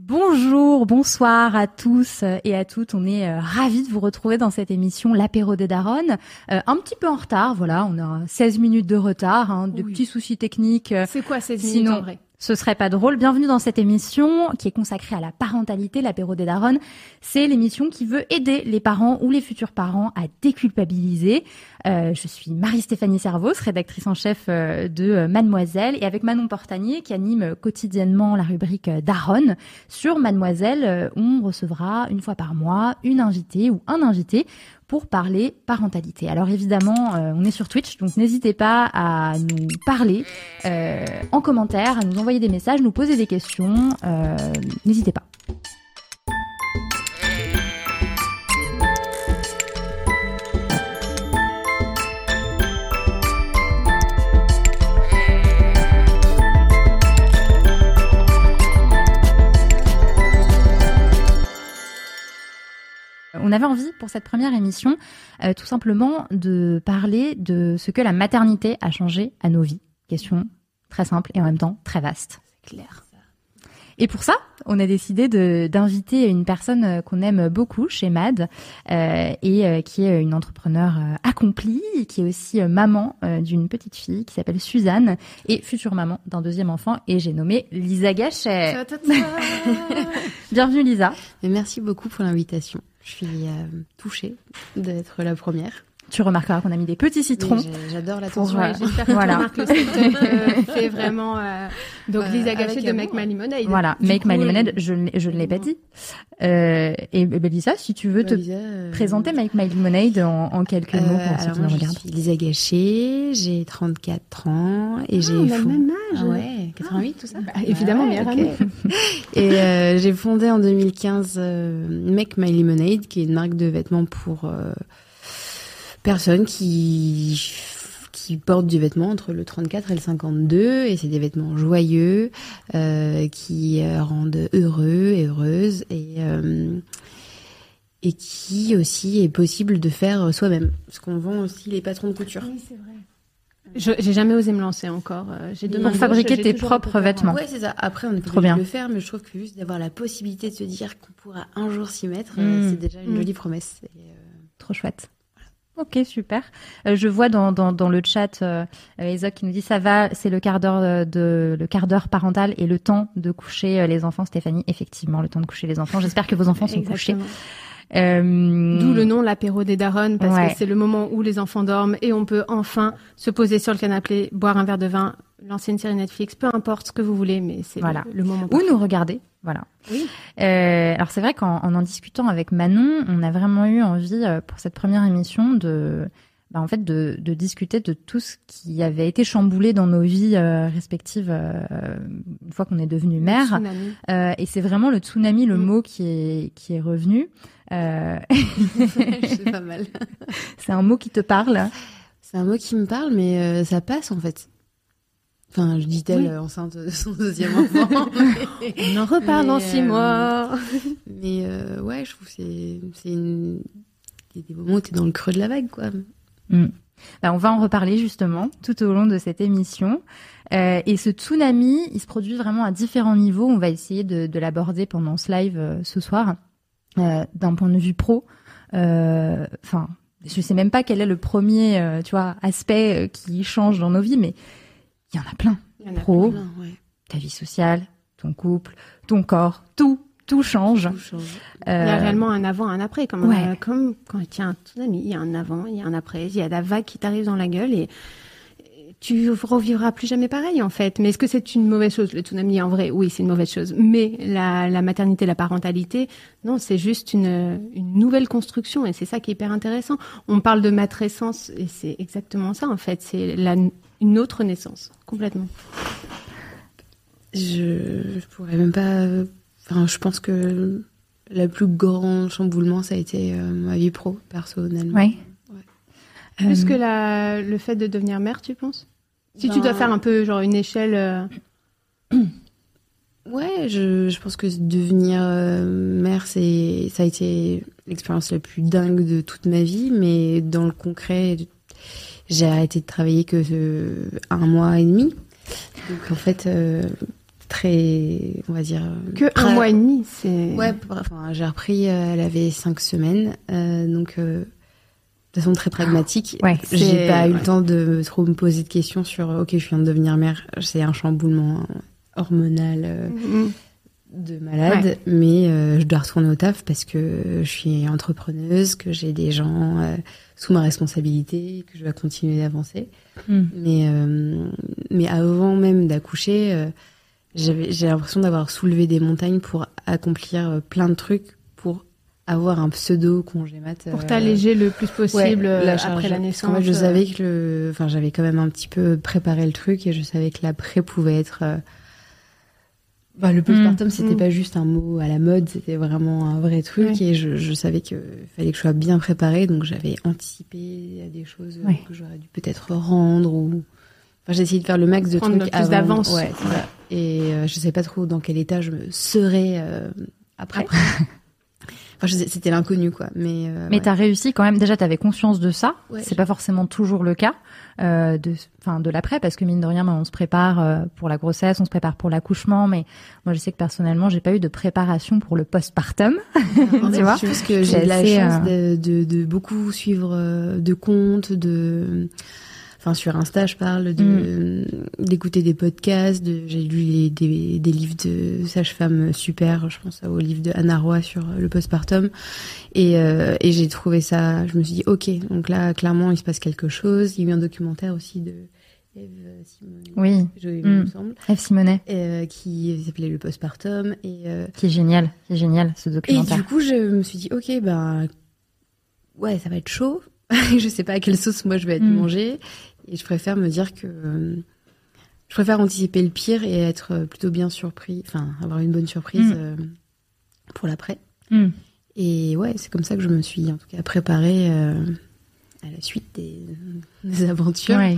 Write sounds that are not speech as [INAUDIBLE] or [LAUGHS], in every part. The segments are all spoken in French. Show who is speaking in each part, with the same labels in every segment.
Speaker 1: Bonjour, bonsoir à tous et à toutes. On est euh, ravis de vous retrouver dans cette émission L'apéro des Daronnes. Euh, un petit peu en retard, voilà, on a 16 minutes de retard, hein, de
Speaker 2: Oui.
Speaker 1: petits soucis techniques. euh,
Speaker 2: C'est quoi 16 minutes
Speaker 1: Sinon,
Speaker 2: en vrai?
Speaker 1: Ce serait pas drôle. Bienvenue dans cette émission qui est consacrée à la parentalité, l'apéro des Daronnes. C'est l'émission qui veut aider les parents ou les futurs parents à déculpabiliser. Euh, je suis Marie-Stéphanie Servos, rédactrice en chef euh, de euh, Mademoiselle, et avec Manon Portanier qui anime euh, quotidiennement la rubrique Daronne. Sur Mademoiselle, on recevra une fois par mois une invitée ou un invité pour parler parentalité. Alors évidemment, euh, on est sur Twitch, donc n'hésitez pas à nous parler euh, en commentaire, à nous envoyer des messages, nous poser des questions. euh, n'hésitez pas. On avait envie pour cette première émission euh, tout simplement de parler de ce que la maternité a changé à nos vies. Question très simple et en même temps très vaste.
Speaker 2: C'est clair.
Speaker 1: Et pour ça, on a décidé d'inviter une personne euh, qu'on aime beaucoup chez Mad euh, et euh, qui est une entrepreneure euh, accomplie, et qui est aussi euh, maman euh, d'une petite fille qui s'appelle Suzanne et future maman d'un deuxième enfant. Et j'ai nommé Lisa Gachet. [LAUGHS] Bienvenue Lisa.
Speaker 3: Merci beaucoup pour l'invitation. Je suis euh, touchée d'être la première.
Speaker 1: Tu remarqueras qu'on a mis des petits citrons.
Speaker 3: Mais J'adore la tension.
Speaker 1: euh,
Speaker 2: Ouais, J'espère que
Speaker 1: Voilà.
Speaker 2: tu remarques le euh, fait [LAUGHS] vraiment. euh, Donc,
Speaker 3: Bah,
Speaker 2: Lisa
Speaker 3: avec
Speaker 2: Gachet de. Make My Lemonade.
Speaker 1: Voilà,
Speaker 2: Du
Speaker 1: Make
Speaker 2: coup,
Speaker 1: My
Speaker 2: euh,
Speaker 1: Lemonade, je ne je ne l'ai pas dit. Euh, et ben, Lisa, si tu veux te
Speaker 3: Lisa, euh,
Speaker 1: présenter Make My Lemonade en, en quelques mots
Speaker 3: euh,
Speaker 1: pour ceux qui nous
Speaker 3: je
Speaker 1: regardent.
Speaker 3: suis Lisa Gachet, j'ai 34 ans et j'ai
Speaker 2: on a le même âge.
Speaker 3: Ah ouais, 88 tout ça
Speaker 2: Bah, évidemment,
Speaker 3: Ouais,
Speaker 2: meilleure
Speaker 3: ok.
Speaker 2: amie. [LAUGHS]
Speaker 3: Et euh, j'ai fondé en 2015 euh, Make My Lemonade, qui est une marque de vêtements pour euh, personnes qui qui portent du vêtement entre le 34 et le 52 et c'est des vêtements joyeux euh, qui euh, rendent heureux et heureuses et euh, et qui aussi est possible de faire soi-même parce qu'on vend aussi les patrons de couture.
Speaker 2: Oui, c'est vrai. Je j'ai jamais osé me lancer encore. J'ai deux
Speaker 3: Pour
Speaker 1: fabriquer tes propres vêtements.
Speaker 3: Ouais, c'est ça. Après, on est
Speaker 1: Trop bien.
Speaker 3: de le faire, mais je trouve que juste d'avoir la possibilité de se dire qu'on pourra un jour s'y mettre,
Speaker 1: Mm.
Speaker 3: c'est déjà une
Speaker 2: Mm.
Speaker 3: jolie promesse. Et, euh,
Speaker 1: Trop chouette. Ok, super. Euh, je vois dans, dans, dans le chat euh, Ezoc qui nous dit ça va, c'est le quart d'heure euh, de le quart d'heure parental et le temps de coucher euh, les enfants. Stéphanie, effectivement, le temps de coucher les enfants. J'espère que vos enfants sont couchés. Euh,
Speaker 2: D'où le nom l'apéro des daronnes parce
Speaker 1: Ouais.
Speaker 2: que c'est le moment où les enfants dorment et on peut enfin se poser sur le canapé, boire un verre de vin, lancer une série Netflix, peu importe ce que vous voulez, mais c'est
Speaker 1: Voilà.
Speaker 2: le, le moment.
Speaker 1: Ou nous regarder, voilà.
Speaker 2: Oui.
Speaker 1: Euh, alors c'est vrai qu'en en, en discutant avec Manon, on a vraiment eu envie euh, pour cette première émission de, bah, en fait, de, de discuter de tout ce qui avait été chamboulé dans nos vies euh, respectives euh, une fois qu'on est devenu mère.
Speaker 2: Tsunami.
Speaker 1: Et c'est vraiment le tsunami, le
Speaker 2: Mm.
Speaker 1: mot qui est qui est revenu. [LAUGHS] [LAUGHS]
Speaker 3: C'est pas mal.
Speaker 1: c'est un mot qui te parle.
Speaker 3: C'est un mot qui me parle, mais ça passe en fait. Enfin, je dis-elle
Speaker 2: Oui.
Speaker 3: euh, enceinte de son deuxième enfant. [LAUGHS]
Speaker 2: On en reparle dans six
Speaker 3: euh,
Speaker 2: mois.
Speaker 3: mais euh, ouais, je trouve que c'est c'est une... il y a des moments où t'es dans le creux de la vague, quoi.
Speaker 1: Bah, on va en reparler justement tout au long de cette émission. Euh, et ce tsunami, il se produit vraiment à différents niveaux. On va essayer de, de l'aborder pendant ce live euh, ce soir, euh, d'un point de vue pro. Euh, Enfin, je sais même pas quel est le premier, euh, tu vois, aspect qui change dans nos vies, mais il y en a plein.
Speaker 2: Il y en a
Speaker 1: Pro,
Speaker 3: Plein, ouais.
Speaker 1: ta vie sociale, ton couple, ton corps, tout, tout change.
Speaker 3: Tout change.
Speaker 2: Il y a
Speaker 1: Euh,
Speaker 2: réellement un avant, un après. Comme,
Speaker 1: ouais.
Speaker 2: euh, comme quand il y a un tsunami, il y a un avant, il y a un après. Il y a la vague qui t'arrive dans la gueule et tu revivras plus jamais pareil en fait. Mais est-ce que c'est une mauvaise chose Le tsunami en vrai, oui, c'est une mauvaise chose. Mais la, la maternité, la parentalité, non, c'est juste une, une nouvelle construction et c'est ça qui est hyper intéressant. On parle de matrescence et c'est exactement ça en fait. C'est la, une autre naissance, complètement.
Speaker 3: Je, je pourrais même pas. Enfin, je pense que le plus grand chamboulement, ça a été euh, ma vie pro, personnellement.
Speaker 1: Ouais.
Speaker 2: Plus
Speaker 1: Euh,
Speaker 2: que la, le fait de devenir mère, tu penses? Si tu
Speaker 3: Ben-
Speaker 2: dois faire un peu genre une échelle. euh, [CLEARS THROAT]
Speaker 3: Ouais, je, je pense que devenir euh, mère, c'est, ça a été l'expérience la plus dingue de toute ma vie, mais dans le concret, j'ai arrêté de travailler que euh, un mois et demi. Donc en fait, euh, très, on va dire. euh,
Speaker 2: Que un mois et demi, c'est.
Speaker 3: Ouais, enfin, j'ai repris, euh, elle avait cinq semaines, euh, donc euh, de façon très pragmatique.
Speaker 1: Ouais,
Speaker 3: j'ai pas eu le temps de trop me poser de questions sur, ok, je viens de devenir mère, c'est un chamboulement hormonal. euh,
Speaker 2: Mm.
Speaker 3: de malade, mais euh, je dois retourner au taf parce que je suis entrepreneuse, que j'ai des gens euh, sous ma responsabilité, que je dois continuer d'avancer.
Speaker 1: hmm.
Speaker 3: Mais euh, mais avant même d'accoucher, euh, j'avais j'ai l'impression d'avoir soulevé des montagnes pour accomplir plein de trucs avoir un pseudo congé mat.
Speaker 2: Pour
Speaker 3: euh,
Speaker 2: t'alléger le plus possible
Speaker 3: ouais,
Speaker 2: euh,
Speaker 3: la charge.
Speaker 2: après la naissance.
Speaker 3: fait, je
Speaker 2: euh,
Speaker 3: savais que le, enfin, j'avais quand même un petit peu préparé le truc et je savais que l'après pouvait être. euh, bah, le postpartum, c'était
Speaker 2: Mm.
Speaker 3: pas juste un mot à la mode, c'était vraiment un vrai truc
Speaker 2: Ouais.
Speaker 3: et je, je savais qu'il fallait que je sois bien préparée, donc j'avais anticipé à des choses euh,
Speaker 1: Ouais.
Speaker 3: que j'aurais dû peut-être rendre ou. Enfin, j'ai essayé de faire le max de
Speaker 2: Prendre
Speaker 3: trucs
Speaker 2: plus
Speaker 3: avant.
Speaker 2: d'avance.
Speaker 3: Ouais. Et euh, je sais pas trop dans quel état je me serais euh, après. Enfin, c'était l'inconnu, quoi. Mais. euh,
Speaker 1: Mais
Speaker 3: ouais.
Speaker 1: t'as réussi quand même. Déjà, t'avais conscience de ça.
Speaker 3: Ouais,
Speaker 1: c'est pas forcément toujours le cas euh, de, enfin, de l'après, parce que mine de rien, ben, on se prépare euh, pour la grossesse, on se prépare pour l'accouchement. Mais moi, je sais que personnellement, j'ai pas eu de préparation pour le postpartum. [LAUGHS] tu vois
Speaker 3: Je pense que j'ai la chance de, de, de beaucoup suivre euh, de comptes, de, enfin sur Insta, je parle de d'écouter des podcasts. De, j'ai lu les- des, des livres de sage-femme super. Je pense au livre de Anna Roy sur le postpartum, et, euh, et j'ai trouvé ça. Je me suis dit ok, donc là clairement il se passe quelque chose. Il y a eu un documentaire aussi de Eve Simon,
Speaker 1: Oui.
Speaker 3: je, il
Speaker 1: Mm.
Speaker 3: me semble,
Speaker 1: Eve Simonet,
Speaker 3: euh, qui s'appelait le postpartum et euh,
Speaker 1: qui est génial, qui est génial ce
Speaker 3: et
Speaker 1: documentaire.
Speaker 3: du coup, je me suis dit, ok, ben, ouais, ça va être chaud. [LAUGHS] je sais pas à quelle sauce moi je vais être
Speaker 1: Mm.
Speaker 3: mangée. Et je préfère me dire que euh, je préfère anticiper le pire et être plutôt bien surpris, enfin, avoir une bonne surprise
Speaker 1: Mm.
Speaker 3: euh, pour l'après.
Speaker 1: Hmm.
Speaker 3: Et ouais, c'est comme ça que je me suis en tout cas préparée euh, à la suite des, des aventures.
Speaker 1: Ouais.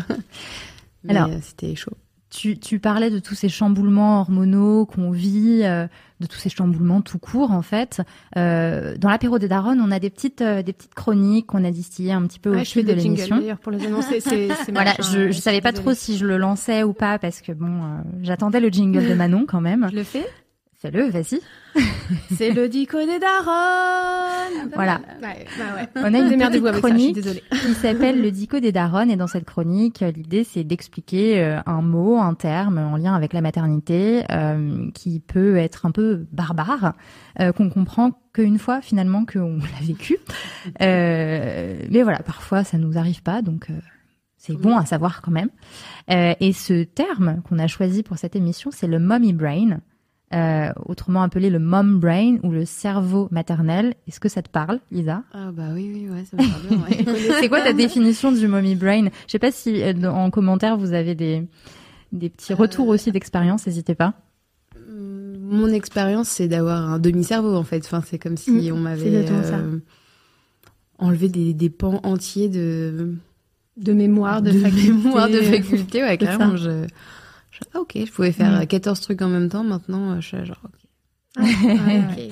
Speaker 1: [LAUGHS]
Speaker 3: Mais
Speaker 1: Alors-
Speaker 3: euh, c'était chaud.
Speaker 1: Tu, tu parlais de tous ces chamboulements hormonaux qu'on vit, euh, de tous ces chamboulements tout court en fait. Euh, dans l'apéro des Daronnes, on a des petites, euh, des petites chroniques qu'on a distillées un petit peu
Speaker 2: Ouais,
Speaker 1: au fil de l'émission.
Speaker 2: pour les annoncer. C'est, c'est [LAUGHS]
Speaker 1: Voilà, je,
Speaker 2: ouais,
Speaker 1: je savais pas trop si je le lançais ou pas parce que bon, euh, j'attendais le jingle de [LAUGHS] Manon quand même.
Speaker 2: Je le fais?
Speaker 1: Fais-le, vas-y. [LAUGHS]
Speaker 2: C'est le dico des darons.
Speaker 1: Voilà.
Speaker 2: Ouais, bah ouais.
Speaker 1: On a une
Speaker 2: Démerdez-vous
Speaker 1: petite
Speaker 2: avec ça, je suis
Speaker 1: chronique qui s'appelle le dico des daronnes et dans cette chronique, euh, l'idée c'est d'expliquer euh, un mot, un terme en lien avec la maternité euh, qui peut être un peu barbare, euh, qu'on comprend qu'une fois finalement qu'on [LAUGHS] l'a vécu. Euh, mais voilà, parfois ça nous arrive pas, donc euh, c'est bon à savoir quand même. Euh, et ce terme qu'on a choisi pour cette émission, c'est le mommy brain. Euh, autrement appelé le mom brain ou le cerveau maternel. Est-ce que ça te parle, Lisa?
Speaker 3: Ah bah oui, oui, ouais, ça me parle bien, ouais. [LAUGHS]
Speaker 1: C'est quoi ta définition du mommy brain? Je sais pas si euh, en commentaire vous avez des, des petits retours
Speaker 3: Euh,
Speaker 1: aussi d'expérience, n'hésitez pas.
Speaker 3: Hum, Mon expérience, c'est d'avoir un demi-cerveau, en fait. Enfin, c'est comme si
Speaker 2: Mm,
Speaker 3: on m'avait enlevé des, des pans entiers de,
Speaker 2: De mémoire, de,
Speaker 3: de
Speaker 2: faculté.
Speaker 3: mémoire, de faculté. Ouais, carrément. je- ah, ok, je pouvais faire
Speaker 1: Mm.
Speaker 3: euh, 14 trucs en même temps. Maintenant, euh, je suis genre, ok.
Speaker 2: Ah, ouais.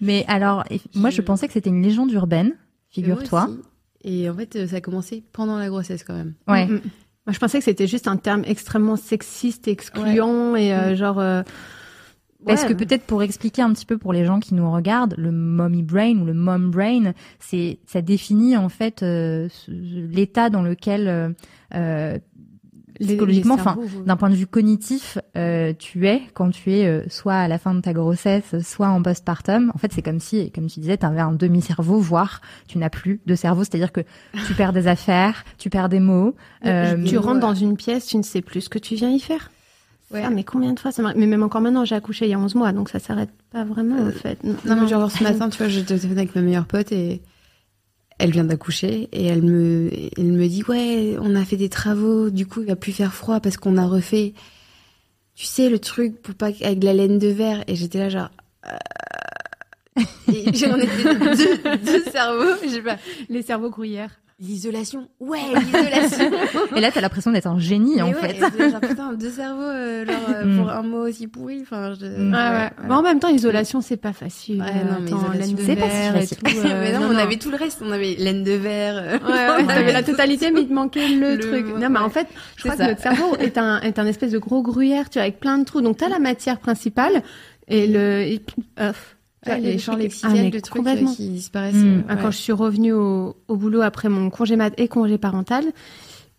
Speaker 1: Mais alors, moi je pensais que c'était une légende urbaine, figure-toi.
Speaker 3: Et en fait, euh, ça a commencé pendant la grossesse, quand même.
Speaker 1: Ouais.
Speaker 2: Mm, mm. Moi, je pensais que c'était juste un terme extrêmement sexiste, excluant et euh,
Speaker 3: Mm.
Speaker 2: genre. euh,
Speaker 1: Parce que peut-être pour expliquer un petit peu pour les gens qui nous regardent, le mommy brain ou le mom brain, c'est ça définit en fait euh, l'état dans lequel euh, psychologiquement, enfin, d'un point de vue cognitif, euh, tu es quand tu es euh, soit à la fin de ta grossesse, soit en postpartum. En fait, c'est comme si, comme tu disais, tu avais un demi-cerveau, voire tu n'as plus de cerveau. C'est-à-dire que tu perds des affaires, tu perds des mots. euh,
Speaker 2: tu rentres dans une pièce, tu ne sais plus ce que tu viens y faire.
Speaker 3: Ouais.
Speaker 2: Ah, mais combien de fois ça Mais même encore maintenant, j'ai accouché il y a 11 mois, donc ça s'arrête pas vraiment en fait.
Speaker 3: Non, mais genre ce [LAUGHS] matin, tu vois, j'étais au téléphone avec ma meilleure pote et elle vient d'accoucher et elle me, elle me dit ouais, on a fait des travaux, du coup il va plus faire froid parce qu'on a refait. tu sais, le truc pour pas avec la laine de verre. Et j'étais là, genre. Euh... [LAUGHS] J'en étais deux, deux cerveaux, je sais pas.
Speaker 2: Les cerveaux gruyères.
Speaker 3: L'isolation, ouais, l'isolation. [LAUGHS]
Speaker 1: et là, t'as l'impression d'être un génie, en fait.
Speaker 3: genre, putain, deux cerveaux, euh, genre, euh, mm. pour un mot aussi pourri. Enfin, je...
Speaker 2: ouais, ouais. Bon, en même temps, isolation, c'est pas facile.
Speaker 3: Ouais, non, mais Attends, laine de verre et tout. Euh, [LAUGHS] mais non, on avait tout le reste. On avait laine de verre.
Speaker 2: ouais, ouais, [LAUGHS] t'avais la totalité, mais il te manquait le, le truc. non, mais en fait, je crois ça. que notre cerveau est un, est un espèce de gros gruyère, tu vois, avec plein de trous. Donc, t'as la matière principale et le, et, euh,
Speaker 3: Ouais, les champs lexical de trucs euh, qui disparaissent.
Speaker 2: Mmh. Euh, Quand je suis revenue au, au, boulot après mon congé mat et congé parental,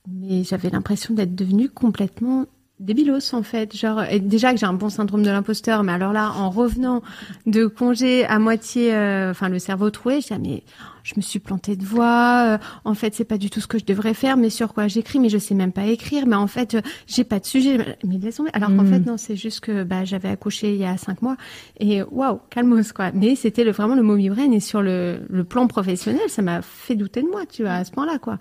Speaker 2: mais j'avais l'impression d'être devenue complètement débilos en fait genre et déjà que j'ai un bon syndrome de l'imposteur mais alors là en revenant de congé à moitié euh, enfin le cerveau troué j'ai mais je me suis plantée de voix euh, en fait c'est pas du tout ce que je devrais faire mais sur quoi j'écris mais je sais même pas écrire mais en fait euh, j'ai pas de sujet. Mais laissons alors qu'en mm. fait non c'est juste que bah j'avais accouché il y a cinq mois et waouh calmos quoi. Mais c'était le, vraiment le mot brain et sur le, le plan professionnel ça m'a fait douter de moi tu vois à ce point là quoi.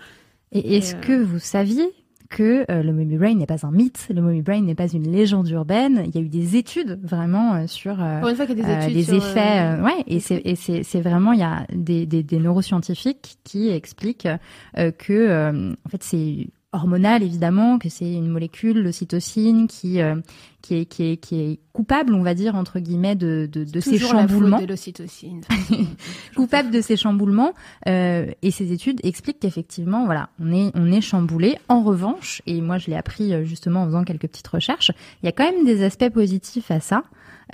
Speaker 1: Et est-ce que vous saviez que euh, le mommy brain n'est pas un mythe, le mommy brain n'est pas une légende urbaine. Il y a eu des études vraiment euh, sur euh,
Speaker 2: Pour une fois qu'il y a des études
Speaker 1: les
Speaker 2: sur,
Speaker 1: effets. ouais, et c'est et c'est c'est vraiment il y a des des, des neuroscientifiques qui expliquent que en fait c'est hormonal évidemment, que c'est une molécule, l'ocytocine, qui, euh, qui, est, qui, est, qui est coupable, on va dire, entre guillemets, de, de, de ces chamboulements.
Speaker 2: L'ocytocine. [LAUGHS]
Speaker 1: coupable de ces chamboulements. Euh, et ces études expliquent qu'effectivement, voilà, on est, on est chamboulé. En revanche, et moi je l'ai appris euh, justement en faisant quelques petites recherches, il y a quand même des aspects positifs à ça.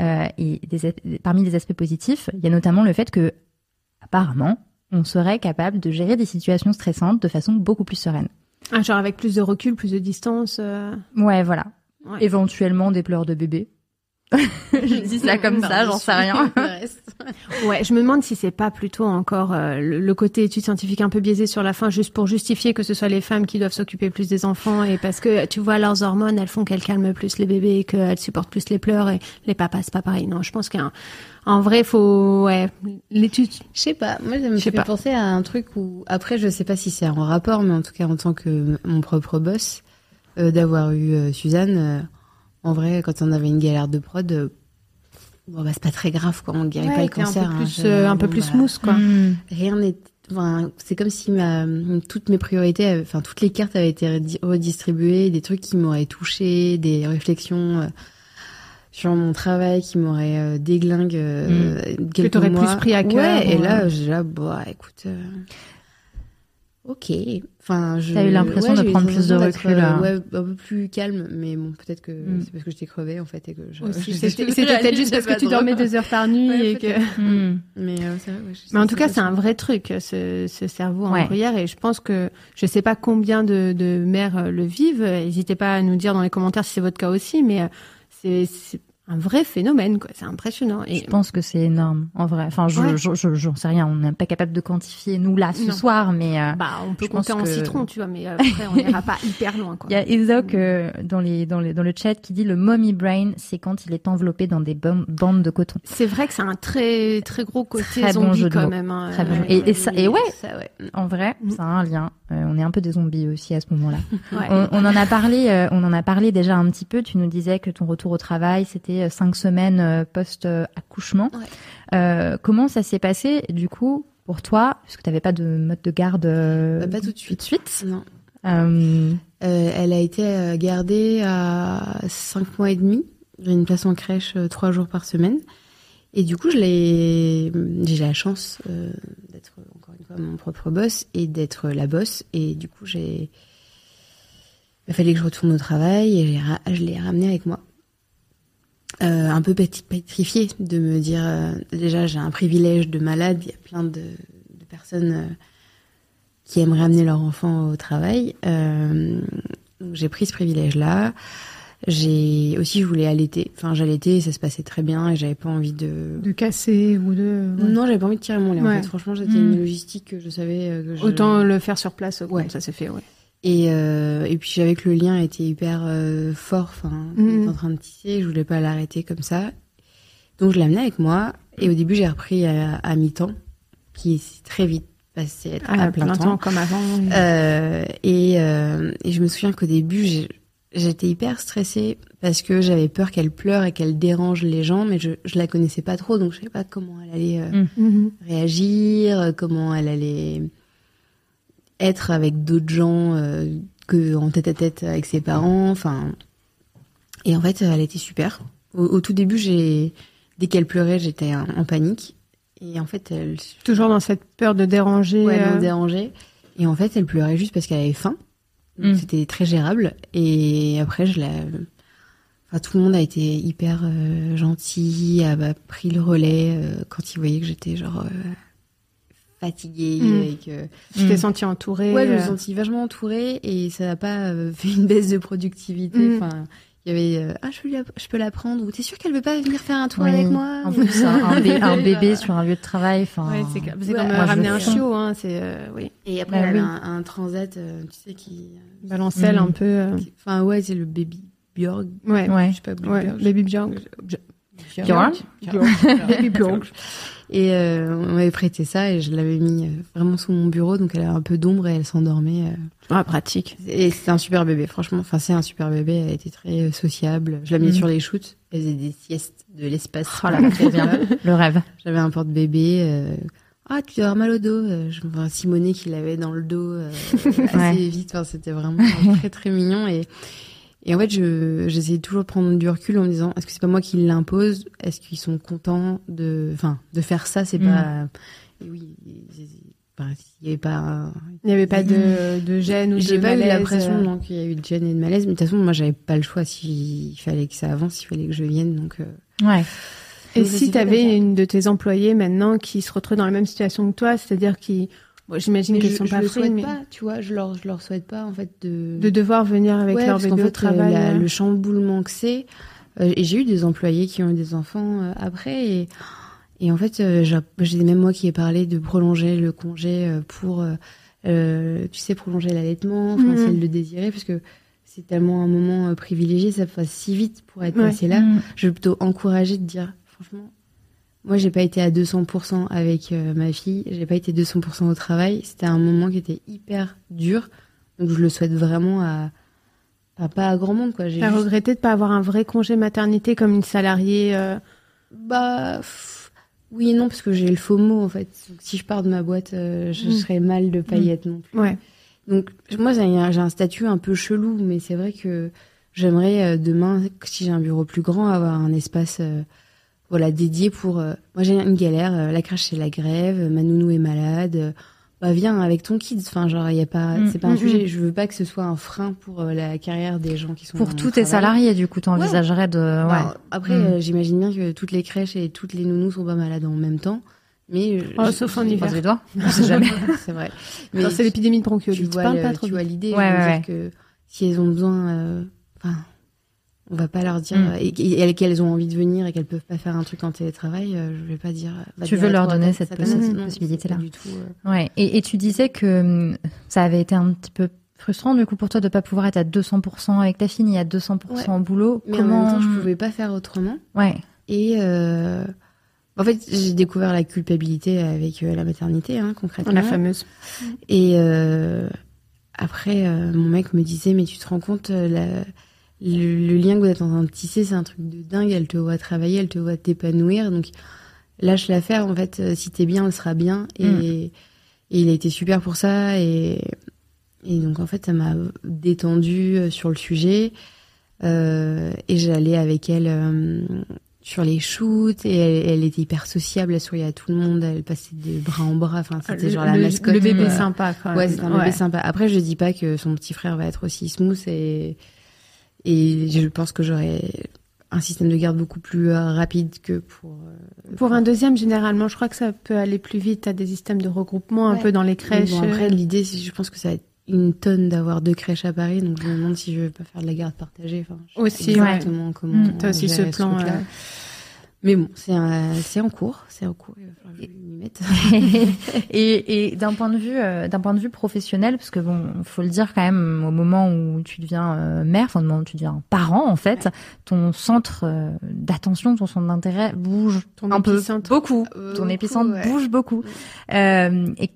Speaker 1: Euh, et des, parmi les aspects positifs, il y a notamment le fait que, apparemment, on serait capable de gérer des situations stressantes de façon beaucoup plus sereine.
Speaker 2: Ah, genre avec plus de recul, plus de distance. Euh...
Speaker 1: Ouais, voilà. Ouais. Éventuellement des pleurs de bébé. [LAUGHS] je dis ça comme ça, j'en sais rien. [LAUGHS]
Speaker 2: ouais, je me demande si c'est pas plutôt encore euh, le, le, côté étude scientifique un peu biaisé sur la fin, juste pour justifier que ce soit les femmes qui doivent s'occuper plus des enfants et parce que tu vois leurs hormones, elles font qu'elles calment plus les bébés et qu'elles supportent plus les pleurs et les papas c'est pas pareil. Non, je pense qu'en vrai, faut ouais l'étude.
Speaker 3: Je sais pas. Moi, ça me fait pas. penser à un truc où après, je sais pas si c'est en rapport, mais en tout cas en tant que mon propre boss, euh, d'avoir eu euh, Suzanne en vrai, quand on avait une galère de prod, euh, bon, bah, c'est pas très grave, quoi. On guérit
Speaker 2: ouais,
Speaker 3: pas le cancer.
Speaker 2: Un peu plus, hein, euh, un peu plus smooth, quoi.
Speaker 1: Mm.
Speaker 3: Rien n'est. Enfin, c'est comme si ma, toutes mes priorités, enfin toutes les cartes avaient été redistribuées, des trucs qui m'auraient touché, des réflexions euh, sur mon travail qui m'auraient euh, déglingue euh,
Speaker 2: mm. quelques que t'aurais plus pris à cœur.
Speaker 3: Ouais, et là, j'ai là, bah, écoute. Euh, Ok. Enfin, je.
Speaker 1: T'as eu l'impression
Speaker 3: ouais,
Speaker 1: de prendre plus de recul.
Speaker 3: Euh, ouais, un peu plus calme, mais bon, peut-être que mm. c'est parce que j'étais crevée en fait et que je. [LAUGHS]
Speaker 2: C'était peut-être juste parce que tu dormais deux heures par nuit
Speaker 3: ouais,
Speaker 2: et que.
Speaker 1: Mm. [LAUGHS]
Speaker 3: Mais euh, c'est vrai. Ouais,
Speaker 2: mais en tout cas, c'est un vrai truc, ce, ce cerveau en bruyère, et je pense que je sais pas combien de, de mères le vivent. N'hésitez pas à nous dire dans les commentaires si c'est votre cas aussi, mais euh, c'est un vrai phénomène, quoi. C'est impressionnant.
Speaker 1: Et... Je pense que c'est énorme, en vrai. Enfin, je, ouais. j'en je, je, sais rien. On n'est pas capable de quantifier nous là ce
Speaker 2: non.
Speaker 1: soir, mais euh,
Speaker 2: bah, on peut compter en que... citron, tu vois, mais [LAUGHS] après on n'ira pas hyper loin. Quoi.
Speaker 1: Il y a Ezoc euh, dans les dans les dans le chat qui dit le mommy brain, c'est quand il est enveloppé dans des bandes de coton.
Speaker 2: C'est vrai que c'est un très très gros côté très zombie bon jeu quand même. Hein.
Speaker 1: Très bon. Et, et, ça, et ouais, ça, ouais, en vrai, mm. ça a un lien. Euh, on est un peu des zombies aussi à ce moment-là. [LAUGHS]
Speaker 2: ouais.
Speaker 1: on, on, en a parlé, euh, on en a parlé déjà un petit peu. Tu nous disais que ton retour au travail, c'était cinq semaines post-accouchement.
Speaker 2: Ouais.
Speaker 1: Euh, comment ça s'est passé du coup pour toi Parce que tu n'avais pas de mode de garde
Speaker 3: euh, Pas tout de suite.
Speaker 1: Tout de suite
Speaker 3: non.
Speaker 1: Euh...
Speaker 3: elle a été gardée à 5 mois et demi. J'ai une place en crèche 3 jours par semaine. Et du coup, j'ai la chance euh, d'être encore une fois mon propre boss et d'être la boss. Et du coup, j'ai, il fallait que je retourne au travail et je l'ai ramené avec moi euh, un peu pétrifiée de me dire euh, déjà j'ai un privilège de malade, il y a plein de, de personnes euh, qui aimeraient amener leur enfant au travail. J'ai pris ce privilège-là. J'ai aussi je voulais allaiter. Enfin j'allaitais, ça se passait très bien et j'avais pas envie de
Speaker 2: de casser ou de
Speaker 3: ouais. non j'avais pas envie de tirer mon lait. Ouais. En fait franchement c'était mmh. une logistique que je savais que
Speaker 2: autant le faire sur place. Ouais ça s'est fait ouais.
Speaker 3: Et, euh, et puis j'avais que le lien était hyper euh, fort, enfin, mmh. en train de tisser, je voulais pas l'arrêter comme ça. Donc je l'amenais avec moi, et au début j'ai repris à, à mi-temps, qui est très vite passé à,
Speaker 2: ah,
Speaker 3: à plein,
Speaker 2: plein temps.
Speaker 3: temps.
Speaker 2: comme avant.
Speaker 3: Euh, et, euh, et je me souviens qu'au début, J'étais hyper stressée parce que j'avais peur qu'elle pleure et qu'elle dérange les gens, mais je, je la connaissais pas trop, donc je savais pas comment elle allait
Speaker 2: Mhm.
Speaker 3: réagir, comment elle allait être avec d'autres gens euh, que en tête à tête avec ses parents. Enfin, et en fait, elle était super. Au, au tout début, j'ai dès qu'elle pleurait, j'étais en, panique. Et en fait, elle
Speaker 2: Toujours dans cette peur de déranger.
Speaker 3: ouais,
Speaker 2: euh,
Speaker 3: me dérangeait. Et en fait, elle pleurait juste parce qu'elle avait faim.
Speaker 1: Mm.
Speaker 3: C'était très gérable. Et après, je la... Enfin, tout le monde a été hyper euh, gentil, a a pris le relais euh, quand il voyait que j'étais genre euh, fatiguée
Speaker 2: Mm.
Speaker 3: et que
Speaker 2: Tu t'es
Speaker 1: Mm.
Speaker 2: sentie entourée.
Speaker 3: ouais, je me
Speaker 2: euh,
Speaker 3: sentis vachement entourée et ça n'a pas euh, fait une baisse de productivité.
Speaker 2: Mm.
Speaker 3: Enfin, il y avait euh, ah je peux la, je peux la prendre ou t'es sûr qu'elle veut pas venir faire un tour
Speaker 1: Oui.
Speaker 3: avec moi
Speaker 1: En plus, un, un bé- un [LAUGHS] bébé sur un lieu de travail, enfin.
Speaker 2: Ouais, c'est
Speaker 3: Ouais,
Speaker 2: comme euh,
Speaker 1: je
Speaker 2: ramener un chiot, hein, c'est euh, oui.
Speaker 3: Et après,
Speaker 1: Bah
Speaker 3: elle
Speaker 1: oui.
Speaker 3: un, un transat, euh, tu sais qui,
Speaker 2: Balancelle un peu. euh,
Speaker 3: enfin ouais, c'est le baby Björg.
Speaker 2: Ouais.
Speaker 1: Ouais.
Speaker 3: Je sais pas,
Speaker 2: Ouais. Baby Björk. [LAUGHS]
Speaker 1: Björk.
Speaker 2: Baby Björk.
Speaker 3: Et euh, on m'avait prêté ça et je l'avais mis euh, vraiment sous mon bureau, donc elle avait un peu d'ombre et elle s'endormait. euh.
Speaker 2: Ah, pratique.
Speaker 3: Et c'était un super bébé, franchement. Enfin, c'est un super bébé. Elle était très sociable. Je la mis
Speaker 1: Mhm.
Speaker 3: sur les shoots. Elle faisait des siestes de l'espace.
Speaker 1: Oh là. [LAUGHS] Le rêve.
Speaker 3: J'avais un porte-bébé. euh, Ah, tu dois avoir mal au dos. Je vois Simonet qui l'avait dans le dos euh, [LAUGHS] assez
Speaker 1: Ouais.
Speaker 3: vite. Enfin, c'était vraiment très très mignon. Et, et en fait, je j'essayais toujours de prendre du recul en me disant est-ce que c'est pas moi qui l'impose? Est-ce qu'ils sont contents de, enfin, de faire ça? C'est
Speaker 1: Mm.
Speaker 3: pas. Et oui. Il y avait pas.
Speaker 2: Il n'y avait pas de, de gêne ou de
Speaker 3: j'ai pas eu
Speaker 2: malaise,
Speaker 3: l'impression
Speaker 2: euh,
Speaker 3: non qu'il y a eu de gêne et de malaise, mais de toute façon moi j'avais pas le choix s'il fallait que ça avance, s'il fallait que je vienne donc. euh,
Speaker 1: Ouais.
Speaker 2: Et si tu avais une de tes employés maintenant qui se retrouve dans la même situation que toi, c'est-à-dire qui, bon, j'imagine
Speaker 3: je,
Speaker 2: sont
Speaker 3: je
Speaker 2: pas
Speaker 3: le
Speaker 2: pris,
Speaker 3: souhaite
Speaker 2: mais
Speaker 3: pas, tu vois, je leur je leur souhaite pas en fait de
Speaker 2: de devoir venir avec
Speaker 3: Ouais,
Speaker 2: leur bébé au
Speaker 3: fait,
Speaker 2: travail.
Speaker 3: la-
Speaker 2: euh,
Speaker 3: le chamboulement que c'est. euh, et j'ai eu des employés qui ont eu des enfants euh, après et et en fait euh, j'ai même moi qui ai parlé de prolonger le congé euh, pour tu sais prolonger l'allaitement, enfin
Speaker 2: Mhm.
Speaker 3: si elle le désirait parce que c'est tellement un moment euh, privilégié, ça passe si vite pour être
Speaker 2: Ouais.
Speaker 3: passé là.
Speaker 1: Mm.
Speaker 3: Je vais plutôt encourager de dire, franchement, moi j'ai pas été à 200% avec euh, ma fille, j'ai pas été 200% au travail. C'était un moment qui était hyper dur, donc je le souhaite vraiment à, à pas à grand monde quoi. J'ai
Speaker 2: T'as
Speaker 3: juste-
Speaker 2: regretté de pas avoir un vrai congé maternité comme une salariée. euh,
Speaker 3: bah pff, oui et non parce que j'ai le faux mot en fait. Donc, si je pars de ma boîte, euh, je
Speaker 2: Mm.
Speaker 3: serais mal de paillettes non plus.
Speaker 2: Ouais.
Speaker 3: Donc moi j'ai un, j'ai un statut un peu chelou, mais c'est vrai que j'aimerais demain, si j'ai un bureau plus grand, avoir un espace voilà dédié pour. euh, moi j'ai une galère, euh, la crèche c'est la grève, ma nounou est malade. euh, bah viens avec ton kids. Enfin genre il y a pas,
Speaker 1: Mm,
Speaker 3: c'est pas un
Speaker 2: mm,
Speaker 3: sujet. Je veux pas que ce soit un frein pour euh, la carrière des gens qui sont
Speaker 1: Pour tous tes salariés, du coup, t'envisagerais de. Ouais.
Speaker 3: Bah, après,
Speaker 1: Mm.
Speaker 3: euh, j'imagine bien que toutes les crèches et toutes les nounous sont pas malades en même temps. Mais je-
Speaker 2: Oh,
Speaker 3: je-
Speaker 2: sauf en hiver.
Speaker 1: Sait jamais. [LAUGHS]
Speaker 3: c'est vrai.
Speaker 2: Quand c'est l'épidémie de
Speaker 3: tu
Speaker 2: bronchiolite.
Speaker 3: vois,
Speaker 2: Parle
Speaker 3: le-
Speaker 2: pas trop
Speaker 3: tu vois l'idée.
Speaker 1: Ouais, ouais,
Speaker 3: dire que si elles ont besoin, euh, enfin, on va pas leur dire
Speaker 1: Mm.
Speaker 3: et, et- et qu'elles ont envie de venir et qu'elles peuvent pas faire un truc en télétravail. euh, je vais pas dire. va
Speaker 1: Tu
Speaker 3: dire
Speaker 1: veux leur
Speaker 3: toi,
Speaker 1: donner cette possibilité-là.
Speaker 3: pas Du tout. euh,
Speaker 1: Ouais. Et, et tu disais que hum, ça avait été un petit peu frustrant, du coup, pour toi de pas pouvoir être à 200% avec ta fille, ni à 200% au boulot.
Speaker 3: Mais
Speaker 1: Comment
Speaker 3: en même temps, je pouvais pas faire autrement.
Speaker 1: Ouais.
Speaker 3: Et euh, en fait, j'ai découvert la culpabilité avec euh, la maternité, hein, concrètement.
Speaker 2: La fameuse.
Speaker 3: Et euh, après, euh, mon mec me disait, mais tu te rends compte, euh, la- le, le lien que vous êtes en train de tisser, c'est un truc de dingue. Elle te voit travailler, elle te voit t'épanouir. Donc, lâche l'affaire. En fait, euh, si t'es bien, elle sera bien. Et,
Speaker 1: Mm.
Speaker 3: et il a été super pour ça. Et, et donc, en fait, ça m'a détendu euh, sur le sujet. Euh, et j'allais avec elle euh, sur les shoots. Et elle, elle était hyper sociable. Elle souriait à tout le monde. Elle passait de bras en bras. Enfin, c'était
Speaker 2: le,
Speaker 3: genre la mascotte.
Speaker 2: le bébé
Speaker 3: euh,
Speaker 2: sympa, quand même.
Speaker 3: Ouais, c'est un bébé sympa. Après, je dis pas que son petit frère va être aussi smooth et et je pense que j'aurais un système de garde beaucoup plus euh, rapide que pour. euh,
Speaker 2: Pour un deuxième, généralement, je crois que ça peut aller plus vite. T'as des systèmes de regroupement un peu dans les crèches.
Speaker 3: bon, après,
Speaker 2: euh,
Speaker 3: l'idée, je pense que ça va être une tonne d'avoir deux crèches à Paris, donc je me demande si je vais pas faire de la garde partagée. Enfin, je sais
Speaker 2: Aussi,
Speaker 3: exactement comment.
Speaker 1: Mm,
Speaker 2: T'as aussi ce plan.
Speaker 3: Mais bon, c'est c'est en cours, c'est en cours. Il va falloir que je m'y mette. [LAUGHS]
Speaker 1: et et d'un point de vue euh, d'un point de vue professionnel parce que bon faut le dire quand même au moment où tu deviens euh, mère enfin au moment où tu deviens parent en fait ton centre euh, d'attention ton centre d'intérêt bouge
Speaker 2: Ton
Speaker 1: un peu beaucoup
Speaker 3: Euh,
Speaker 1: ton
Speaker 3: beaucoup,
Speaker 1: épicentre
Speaker 3: ouais.
Speaker 1: bouge beaucoup Euh, et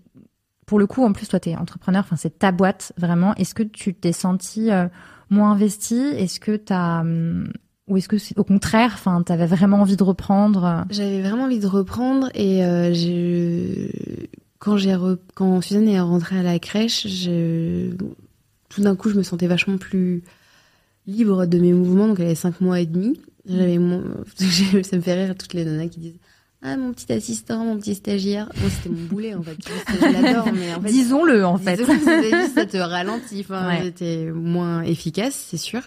Speaker 1: pour le coup en plus toi t'es entrepreneur enfin c'est ta boîte vraiment est-ce que tu t'es senti euh, moins investi Est-ce que t'as hum, ou est-ce que au contraire, enfin, t'avais vraiment envie de reprendre
Speaker 3: J'avais vraiment envie de reprendre et euh, quand j'ai quand Suzanne est rentrée à la crèche, tout d'un coup, je me sentais vachement plus libre de mes mouvements. Donc, elle avait cinq mois et demi. J'avais mon... [LAUGHS] ça me fait rire toutes les nanas qui disent ah mon petit assistant, mon petit stagiaire. Moi c'était mon boulet en fait. Je l'adore, mais en fait,
Speaker 1: disons-le en fait.
Speaker 3: ça te ralentit. Enfin, j'étais moins efficace, c'est sûr.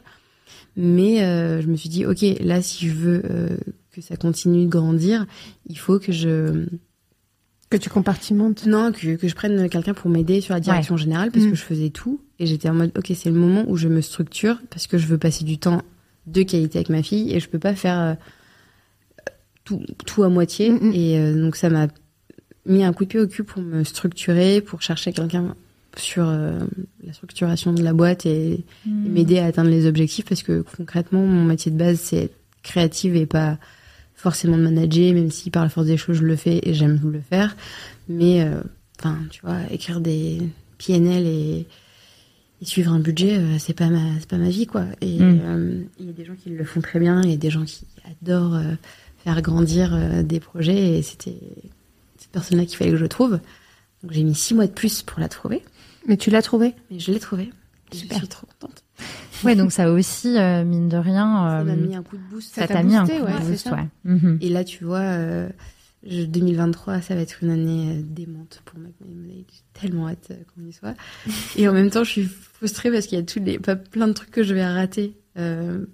Speaker 3: Mais euh, je me suis dit, ok, là, si je veux euh, que ça continue de grandir, il faut que je
Speaker 2: que tu compartimentes.
Speaker 3: Non, que, que je prenne quelqu'un pour m'aider sur la direction générale parce que mm. je faisais tout et j'étais en mode, ok, c'est le moment où je me structure parce que je veux passer du temps de qualité avec ma fille et je peux pas faire euh, tout, tout à moitié. Mm, mm. Et donc ça m'a mis un coup de pied au cul pour me structurer, pour chercher quelqu'un sur euh, la structuration de la boîte et, hmm. m'aider à atteindre les objectifs parce que concrètement mon métier de base c'est être créative et pas forcément de manager même si par la force des choses je le fais et j'aime le faire mais euh, enfin tu vois écrire des PNL et, et suivre un budget euh, c'est pas ma c'est pas ma vie quoi et hmm. il y a des gens qui le font très bien et des gens qui adorent faire grandir des projets et c'était cette personne là qu'il fallait que je trouve donc j'ai mis six mois de plus pour la trouver
Speaker 2: mais tu l'as trouvé
Speaker 3: Mais je l'ai trouvé. Super. Je suis trop contente. [LAUGHS]
Speaker 1: Ouais, donc ça aussi, euh, mine de rien.
Speaker 3: ça m'a euh, mis un coup de boost.
Speaker 1: Ça t'a mis un coup de boost, ouais. Mhm.
Speaker 3: Et là, tu vois, euh, 2023, ça va être une année euh, démente pour Mac J'ai tellement hâte qu'on y soit. [LAUGHS] Et en même temps, je suis frustrée parce qu'il y a tous les, pas plein de trucs que je vais rater.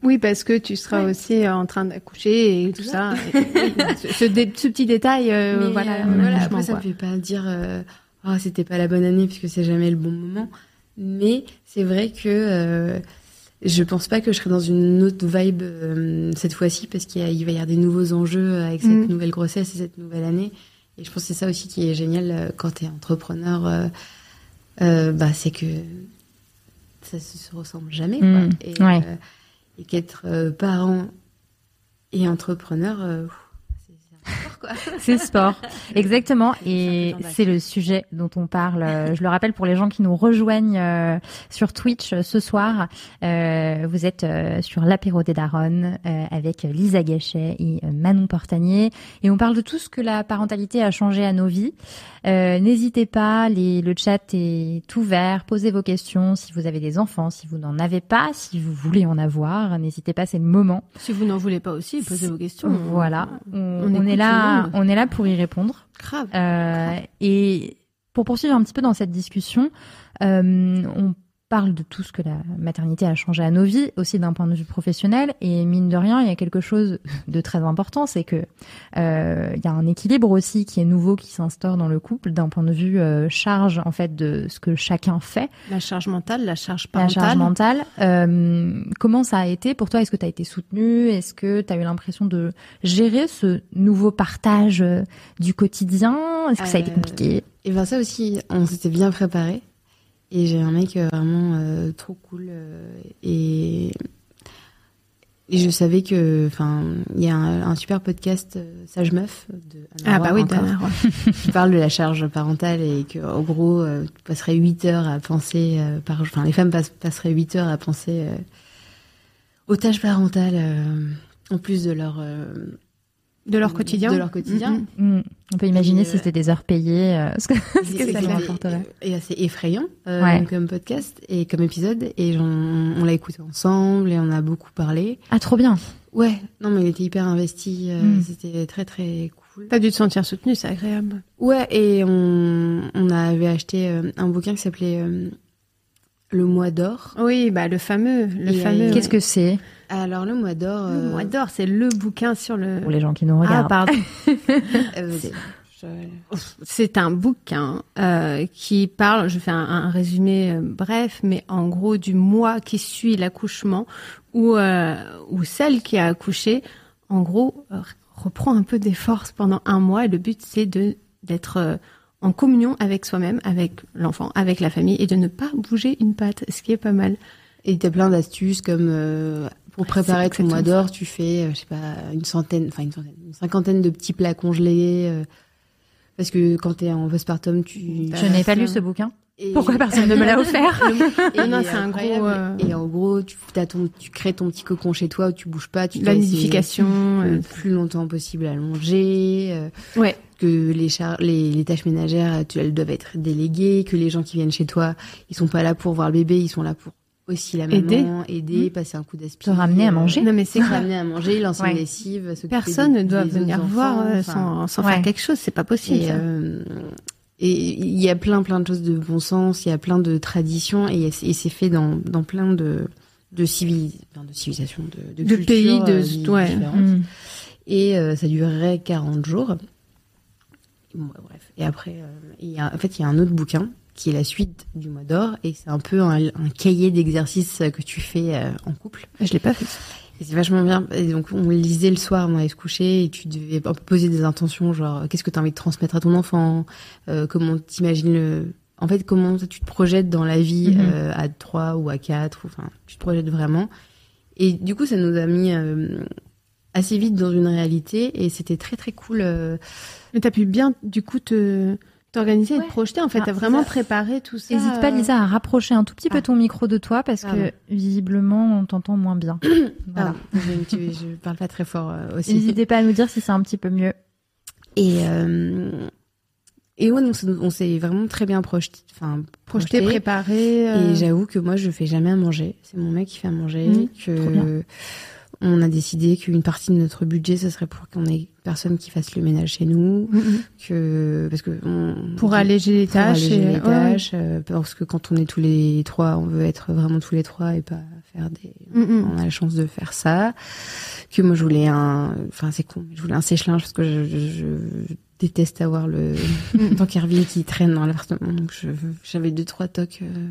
Speaker 2: Oui, parce que tu seras aussi en train d'accoucher et tout ça. ce, petit détail, [LAUGHS] voilà.
Speaker 3: voilà après, ça me fait pas dire oh, c'était pas la bonne année puisque c'est jamais le bon moment. Mais c'est vrai que euh, je pense pas que je serai dans une autre vibe euh, cette fois-ci parce qu'il va y avoir des nouveaux enjeux avec cette mm. nouvelle grossesse et cette nouvelle année. Et je pense que c'est ça aussi qui est génial euh, quand tu es entrepreneur. bah, c'est que ça se ressemble jamais. Quoi. Mm. Et qu'être parent et entrepreneur [LAUGHS]
Speaker 1: c'est sport, exactement. Et c'est le sujet dont on parle. Euh, je le rappelle pour les gens qui nous rejoignent euh, sur Twitch euh, ce soir. vous êtes sur l'apéro des Daronnes avec Lisa Gachet et Manon Portanier. Et on parle de tout ce que la parentalité a changé à nos vies. N'hésitez pas, les, le chat est ouvert. Posez vos questions si vous avez des enfants, si vous n'en avez pas, si vous voulez en avoir. N'hésitez pas, c'est le moment.
Speaker 2: Si vous n'en voulez pas aussi, posez vos questions.
Speaker 1: Voilà, on, on est là, on est là pour y répondre.
Speaker 2: Grave.
Speaker 1: Euh, et pour poursuivre un petit peu dans cette discussion, euh, on parle de tout ce que la maternité a changé à nos vies, aussi d'un point de vue professionnel. Et mine de rien, il y a quelque chose de très important, c'est que euh, il y a un équilibre aussi qui est nouveau qui s'instaure dans le couple d'un point de vue euh, charge en fait de ce que chacun fait.
Speaker 2: La charge mentale, la charge parentale.
Speaker 1: La charge mentale. Euh, comment ça a été pour toi? Est-ce que tu as été soutenue? Est-ce que tu as eu l'impression de gérer ce nouveau partage euh, du quotidien? Est-ce que ça a été compliqué?
Speaker 3: Et ben ça aussi, on s'était bien préparé. Et j'ai un mec euh, vraiment euh, trop cool euh, et et je savais que, enfin, il y a un, super podcast Sage Meuf de
Speaker 2: Ah bah oui, [LAUGHS]
Speaker 3: qui parle de la charge parentale et que, en gros, tu passerais 8 heures à penser par, enfin, les femmes passeraient 8 heures à penser aux tâches parentales en plus de leur
Speaker 2: de leur quotidien.
Speaker 3: De leur quotidien.
Speaker 1: Mm, mm, mm. On peut imaginer si c'était des heures payées, euh, [LAUGHS] ce que, ce que ça rapporterait.
Speaker 3: Et assez effrayant euh, comme podcast et comme épisode. Et on, l'a écouté ensemble et on a beaucoup parlé.
Speaker 1: Ah, trop bien.
Speaker 3: Ouais, non, mais il était hyper investi. Euh, c'était très, très cool.
Speaker 2: T'as dû te sentir soutenu, c'est agréable.
Speaker 3: Ouais, et on, on avait acheté un bouquin qui s'appelait Le mois d'or.
Speaker 2: Oui, bah le fameux. Le fameux.
Speaker 1: Qu'est-ce que c'est?
Speaker 3: Alors le mois d'or.
Speaker 2: Le mois d'or, c'est le bouquin sur le.
Speaker 1: Pour les gens qui nous regardent.
Speaker 2: Ah pardon. [LAUGHS] Euh, c'est un bouquin euh, qui parle, je fais un, résumé euh, bref, mais en gros du mois qui suit l'accouchement, où, où celle qui a accouché, en gros, reprend un peu des forces pendant un mois. Et le but, c'est de d'être en communion avec soi-même, avec l'enfant, avec la famille, et de ne pas bouger une patte, ce qui est pas mal.
Speaker 3: Et tu as plein d'astuces comme pour préparer ton mois d'or, tu fais, euh, je sais pas, une centaine, enfin une centaine, une cinquantaine de petits plats congelés. Euh, parce que quand tu es en postpartum, tu.
Speaker 1: Je n'ai pas lu ce bouquin.
Speaker 3: Et-
Speaker 1: Pourquoi [LAUGHS] personne ne me l'a offert [LAUGHS]
Speaker 3: et,
Speaker 2: Non, c'est un gros, euh,
Speaker 3: Et en gros, tu, t'as ton, tu crées ton petit cocon chez toi où tu bouges pas, tu
Speaker 2: La nidification.
Speaker 3: le
Speaker 2: euh,
Speaker 3: plus longtemps possible à longer, euh,
Speaker 2: Ouais.
Speaker 3: que les, char- les, les tâches ménagères, tu, elles doivent être déléguées, que les gens qui viennent chez toi, ils sont pas là pour voir le bébé, ils sont là pour aussi la maman, aider, passer un coup d'aspi.
Speaker 1: Te ramener à manger.
Speaker 2: Non, mais c'est
Speaker 3: ramener à manger, [LAUGHS] lancer
Speaker 1: Ouais.
Speaker 3: une lessive,
Speaker 2: Personne
Speaker 3: des-
Speaker 2: ne doit venir
Speaker 3: enfants,
Speaker 2: voir euh,
Speaker 3: enfin,
Speaker 2: sans, sans
Speaker 1: Ouais.
Speaker 2: faire quelque chose. C'est pas possible.
Speaker 3: et euh, et il y a plein plein de choses de bon sens, il y a plein de traditions et, et c'est fait dans, dans plein de de, civili- enfin, de civilisations, de,
Speaker 2: De
Speaker 3: cultures,
Speaker 2: pays, de-
Speaker 3: euh, di-
Speaker 2: ouais.
Speaker 3: différentes.
Speaker 1: Mm.
Speaker 3: Et euh, ça durerait 40 jours. Bon, bref. Et après, il y a, en fait, il y a un autre bouquin qui est la suite du mois d'or et c'est un peu un, un cahier d'exercices que tu fais euh, en couple.
Speaker 2: Je l'ai pas fait.
Speaker 3: Et c'est vachement bien. Et donc, on lisait le soir, on allait se coucher, et tu devais poser des intentions, genre, qu'est-ce que tu as envie de transmettre à ton enfant? Euh, Comment t'imagines le... En fait, comment tu te projettes dans la vie
Speaker 1: Mhm.
Speaker 3: euh, à trois ou à quatre, ou, enfin, tu te projettes vraiment. Et du coup, ça nous a mis euh, assez vite dans une réalité, et c'était très très cool.
Speaker 2: Mais t'as pu bien, du coup, te t'organiser et te projeter. En fait,
Speaker 1: Ah,
Speaker 2: t'as vraiment préparé tout ça.
Speaker 1: N'hésite pas,
Speaker 2: euh,
Speaker 1: Lisa, à rapprocher un tout petit peu
Speaker 3: Ah.
Speaker 1: ton micro de toi parce
Speaker 3: Pardon.
Speaker 1: que visiblement, on t'entend moins bien. [COUGHS] voilà.
Speaker 3: je, parle pas très fort euh, aussi.
Speaker 1: N'hésitez pas à nous dire si c'est un petit peu mieux.
Speaker 3: Et, euh, et ouais, on s'est vraiment très bien projeté. Enfin,
Speaker 2: Projeté, préparé. euh,
Speaker 3: Et j'avoue que moi, je fais jamais à manger. C'est mon mec qui fait à manger.
Speaker 1: Mmh,
Speaker 3: que. On a décidé qu'une partie de notre budget, ce serait pour qu'on ait personne qui fasse le ménage chez nous.
Speaker 2: mm, mm.
Speaker 3: Que parce que on-
Speaker 2: Pour alléger les
Speaker 3: pour
Speaker 2: tâches.
Speaker 3: alléger
Speaker 2: et-
Speaker 3: les
Speaker 2: ouais.
Speaker 3: tâches, euh, parce que quand on est tous les trois, on veut être vraiment tous les trois et pas faire des.
Speaker 2: Mm, mm.
Speaker 3: On a la chance de faire ça. Que moi, je voulais un. Enfin, c'est con. Je voulais un sèche-linge parce que je, je- je déteste avoir le [LAUGHS] tankerville qui traîne dans l'appartement. Donc, j'avais deux trois tocs. euh,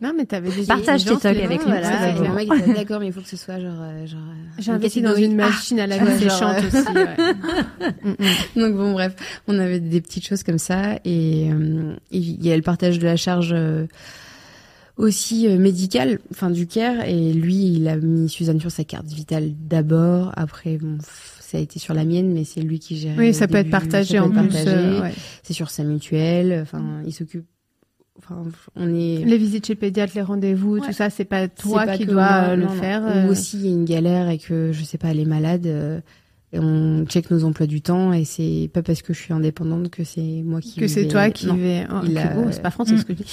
Speaker 2: Non, mais t'avais des
Speaker 1: Partage tes tocs avec nous,
Speaker 2: voilà,
Speaker 3: mon mec était [LAUGHS] d'accord, mais il faut que ce soit genre. euh, genre euh,
Speaker 2: J'ai investi dans une machine à laver
Speaker 3: genre,
Speaker 2: séchante
Speaker 3: euh,
Speaker 2: aussi. [LAUGHS] Mm, mm.
Speaker 3: Donc bon, bref, on avait des petites choses comme ça et il y a le partage de la charge aussi médicale, enfin du care et lui il a mis Suzanne sur sa carte vitale d'abord, après bon, ça a été sur la mienne mais c'est lui qui gère.
Speaker 2: Oui, ça peut être partagé en plus.
Speaker 3: C'est sur sa mutuelle, enfin il s'occupe. Enfin on est.
Speaker 2: Les visites chez le pédiatre, les rendez-vous,
Speaker 3: Ouais.
Speaker 2: tout ça, c'est pas toi
Speaker 3: pas
Speaker 2: qui dois euh, le
Speaker 3: non, non.
Speaker 2: faire.
Speaker 3: Ou
Speaker 2: euh.
Speaker 3: aussi il y a une galère et que je sais pas elle est malade. euh, et on check nos emplois du temps et c'est pas parce que je suis indépendante que c'est moi qui
Speaker 2: que c'est toi qui vais. Oh, c'est pas français
Speaker 1: Mm.
Speaker 2: ce que je dis.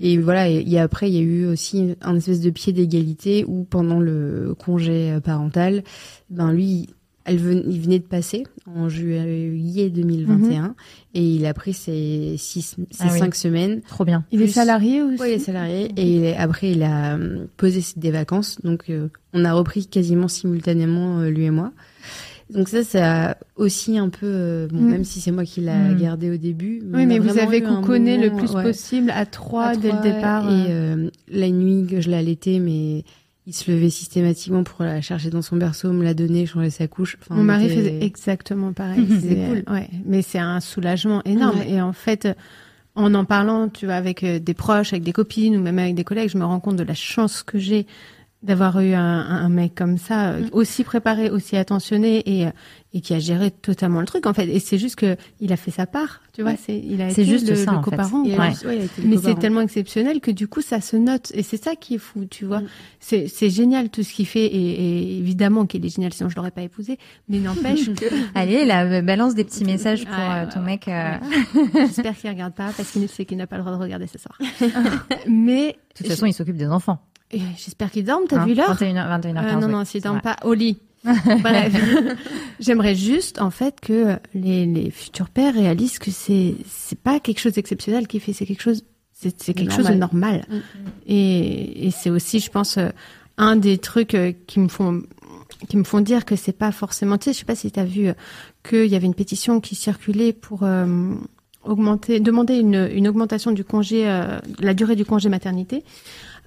Speaker 3: Et voilà, et, et après, il y a eu aussi un espèce de pied d'égalité où pendant le congé parental, ben lui, elle ven- il venait de passer en juillet 2021 et il a pris ses six, ses
Speaker 1: Ah oui.
Speaker 3: cinq semaines.
Speaker 1: Trop bien.
Speaker 2: Il est
Speaker 3: Plus-
Speaker 2: salarié aussi.
Speaker 3: Ouais, il est salarié et il est- après il a euh, posé des vacances, donc euh, on a repris quasiment simultanément euh, lui et moi. Donc ça, ça a aussi un peu, euh, bon,
Speaker 2: Mm.
Speaker 3: même si c'est moi qui l'a
Speaker 1: Mm.
Speaker 3: gardé au début.
Speaker 2: Oui, mais vous avez couconné le
Speaker 3: moment,
Speaker 2: plus
Speaker 3: ouais,
Speaker 2: possible à trois dès le départ.
Speaker 3: Et
Speaker 2: euh,
Speaker 3: la nuit que je l'allaitais, mais il se levait systématiquement pour la chercher dans son berceau, me la donner, changer sa couche. Enfin,
Speaker 2: Mon
Speaker 3: on
Speaker 2: mari
Speaker 3: était-
Speaker 2: faisait exactement pareil.
Speaker 1: Mhm.
Speaker 2: C'est
Speaker 3: cool.
Speaker 2: Ouais, mais c'est un soulagement énorme.
Speaker 3: Ouais.
Speaker 2: Et en fait, en en parlant, tu vois, avec euh, des proches, avec des copines ou même avec des collègues, je me rends compte de la chance que j'ai d'avoir eu un, un mec comme ça, euh,
Speaker 3: Mm.
Speaker 2: aussi préparé, aussi attentionné et, euh, et qui a géré totalement le truc en fait. Et c'est juste que il a fait sa part, tu vois.
Speaker 3: Ouais.
Speaker 2: C'est il a
Speaker 1: C'est
Speaker 2: été
Speaker 1: juste
Speaker 2: le,
Speaker 1: ça,
Speaker 2: le coparent.
Speaker 3: Ouais, le
Speaker 2: Mais c'est tellement exceptionnel que du coup ça se note et c'est ça qui est fou, tu vois.
Speaker 3: Mm.
Speaker 2: C'est c'est génial tout ce qu'il fait et, et évidemment qu'il est génial sinon je l'aurais pas épousé. Mais n'empêche [LAUGHS] que [LAUGHS]
Speaker 1: Allez, là, balance des petits messages pour
Speaker 2: Ouais,
Speaker 1: euh,
Speaker 2: ouais,
Speaker 1: ton
Speaker 2: ouais.
Speaker 1: mec. euh,
Speaker 2: j'espère qu'il regarde pas parce qu'il sait qu'il n'a pas le droit de regarder ce soir. [LAUGHS] Mais
Speaker 1: De toute façon, il s'occupe des enfants.
Speaker 2: J'espère qu'il dorme. T'as
Speaker 1: Hein,
Speaker 2: vu l'heure
Speaker 1: 21h, 21h15.
Speaker 2: Euh, Non non, s'il
Speaker 1: c'est
Speaker 2: dorme
Speaker 1: vrai.
Speaker 2: pas au lit. [LAUGHS] Bref, j'aimerais juste en fait que les, les futurs pères réalisent que c'est c'est pas quelque chose d'exceptionnel qu'il fait, c'est quelque chose c'est c'est quelque chose de normal.
Speaker 3: Mm.
Speaker 2: Et, et c'est aussi, je pense, euh, un des trucs euh, qui me font qui me font dire que c'est pas forcément. Tu sais, je sais pas si tu as vu qu'il y avait une pétition qui circulait pour euh, augmenter, demander une, une augmentation du congé, euh, la durée du congé maternité.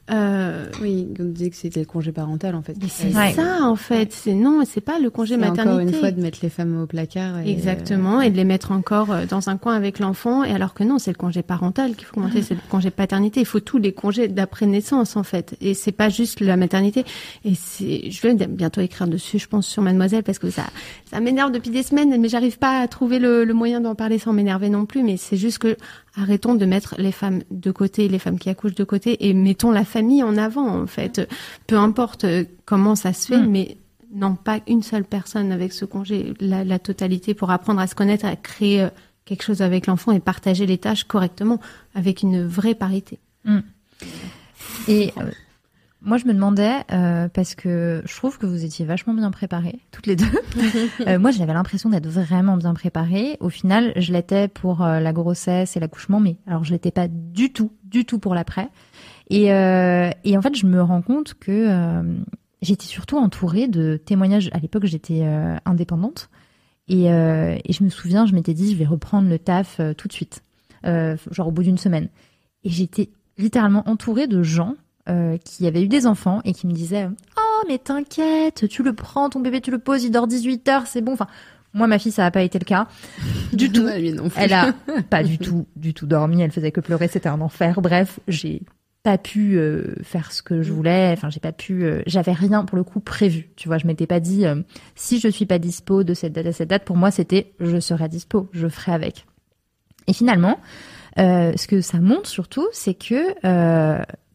Speaker 2: Euh,
Speaker 3: Oui, on disait que c'était le congé parental en fait.
Speaker 2: mais c'est
Speaker 1: Ouais.
Speaker 2: ça en fait. C'est non, c'est pas le congé maternité.
Speaker 3: encore une fois de mettre les femmes au placard. Et,
Speaker 2: Exactement, et de les mettre encore euh, dans un coin avec l'enfant, et alors que non, c'est le congé parental qu'il faut augmenter, c'est le congé paternité. Il faut tous les congés d'après naissance en fait, et c'est pas juste la maternité. Et c'est, je vais bientôt écrire dessus, je pense, sur Mademoiselle, parce que ça, ça m'énerve depuis des semaines, mais j'arrive pas à trouver le, le moyen d'en parler sans m'énerver non plus. Mais c'est juste que arrêtons de mettre les femmes de côté, les femmes qui accouchent de côté, et mettons la famille en avant, en fait. Peu importe euh, comment ça se fait,
Speaker 1: Mm.
Speaker 2: mais non pas une seule personne avec ce congé, la, la totalité pour apprendre à se connaître, à créer euh, quelque chose avec l'enfant et partager les tâches correctement, avec une vraie parité.
Speaker 1: Et euh, moi, je me demandais, euh, parce que je trouve que vous étiez vachement bien préparées, toutes les deux. [LAUGHS] Euh, moi, j'avais l'impression d'être vraiment bien préparée. Au final, je l'étais pour euh, la grossesse et l'accouchement, mais alors je l'étais pas du tout, du tout pour l'après. Et, euh, et en fait, je me rends compte que euh, j'étais surtout entourée de témoignages. À l'époque, j'étais euh, indépendante. Et, euh, et je me souviens, je m'étais dit, je vais reprendre le taf tout de suite, euh, genre au bout d'une semaine. Et j'étais littéralement entourée de gens euh, qui avaient eu des enfants et qui me disaient Oh, mais t'inquiète, tu le prends, ton bébé, tu le poses, il dort 18 heures, c'est bon. Enfin, moi, ma fille, ça n'a pas été le cas. [LAUGHS] Du tout.
Speaker 3: Ouais, non.
Speaker 1: Elle a [LAUGHS] pas du tout, du tout dormi. Elle faisait que pleurer. C'était un enfer. Bref, j'ai pas pu euh, faire ce que je voulais. Enfin, j'ai pas pu. euh, J'avais rien pour le coup prévu. Tu vois, je m'étais pas dit euh, si je suis pas dispo de cette date à cette date. Pour moi, c'était je serai dispo, je ferai avec. Et finalement, ce que ça montre surtout, c'est que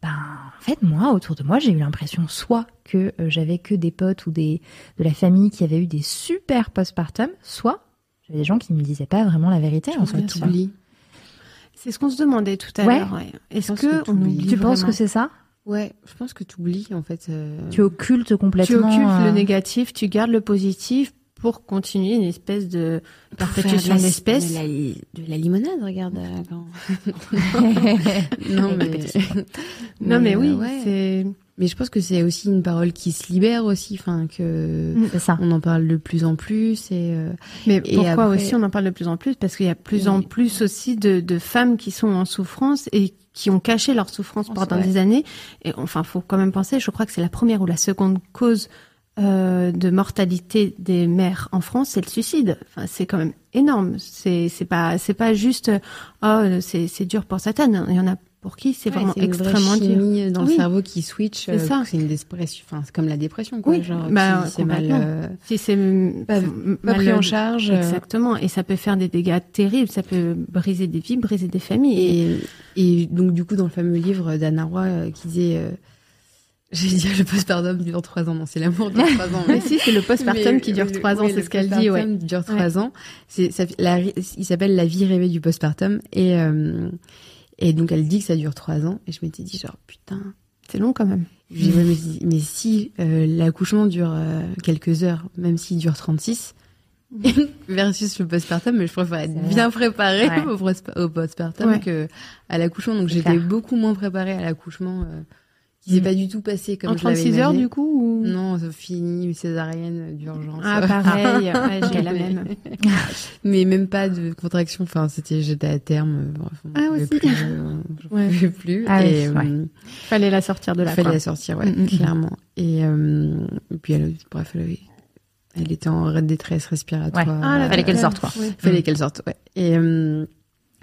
Speaker 1: ben, en fait, moi, autour de moi, j'ai eu l'impression soit que euh, j'avais que des potes ou des de la famille qui avaient eu des super postpartum, soit j'avais des gens qui me disaient pas vraiment la vérité.
Speaker 3: Je
Speaker 1: En fait,
Speaker 3: tu oublies.
Speaker 2: C'est ce qu'on se demandait tout à
Speaker 1: Ouais.
Speaker 2: l'heure. Ouais. Est-ce que,
Speaker 3: que tu
Speaker 2: on
Speaker 3: oublies.
Speaker 2: oublie
Speaker 1: Tu penses que c'est ça?
Speaker 3: Ouais, je pense que tu oublies en fait. euh,
Speaker 1: Tu occultes
Speaker 2: Tu
Speaker 1: complètement.
Speaker 2: occultes
Speaker 1: euh,
Speaker 2: le négatif, tu gardes le positif pour continuer une espèce de perpétuation
Speaker 3: de. De la, de la limonade, regarde. euh, quand- [LAUGHS] [LAUGHS] [LAUGHS] non mais.
Speaker 2: Non
Speaker 3: euh,
Speaker 2: oui,
Speaker 3: ouais.
Speaker 2: c'est
Speaker 3: Mais je pense que c'est aussi une parole qui se libère aussi, enfin que
Speaker 2: Mm.
Speaker 1: Ça.
Speaker 3: on en parle de plus en plus et euh,
Speaker 2: Mais
Speaker 3: Et
Speaker 2: pourquoi
Speaker 3: après-
Speaker 2: aussi on en parle de plus en plus? Parce qu'il y a plus en plus aussi de, de femmes qui sont en souffrance et qui ont caché leur souffrance pendant
Speaker 3: Ouais.
Speaker 2: des années. Et enfin, faut quand même penser. Je crois que c'est la première ou la seconde cause euh, de mortalité des mères en France, c'est le suicide. Enfin, c'est quand même énorme. C'est c'est pas c'est pas juste oh c'est c'est dur pour Satan. Il y en a pour qui c'est
Speaker 3: ouais,
Speaker 2: vraiment
Speaker 3: une vraie
Speaker 2: extrêmement dur.
Speaker 3: dans
Speaker 2: Oui.
Speaker 3: le cerveau qui switch.
Speaker 2: C'est
Speaker 3: euh,
Speaker 2: ça.
Speaker 3: C'est une dépression, enfin c'est comme la dépression quoi.
Speaker 2: Oui,
Speaker 3: genre
Speaker 2: bah,
Speaker 3: si c'est mal, euh,
Speaker 2: Si c'est
Speaker 3: pas, pris en charge. euh,
Speaker 2: Exactement. Et ça peut faire des dégâts terribles. Ça peut briser des vies, briser des familles. Et
Speaker 3: Et, donc du coup dans le fameux livre d'Anna Roy euh, qui disait, euh, j'ai dit le postpartum dure trois ans, non c'est l'amour dure [LAUGHS] trois ans.
Speaker 2: Mais si, c'est le postpartum qui dure trois ans,
Speaker 3: oui,
Speaker 2: c'est ce qu'elle dit, ouais.
Speaker 3: postpartum dure trois ans. C'est, ça, fait- la- il s'appelle La vie rêvée du postpartum. Et, euh, et donc, elle dit que ça dure trois ans. Et je m'étais dit, genre, putain.
Speaker 2: C'est long quand même.
Speaker 3: Mais, mais si euh, l'accouchement dure euh, quelques heures, même s'il dure 36, [LAUGHS] versus le postpartum, mais je préfère être
Speaker 1: C'est
Speaker 3: bien préparée
Speaker 1: Ouais.
Speaker 3: au, postpartum
Speaker 2: Ouais.
Speaker 3: que à l'accouchement. Donc, j'étais
Speaker 1: clair.
Speaker 3: beaucoup moins préparée à l'accouchement. Euh, qui s'est
Speaker 1: Mm.
Speaker 3: pas du tout passé comme
Speaker 2: en
Speaker 3: je l'avais
Speaker 2: 36 heures, du coup ou...
Speaker 3: Non, ça finit césarienne d'urgence.
Speaker 2: Ah, pareil. [LAUGHS] ouais, j'ai la même. [LAUGHS]
Speaker 3: Mais même pas de contraction. Enfin, c'était, j'étais à terme. euh, Bref,
Speaker 2: Ah, aussi.
Speaker 3: plus, [LAUGHS] euh,
Speaker 2: Ouais.
Speaker 3: pouvais plus.
Speaker 1: Ah
Speaker 3: et,
Speaker 1: ouais.
Speaker 3: euh,
Speaker 2: Fallait la sortir de
Speaker 3: il
Speaker 2: là.
Speaker 3: fallait
Speaker 2: quoi.
Speaker 3: la sortir, ouais,
Speaker 2: Mm, mm,
Speaker 3: clairement. Et, euh, et puis, elle, bref, elle, avait- elle était en détresse respiratoire.
Speaker 1: Ouais.
Speaker 2: Ah, la
Speaker 1: Fallait qu'elle sorte, quoi.
Speaker 2: Ouais.
Speaker 3: Fallait qu'elle sorte, ouais. Et euh,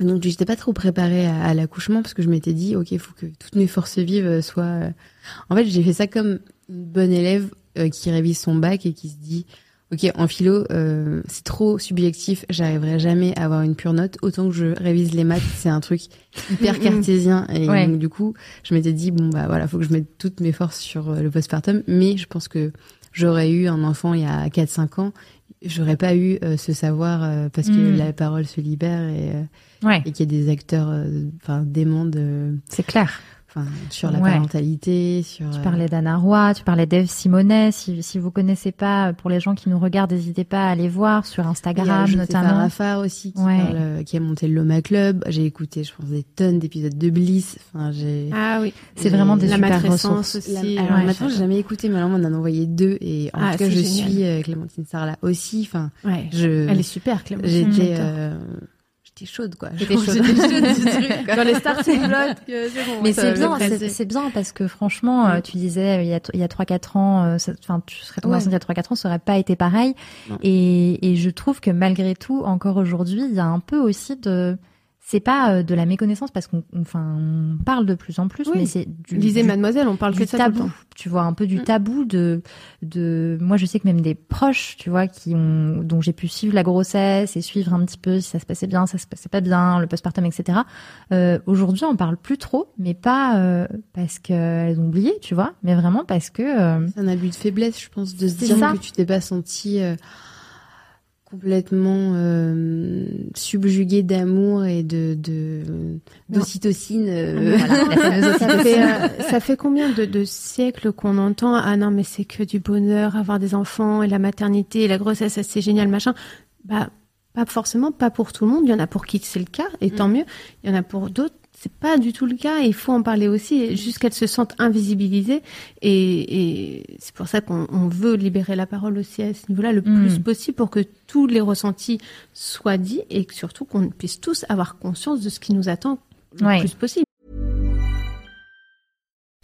Speaker 3: donc, j'étais pas trop préparée à, à l'accouchement parce que je m'étais dit, ok, il faut que toutes mes forces vives soient. euh, En fait, j'ai fait ça comme une bonne élève euh, qui révise son bac et qui se dit, ok, en philo, euh, c'est trop subjectif, j'arriverai jamais à avoir une pure note. Autant que je révise les maths, c'est un truc hyper [LAUGHS] cartésien. Et
Speaker 1: Ouais.
Speaker 3: donc, du coup, je m'étais dit, bon, bah voilà, faut que je mette toutes mes forces sur euh, le postpartum. Mais je pense que j'aurais eu un enfant il y a 4-5 ans, j'aurais pas eu euh, ce savoir euh, parce que
Speaker 1: Mm.
Speaker 3: la parole se libère et, euh,
Speaker 1: Ouais,
Speaker 3: et qu'il y a des acteurs euh, enfin dément de
Speaker 1: c'est clair.
Speaker 3: Enfin sur la
Speaker 1: Ouais.
Speaker 3: parentalité sur
Speaker 1: Tu
Speaker 3: euh,
Speaker 1: parlais d'Anna Roy, tu parlais d'Eve Simonet. Si, si vous connaissez pas, pour les gens qui nous regardent, n'hésitez pas à aller voir sur
Speaker 3: il y a
Speaker 1: Instagram notamment.
Speaker 3: Arafat aussi qui,
Speaker 1: Ouais.
Speaker 3: parle, euh, qui a monté le Loma Club j'ai écouté je pense des tonnes d'épisodes de Bliss enfin j'ai
Speaker 2: Ah oui.
Speaker 1: C'est vraiment des
Speaker 2: La
Speaker 1: super ressources.
Speaker 2: aussi.
Speaker 3: La- alors
Speaker 2: ouais.
Speaker 3: maintenant j'ai jamais écouté mais alors on en a envoyé deux et en
Speaker 2: Ah,
Speaker 3: tout cas je
Speaker 2: génial.
Speaker 3: suis euh, Clémentine Sarlat aussi enfin
Speaker 2: Ouais.
Speaker 3: je
Speaker 2: Elle est super, Clémentine.
Speaker 3: j'étais euh, j'étais chaude quoi
Speaker 1: T'étais chaude.
Speaker 3: j'étais chaude du truc quoi.
Speaker 2: Dans les stars, c'est blood que c'est bon.
Speaker 1: Mais c'est bien, c'est c'est bien parce que franchement, euh, tu disais il y a, il y a 3-4 ans, euh, enfin tu serais tombée
Speaker 3: Ouais.
Speaker 1: enceinte il y a 3-4 ans, ça aurait pas été pareil. Et, et je trouve que malgré tout, encore aujourd'hui, il y a un peu aussi de c'est pas euh, de la méconnaissance parce qu'on enfin on parle de plus en plus,
Speaker 2: Oui.
Speaker 1: mais c'est du,
Speaker 2: Lisez
Speaker 1: du-
Speaker 2: Mademoiselle, on parle
Speaker 1: du
Speaker 2: que de ça tout le
Speaker 1: tabou,
Speaker 2: temps.
Speaker 1: tu vois, un peu du
Speaker 2: Mm.
Speaker 1: tabou de de moi je sais que même des proches, tu vois, qui ont dont j'ai pu suivre la grossesse et suivre un petit peu si ça se passait bien, ça se passait pas bien, le postpartum, etc. Euh, Aujourd'hui, on parle plus trop, mais pas euh, parce qu'elles ont oublié, tu vois, mais vraiment parce que euh,
Speaker 3: C'est un abus de faiblesse, je pense, de se dire
Speaker 1: ça.
Speaker 3: que tu t'es pas senti euh, complètement euh, subjugué d'amour et de de- d'ocytocine. euh,
Speaker 1: voilà, la [LAUGHS] fameuse
Speaker 2: Ça fait, euh, ça fait combien de, de siècles qu'on entend ah non mais c'est que du bonheur avoir des enfants et la maternité et la grossesse c'est génial machin. Bah pas forcément pas pour tout le monde. Il y en a pour qui c'est le cas et tant mieux. Il y en a pour d'autres c'est pas du tout le cas et il faut en parler aussi juste qu'elles se sentent invisibilisées et, et c'est pour ça qu'on on veut libérer la parole aussi à ce niveau-là le
Speaker 1: Mm.
Speaker 2: plus possible pour que tous les ressentis soient dits et que surtout qu'on puisse tous avoir conscience de ce qui nous attend le
Speaker 1: Ouais.
Speaker 2: plus possible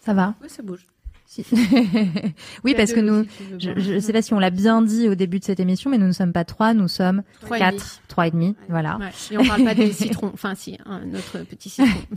Speaker 1: Ça va?
Speaker 3: Ouais, ça bouge.
Speaker 1: Si. [LAUGHS] oui, parce que nous, je, je sais pas si on l'a bien dit au début de cette émission, mais nous ne sommes pas trois, nous sommes
Speaker 2: Trois et demi.
Speaker 1: quatre, trois et demi, voilà.
Speaker 2: Ouais. Et on parle pas des citrons. Enfin, si, un autre petit citron. [LAUGHS] [LAUGHS]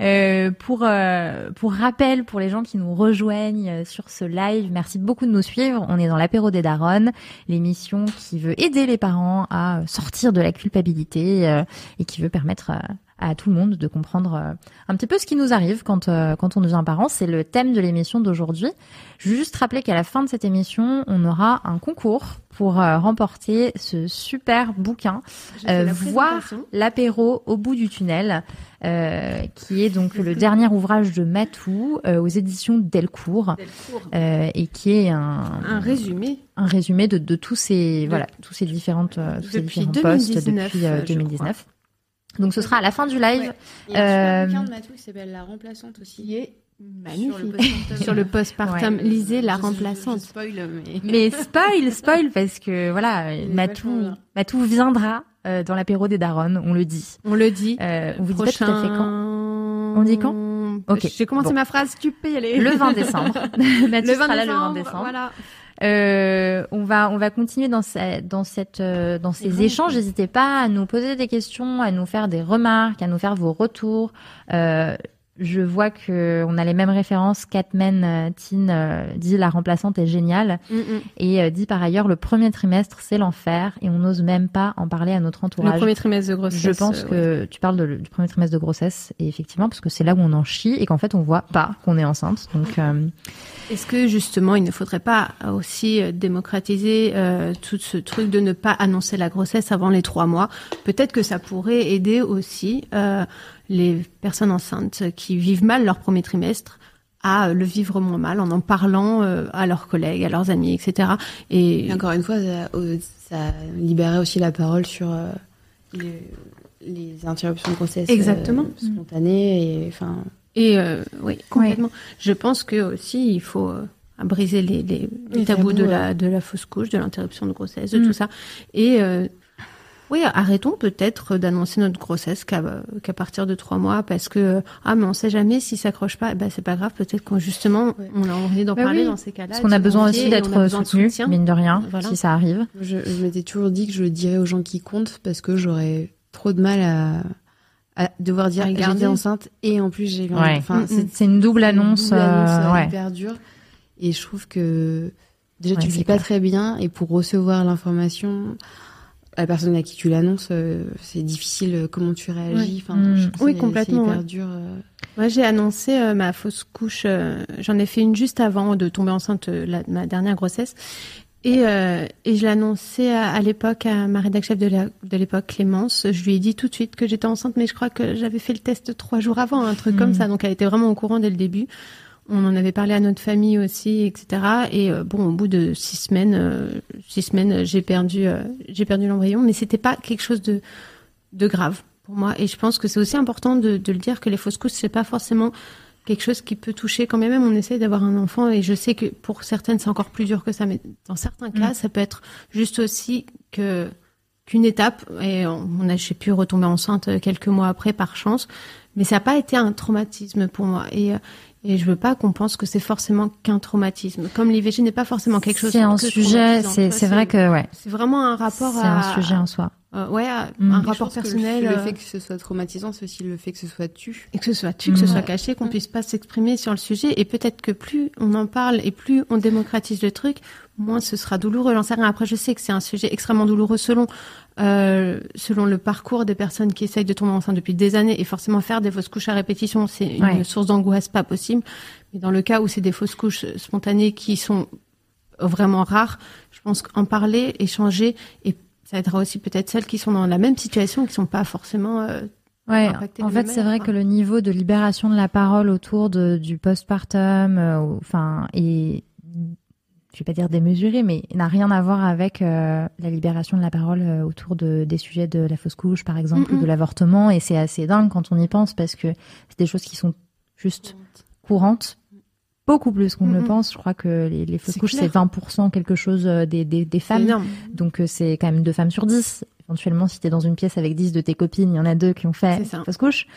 Speaker 1: Euh, pour euh, pour rappel, pour les gens qui nous rejoignent euh, sur ce live, merci beaucoup de nous suivre. On est dans l'apéro des Daronnes, l'émission qui veut aider les parents à sortir de la culpabilité euh, et qui veut permettre euh, à tout le monde de comprendre euh, un petit peu ce qui nous arrive quand euh, quand on devient parent. C'est le thème de l'émission d'aujourd'hui. Je veux juste rappeler qu'à la fin de cette émission, on aura un concours pour euh, remporter ce super bouquin euh,
Speaker 2: la
Speaker 1: voir l'apéro au bout du tunnel, euh, qui est donc le dernier ouvrage de Matou euh, aux éditions Delcourt,
Speaker 2: Delcourt.
Speaker 1: et qui est un,
Speaker 2: Un résumé.
Speaker 1: un résumé de, de tous ces voilà tous ces différentes tous ces
Speaker 2: Depuis
Speaker 1: différents postes
Speaker 2: 2019,
Speaker 1: depuis euh,
Speaker 2: euh, je
Speaker 1: 2019. Donc ce sera à la fin du live.
Speaker 3: Il y a un
Speaker 1: Euh,
Speaker 3: de Matou qui s'appelle La remplaçante aussi.
Speaker 2: Est
Speaker 3: Sur le
Speaker 2: magnifique.
Speaker 3: postpartum. [LAUGHS]
Speaker 2: Sur le postpartum.
Speaker 1: Ouais.
Speaker 2: Lisez La
Speaker 3: Je-
Speaker 2: remplaçante.
Speaker 3: Je spoil, mais. [LAUGHS]
Speaker 1: Mais spoil, spoil parce que voilà, Matou. Matou viendra euh, dans l'apéro des Daronnes, on le dit.
Speaker 2: On le dit.
Speaker 1: Euh, on vous dit pas tout à fait quand.
Speaker 2: On
Speaker 1: dit quand Ok.
Speaker 2: J'ai commencé
Speaker 1: Bon.
Speaker 2: ma phrase, tu peux y aller.
Speaker 1: Le 20 décembre. [LAUGHS]
Speaker 2: Le 20
Speaker 1: sera là
Speaker 2: décembre,
Speaker 1: le 20 décembre.
Speaker 2: Voilà.
Speaker 1: Euh, on va on va continuer dans ce- dans cette euh, dans ces
Speaker 2: bon.
Speaker 1: échanges. N'hésitez pas à nous poser des questions, à nous faire des remarques, à nous faire vos retours. Euh, je vois que on a les mêmes références. Catman euh, Tin euh, dit la remplaçante est géniale
Speaker 2: Mm, mm.
Speaker 1: et euh, dit par ailleurs le premier trimestre c'est l'enfer et on n'ose même pas en parler à notre
Speaker 2: Le
Speaker 1: entourage.
Speaker 2: premier trimestre de grossesse.
Speaker 1: Je pense
Speaker 2: euh,
Speaker 1: que tu parles de- du premier trimestre de grossesse et effectivement parce que c'est là où on en chie et qu'en fait on voit pas qu'on est enceinte. Donc euh,
Speaker 2: Est-ce que justement, il ne faudrait pas aussi démocratiser euh, tout ce truc de ne pas annoncer la grossesse avant les trois mois? Peut-être que ça pourrait aider aussi euh, les personnes enceintes qui vivent mal leur premier trimestre à le vivre moins mal en en parlant euh, à leurs collègues, à leurs amis, etc. Et,
Speaker 3: Et encore une fois, ça, euh, ça libérait aussi la parole sur euh, les, les interruptions de grossesse euh,
Speaker 2: Exactement.
Speaker 3: spontanées et enfin
Speaker 2: et euh, oui, complètement. Je pense que aussi il faut briser les, les, les
Speaker 3: Les
Speaker 2: tabous,
Speaker 3: tabous,
Speaker 2: de
Speaker 3: ouais.
Speaker 2: la de la fausse couche, de l'interruption de grossesse, de
Speaker 1: Mm.
Speaker 2: tout ça. Et euh, oui, arrêtons peut-être d'annoncer notre grossesse qu'à qu'à partir de trois mois parce que ah mais on sait jamais si ça accroche pas. Bah c'est pas grave. Peut-être qu'on justement on a envie d'en
Speaker 1: Bah
Speaker 2: parler
Speaker 1: oui.
Speaker 2: dans ces cas-là.
Speaker 1: parce qu'on a besoin aussi d'être
Speaker 2: de
Speaker 1: soutenu, mine de rien,
Speaker 2: Voilà.
Speaker 1: si ça arrive.
Speaker 3: je, je m'étais toujours dit que je le dirais aux gens qui comptent parce que j'aurais trop de mal à, à devoir dire
Speaker 2: garder.
Speaker 3: j'étais enceinte et en plus j'ai eu un-
Speaker 1: Ouais.
Speaker 3: enfin
Speaker 2: Mm,
Speaker 3: c'est
Speaker 2: mm.
Speaker 1: C'est une double
Speaker 3: une
Speaker 1: annonce.
Speaker 3: double annonce,
Speaker 1: euh,
Speaker 3: euh,
Speaker 1: ouais.
Speaker 3: hyper dure et je trouve que déjà
Speaker 1: Ouais,
Speaker 3: tu le dis pas
Speaker 1: clair.
Speaker 3: très bien et pour recevoir l'information la personne à qui tu l'annonces euh, c'est difficile euh, comment tu réagis enfin
Speaker 1: Mm.
Speaker 2: Oui, complètement,
Speaker 3: c'est hyper
Speaker 2: ouais.
Speaker 3: dur euh.
Speaker 2: Moi, j'ai annoncé euh, ma fausse couche. J'en ai fait une juste avant de tomber enceinte, la- ma dernière grossesse. Et, et je l'ai annoncé à, à l'époque à ma rédac chef de l'époque, Clémence. Je lui ai dit tout de suite que j'étais enceinte, mais je crois que j'avais fait le test trois jours avant, un truc comme ça. Donc, elle était vraiment au courant dès le début. On en avait parlé à notre famille aussi, etc. Et euh, bon, au bout de six semaines, euh, six semaines, j'ai perdu, euh, j'ai perdu l'embryon, mais c'était pas quelque chose de de grave pour moi. Et je pense que c'est aussi important de, de le dire que les fausses couches, c'est pas forcément quelque chose qui peut toucher quand même. On essaie d'avoir un enfant et je sais que pour certaines, c'est encore plus dur que ça, mais dans certains cas,
Speaker 1: Mm.
Speaker 2: ça peut être juste aussi que qu'une étape. Et on a, j'ai pu retomber enceinte quelques mois après par chance, mais ça n'a pas été un traumatisme pour moi. Et et je veux pas qu'on pense que c'est forcément qu'un traumatisme. Comme l'IVG n'est pas forcément quelque chose.
Speaker 1: C'est un
Speaker 2: que
Speaker 1: sujet, c'est vrai que ouais,
Speaker 2: c'est vraiment un rapport
Speaker 1: c'est un sujet en soi.
Speaker 2: euh, ouais,
Speaker 1: Mm.
Speaker 2: un
Speaker 1: Et
Speaker 2: rapport
Speaker 3: que le-
Speaker 2: personnel.
Speaker 3: Le,
Speaker 2: euh,
Speaker 3: fait que ce soit traumatisant, c'est aussi le fait que ce soit tu.
Speaker 2: et que ce soit tu, que ce
Speaker 1: Mm.
Speaker 2: soit caché, qu'on puisse pas s'exprimer sur le sujet. Et peut-être que plus on en parle et plus on démocratise le truc, moins ce sera douloureux. J'en sais rien. Après, je sais que c'est un sujet extrêmement douloureux selon euh, selon le parcours des personnes qui essayent de tomber enceinte depuis des années. Et forcément, faire des fausses couches à répétition, c'est une
Speaker 1: Ouais.
Speaker 2: source d'angoisse pas possible. Mais dans le cas où c'est des fausses couches spontanées qui sont vraiment rares, je pense qu'en parler, échanger, et ça aidera aussi peut-être celles qui sont dans la même situation, qui sont pas forcément euh,
Speaker 1: Ouais, en fait, c'est vrai que le niveau de libération de la parole autour de, du postpartum, euh, enfin, est, je vais pas dire démesuré, mais n'a rien à voir avec euh, la libération de la parole euh, autour de, des sujets de la fausse couche, par exemple,
Speaker 2: Mm,
Speaker 1: ou de l'avortement. Et c'est assez dingue quand on y pense parce que c'est des choses qui sont juste courantes, beaucoup plus qu'on ne
Speaker 2: Mm,
Speaker 1: le pense. Je crois que les, les fausses couches, c'est 20% quelque chose euh, des, des, des
Speaker 2: c'est
Speaker 1: femmes. Donc c'est quand même deux femmes sur dix. Éventuellement, si t'es dans une pièce avec 10 de tes copines, il y en a deux qui ont fait fausse couche.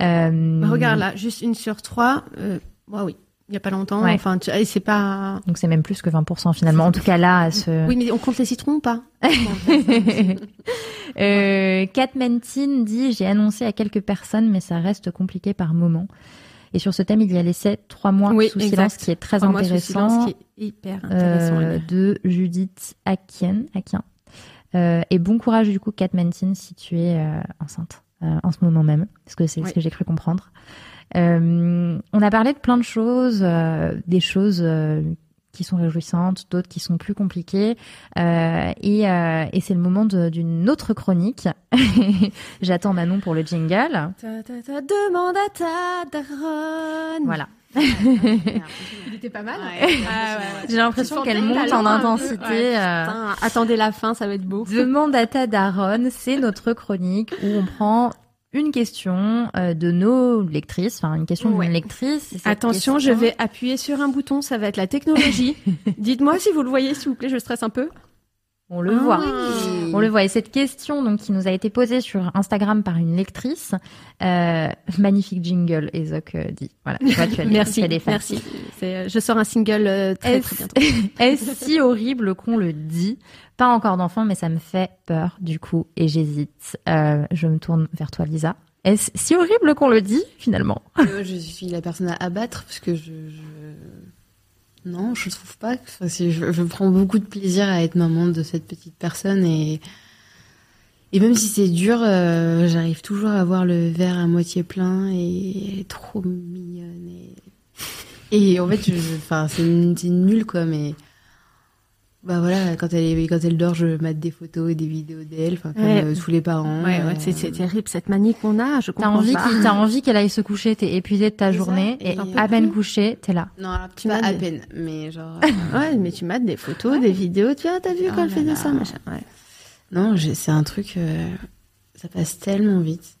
Speaker 1: Euh,
Speaker 2: Bah, regarde là, juste une sur trois. Euh, oui, il y a pas longtemps.
Speaker 1: Ouais.
Speaker 2: Enfin, tu, c'est pas.
Speaker 1: Donc c'est même plus que 20% finalement. En tout cas là, ce... [LAUGHS]
Speaker 2: Oui, mais on compte les citrons ou pas [LAUGHS]
Speaker 1: euh, dit j'ai annoncé à quelques personnes, mais ça reste compliqué par moment. Et sur ce thème, il y a laissé trois mois
Speaker 2: Oui,
Speaker 1: sous
Speaker 2: exact.
Speaker 1: silence, qui est très
Speaker 2: Trois mois sous
Speaker 1: intéressant.
Speaker 2: silence, qui est hyper intéressant.
Speaker 1: euh, de Judith Akien. Akien. Euh, et bon courage du coup, Kat Mentin, si tu es euh, enceinte en ce moment même, parce que c'est ce que j'ai cru comprendre. Euh, on a parlé de plein de choses, euh, des choses euh, qui sont réjouissantes, d'autres qui sont plus compliquées. Euh, et euh, et c'est le moment d'une autre chronique. [LAUGHS] J'attends Manon pour le jingle.
Speaker 2: Ta, ta, ta, demande à ta daronne.
Speaker 1: Voilà. [LAUGHS]
Speaker 2: Il était pas mal.
Speaker 3: Ouais,
Speaker 2: Ah, ouais, ouais.
Speaker 1: J'ai l'impression qu'elle monte en intensité.
Speaker 2: ouais.
Speaker 1: euh,
Speaker 2: Putain, attendez la fin, ça va être beau.
Speaker 1: Demande à ta daronne, c'est notre chronique où on prend une question euh, de nos lectrices, enfin une question
Speaker 2: Ouais.
Speaker 1: d'une lectrice.
Speaker 2: Attention, je vais appuyer sur un bouton, ça va être la technologie. [LAUGHS] Dites-moi si vous le voyez, s'il vous plaît, je stresse un peu.
Speaker 1: On le voit.
Speaker 3: Oui.
Speaker 1: On le voit. Et cette question, donc, qui nous a été posée sur Instagram par une lectrice, euh, magnifique jingle, Ezoc euh, dit. Voilà. Tu vois, tu as des-
Speaker 2: Merci,
Speaker 1: tu as des fans.
Speaker 2: merci. Euh, je sors un single euh, très, très
Speaker 1: Est-ce
Speaker 2: bientôt. [LAUGHS]
Speaker 1: est-ce si horrible qu'on le dit? Pas encore d'enfant, mais ça me fait peur du coup et j'hésite. Euh, je me tourne vers toi, Lisa. Est-ce si horrible qu'on le dit finalement?
Speaker 3: Euh, je suis la personne à abattre parce que je, je... non, je trouve pas. Enfin, je, prends beaucoup de plaisir à être maman de cette petite personne et et même si c'est dur, euh, j'arrive toujours à voir le verre à moitié plein et trop mignonne et et en fait, enfin, c'est nul quoi, mais bah voilà, quand elle est, quand elle dort, je mate des photos et des vidéos d'elle, enfin comme
Speaker 2: Ouais.
Speaker 3: euh, tous les parents.
Speaker 2: Ouais, ouais,
Speaker 3: euh,
Speaker 2: c'est, c'est terrible cette manie qu'on a. Je
Speaker 1: T'as
Speaker 2: comprends
Speaker 1: envie
Speaker 2: pas.
Speaker 1: qu'il- t'as envie qu'elle aille se coucher, t'es épuisé de ta
Speaker 3: ça,
Speaker 1: journée
Speaker 3: et
Speaker 1: à peine
Speaker 2: plus.
Speaker 1: couché, t'es là.
Speaker 3: Non, alors,
Speaker 2: Tu
Speaker 3: pas à peine, mais genre. [LAUGHS]
Speaker 2: Ouais, mais tu mates des photos, des vidéos. Tu vois, t'as vu
Speaker 3: Oh
Speaker 2: quand elle
Speaker 3: là
Speaker 2: fait de ça, machin. Ouais.
Speaker 3: Non, j'ai- c'est un truc. euh, ça passe tellement vite.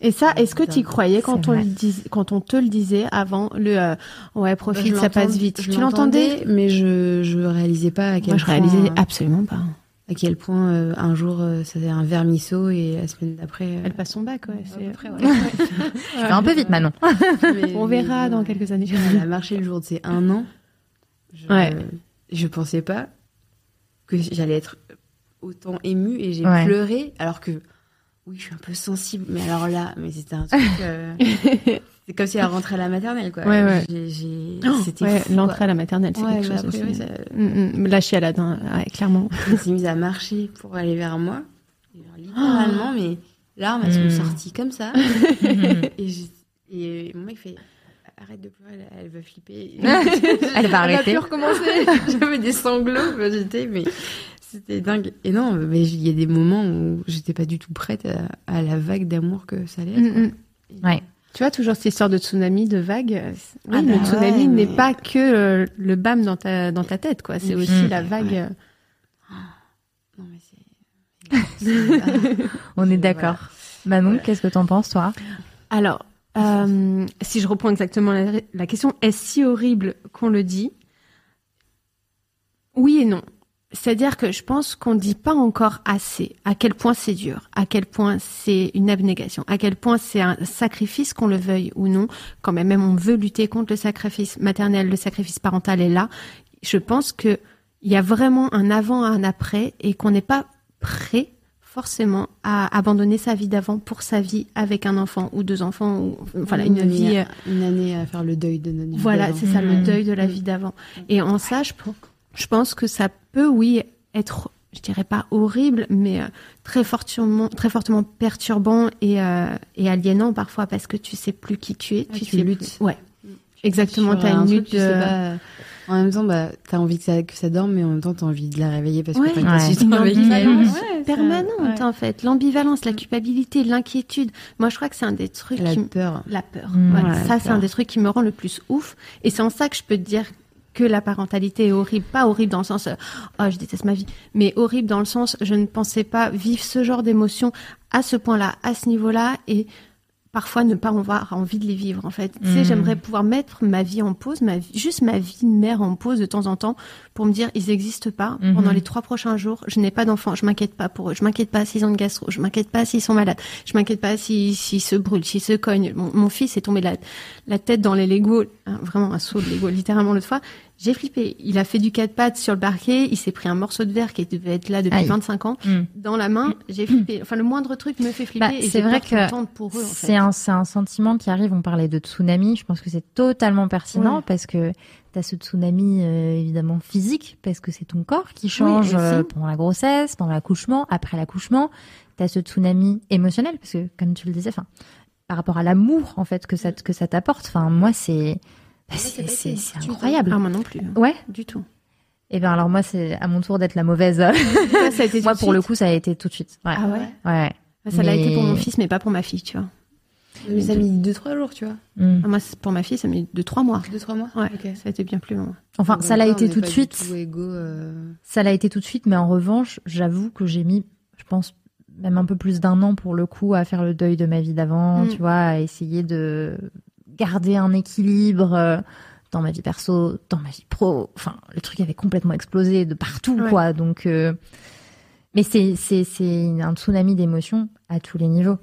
Speaker 2: Et ça, est-ce que tu y croyais quand on,
Speaker 1: vrai.
Speaker 2: le dis, quand on te le disait avant le euh, ouais profite,
Speaker 3: Je
Speaker 2: ça passe vite.
Speaker 3: je
Speaker 2: Tu l'entendais
Speaker 3: mais je je réalisais pas à quel
Speaker 2: Moi, je
Speaker 3: point.
Speaker 2: réalisais absolument pas.
Speaker 3: À quel point euh, un jour euh, ça faisait un vermisseau et la semaine d'après. euh,
Speaker 2: Elle passe son bac, ouais. c'est-
Speaker 3: peu près, ouais. [LAUGHS]
Speaker 1: Tu fais un peu vite, Manon.
Speaker 3: Mais- [LAUGHS]
Speaker 2: On verra
Speaker 3: mais,
Speaker 2: dans quelques années.
Speaker 3: Elle a marché le jour de ses un an. Je,
Speaker 2: Ouais.
Speaker 3: je pensais pas que j'allais être autant émue et j'ai
Speaker 1: Ouais.
Speaker 3: pleuré alors que oui, je suis un peu sensible, mais alors là, mais c'était un truc. euh, [LAUGHS] c'est comme si elle rentrait à la maternelle, quoi.
Speaker 2: Ouais, ouais. Oh,
Speaker 3: C'était
Speaker 2: ouais, l'entrée à la maternelle, c'est quelque chose
Speaker 3: après,
Speaker 2: aussi.
Speaker 3: ouais, ça-
Speaker 2: Mm, mm. Hein, ouais, clairement. [LAUGHS]
Speaker 3: Elle s'est mise à marcher pour aller vers moi. Littéralement, mais larmes, elles
Speaker 1: Mm.
Speaker 3: sont sorties comme ça. [LAUGHS] et, mon mec fait Arrête de pleurer, elle, elle va flipper.
Speaker 1: Elle va arrêter.
Speaker 3: Elle a pu recommencer. J'avais des sanglots, j'étais, mais c'était dingue. Et non, mais il y a des moments où j'étais pas du tout prête à, à la vague d'amour que ça allait être.
Speaker 2: Mm, mm.
Speaker 1: Ouais.
Speaker 2: Tu vois, toujours cette histoire de tsunami, de vague. Oui,
Speaker 3: Ah
Speaker 2: le
Speaker 3: bah
Speaker 2: tsunami
Speaker 3: ouais,
Speaker 2: n'est
Speaker 3: mais-
Speaker 2: pas que euh, le bam dans ta, dans ta tête, quoi. C'est
Speaker 3: Mm.
Speaker 2: aussi la vague.
Speaker 3: Non, mais c'est. c'est- [LAUGHS]
Speaker 1: On est d'accord. [LAUGHS] Manon, qu'est-ce que t'en penses, toi?
Speaker 2: Alors, euh, si je reprends exactement la, la question, est-ce si horrible qu'on le dit? Oui et non. C'est-à-dire que je pense qu'on ne dit pas encore assez à quel point c'est dur, à quel point c'est une abnégation, à quel point c'est un sacrifice, qu'on le veuille ou non. Quand même, même on veut lutter contre le sacrifice maternel, le sacrifice parental est là. Je pense que il y a vraiment un avant, un après, et qu'on n'est pas prêt forcément à abandonner sa vie d'avant pour sa vie avec un enfant ou deux enfants ou voilà une
Speaker 3: année
Speaker 2: vie
Speaker 3: à- Une année à faire le deuil de notre vie.
Speaker 2: voilà c'est ça le
Speaker 1: Mhm.
Speaker 2: deuil de la vie d'avant et en ça je, pe- je pense que ça peut oui être je dirais pas horrible mais euh, très fortement très fortement perturbant et euh, et aliénant parfois parce que tu sais plus qui tu es
Speaker 3: Ouais, tu
Speaker 2: sais
Speaker 3: luttes.
Speaker 2: plus- ouais exactement
Speaker 3: Sur
Speaker 2: tu as
Speaker 3: un
Speaker 2: une lutte
Speaker 3: tu sais pas, En même temps, bah, t'as envie que ça, que ça dorme, mais en même temps, t'as envie de la réveiller parce
Speaker 2: Ouais.
Speaker 3: que t'as
Speaker 1: Ouais.
Speaker 2: une
Speaker 3: réveiller.
Speaker 2: ambivalence
Speaker 3: Ouais,
Speaker 2: permanente en fait l'ambivalence la culpabilité l'inquiétude moi je crois que c'est un des trucs
Speaker 3: La
Speaker 2: qui
Speaker 3: peur.
Speaker 2: La peur.
Speaker 1: Mmh.
Speaker 2: Ouais,
Speaker 3: Ouais,
Speaker 2: ça, c'est un des trucs qui me rend le plus ouf. Et c'est en ça que je peux te dire que la parentalité est horrible. Pas horrible dans le sens, euh, oh, je déteste ma vie. Mais horrible dans le sens, je ne pensais pas vivre ce genre d'émotions à ce point-là, à ce niveau-là. Et parfois ne pas avoir envie de les vivre, en fait. Tu sais,
Speaker 1: Mm.
Speaker 2: j'aimerais pouvoir mettre ma vie en pause, ma vie, juste ma vie de mère en pause de temps en temps pour me dire, ils n'existent pas.
Speaker 1: Mhm.
Speaker 2: Pendant les trois prochains jours, je n'ai pas d'enfants. Je m'inquiète pas pour eux. Je m'inquiète pas s'ils ont de gastro. Je m'inquiète pas s'ils sont malades. Je m'inquiète pas s'ils se brûlent, s'ils se cognent. Mon, mon fils est tombé la, la tête dans les Legos, hein, vraiment un saut de Lego, littéralement l'autre fois. J'ai flippé. Il a fait du quatre pattes sur le parquet. Il s'est pris un morceau de verre qui devait être là depuis
Speaker 1: Aïe.
Speaker 2: 25 ans
Speaker 1: Mm.
Speaker 2: dans la main. J'ai flippé. Enfin, le moindre truc me fait flipper.
Speaker 1: Bah, c'est vrai que
Speaker 2: pour eux, en
Speaker 1: C'est
Speaker 2: fait.
Speaker 1: un, c'est un sentiment qui arrive. On parlait de tsunami. Je pense que c'est totalement pertinent
Speaker 2: Ouais.
Speaker 1: parce que tu as ce tsunami euh, évidemment physique parce que c'est ton corps qui change euh, pendant la grossesse, pendant l'accouchement, après l'accouchement. Tu as ce tsunami émotionnel parce que comme tu le disais, enfin par rapport à l'amour en fait que ça que ça t'apporte. Enfin moi c'est bah, c'est c'est- incroyable.
Speaker 2: Ah, moi non plus.
Speaker 1: Ouais.
Speaker 2: Du tout.
Speaker 1: Et bien alors moi c'est à mon tour d'être la mauvaise.
Speaker 2: Ça, ça a été [LAUGHS]
Speaker 1: moi pour le coup ça a été tout de suite. Ouais.
Speaker 2: Ah ouais.
Speaker 1: Ouais.
Speaker 2: Ça l'a été pour mon fils, mais pas pour ma fille, tu vois.
Speaker 3: Mais ça a mis 2-3 jours, tu vois.
Speaker 1: Mm.
Speaker 2: Ah, Moi, pour ma fille, ça a mis deux, trois mois.
Speaker 3: 2-3 mois
Speaker 2: Ouais,
Speaker 3: Ok.
Speaker 2: ça a été bien plus long.
Speaker 1: Enfin
Speaker 3: Donc
Speaker 1: ça l'a été tout de suite.
Speaker 3: tout euh,
Speaker 1: Ça l'a été tout de suite, mais en revanche, j'avoue que j'ai mis, je pense, même un peu plus d'un an pour le coup à faire le deuil de ma vie d'avant,
Speaker 2: Mm.
Speaker 1: tu vois, à essayer de garder un équilibre euh, dans ma vie perso, dans ma vie pro. Enfin, le truc avait complètement explosé de partout,
Speaker 2: Ouais.
Speaker 1: quoi. Donc, euh, mais c'est c'est c'est un tsunami d'émotions à tous les niveaux.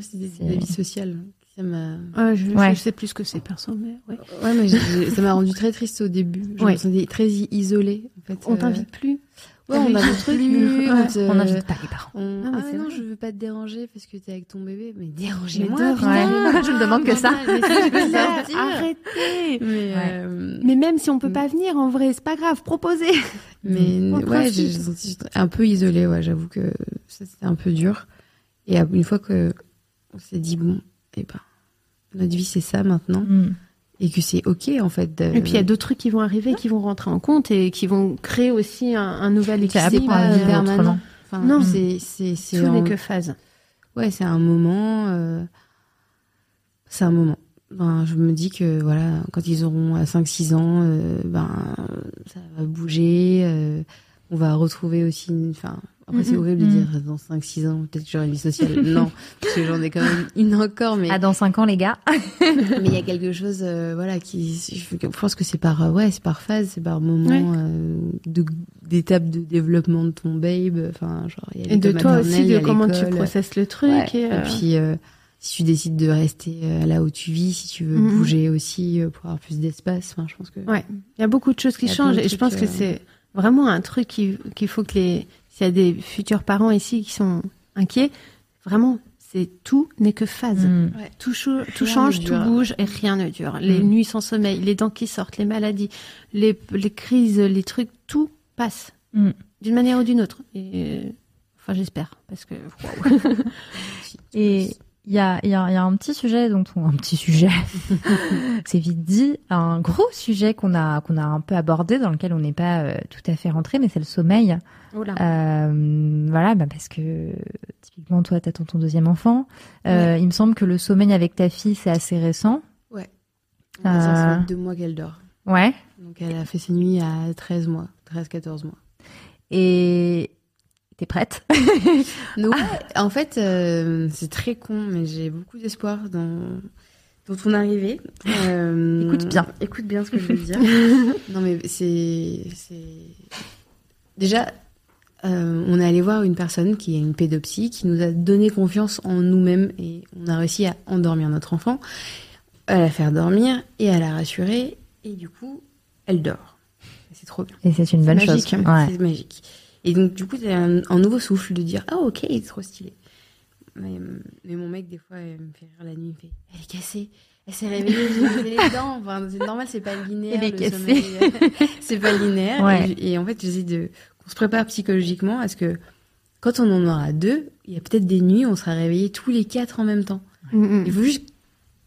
Speaker 3: C'est des, des vies sociales. Ça m'a.
Speaker 2: Je,
Speaker 1: Ouais.
Speaker 2: je sais plus ce que c'est perso, mais ouais.
Speaker 3: Ouais, mais j'ai- j'ai- ça m'a rendu très triste au début. Je
Speaker 2: Ouais.
Speaker 3: me sentais très isolée. En fait,
Speaker 2: On
Speaker 3: euh,
Speaker 2: t'invite plus?
Speaker 3: Ouais, on n'invite
Speaker 2: truc,
Speaker 3: plus.
Speaker 2: ouais.
Speaker 3: quand, euh,
Speaker 1: On n'invite pas les parents.
Speaker 3: on-
Speaker 2: Ah, mais
Speaker 3: Ah, non, je veux pas te déranger parce que t'es avec ton bébé. Mais dérangez-moi.
Speaker 2: rien.
Speaker 1: Je ne demande que ça.
Speaker 2: Mais. Arrêtez.
Speaker 3: Mais,
Speaker 1: Ouais.
Speaker 3: euh,
Speaker 2: Mais même si on peut
Speaker 3: Mm.
Speaker 2: pas venir, en vrai, c'est pas grave. Proposez. [LAUGHS]
Speaker 3: mais
Speaker 2: En
Speaker 3: ouais, j'ai senti un peu isolée. Ouais, j'avoue que ça c'était un peu dur. Et une fois que on s'est dit bon, eh ben, notre vie c'est ça maintenant,
Speaker 1: Mm.
Speaker 3: Et que c'est ok en fait. de-
Speaker 2: Et puis il y a d'autres trucs qui vont arriver, qui vont rentrer en compte et qui vont créer aussi un, un nouvel équilibre.
Speaker 1: vivre
Speaker 3: permanent. Enfin,
Speaker 2: Non.
Speaker 3: c'est c'est c'est
Speaker 2: Tout
Speaker 3: en-
Speaker 2: n'est que phase.
Speaker 3: Ouais, c'est un moment. euh, c'est un moment. Ben, je me dis que voilà, quand ils auront à 5-6 ans, euh, ben ça va bouger. euh, on va retrouver aussi. une- Enfin, après c'est horrible de
Speaker 1: Mhm.
Speaker 3: dire dans 5-6 ans, peut-être que j'aurai une vie sociale. [LAUGHS] non, parce que j'en ai quand même une encore, mais
Speaker 1: Ah, dans 5 ans, les gars. [LAUGHS]
Speaker 3: mais il y a quelque chose, euh, voilà, qui. Je pense que c'est par, euh, ouais, c'est par phase, c'est par moment
Speaker 2: Ouais.
Speaker 3: euh, de d'étape de développement de ton babe. Enfin, genre il y a
Speaker 2: Et de toi aussi, de comment tu processes le truc.
Speaker 3: Ouais.
Speaker 2: Et,
Speaker 3: Et puis, si tu décides de rester là où tu vis, si tu veux bouger aussi pour avoir plus d'espace, enfin, je pense que.
Speaker 2: Ouais. Il y a beaucoup de choses qui changent et je pense que c'est vraiment un truc qui- qu'il faut que les. S'il y a des futurs parents ici qui sont inquiets, vraiment, c'est tout n'est que phase.
Speaker 1: Mm.
Speaker 2: Tout, chou- tout
Speaker 3: Rien
Speaker 2: change, tout bouge et rien ne dure. Les
Speaker 1: Mm.
Speaker 2: nuits sans sommeil, les dents qui sortent, les maladies, les, les crises, les trucs, tout passe
Speaker 1: Mm.
Speaker 2: d'une manière ou d'une autre. Et, enfin, j'espère parce que. [LAUGHS]
Speaker 1: Et Il y a, y, a, y a, un petit sujet dont on, un petit sujet, [LAUGHS] c'est vite dit, un gros sujet qu'on a qu'on a un peu abordé dans lequel on n'est pas euh, tout à fait rentré, mais c'est le sommeil. Euh, voilà, bah parce que typiquement toi, t'attends ton deuxième enfant. Euh, ouais. Il me semble que le sommeil avec ta fille c'est assez récent.
Speaker 3: Ouais. Dire, ça fait deux mois qu'elle dort.
Speaker 1: Ouais.
Speaker 3: Donc elle a fait ses nuits à 13 mois, 13-14 mois.
Speaker 1: Et T'es prête? [LAUGHS]
Speaker 3: Ouais, En fait, euh, c'est très con, mais j'ai beaucoup d'espoir dans, dans ton arrivée.
Speaker 1: Euh, écoute bien.
Speaker 3: Écoute bien ce que je veux dire. [LAUGHS] non, mais c'est. Déjà, euh, on est allé voir une personne qui est une pédopsie, qui nous a donné confiance en nous-mêmes et on a réussi à endormir notre enfant, à la faire dormir et à la rassurer. Et du coup, elle dort. C'est trop bien.
Speaker 1: Et c'est une bonne
Speaker 3: magique,
Speaker 1: chose.
Speaker 3: Ouais. C'est magique. Et donc, du coup, c'est un, un, nouveau souffle de dire Ah, ok, c'est trop stylé. Mais, mais, mon mec, des fois, il me fait rire la nuit. Il me fait Elle est cassée. Elle s'est réveillée, j'ai [LAUGHS] les dents. Enfin, c'est normal, c'est pas linéaire.
Speaker 1: Elle est cassée.
Speaker 3: sommeil. c'est pas linéaire.
Speaker 1: Ouais.
Speaker 3: Et, et, en fait, j'essaie de qu'on se prépare psychologiquement à ce que quand on en aura deux, il y a peut-être des nuits où on sera réveillés tous les quatre en même temps.
Speaker 2: Mm -hmm.
Speaker 3: Il faut juste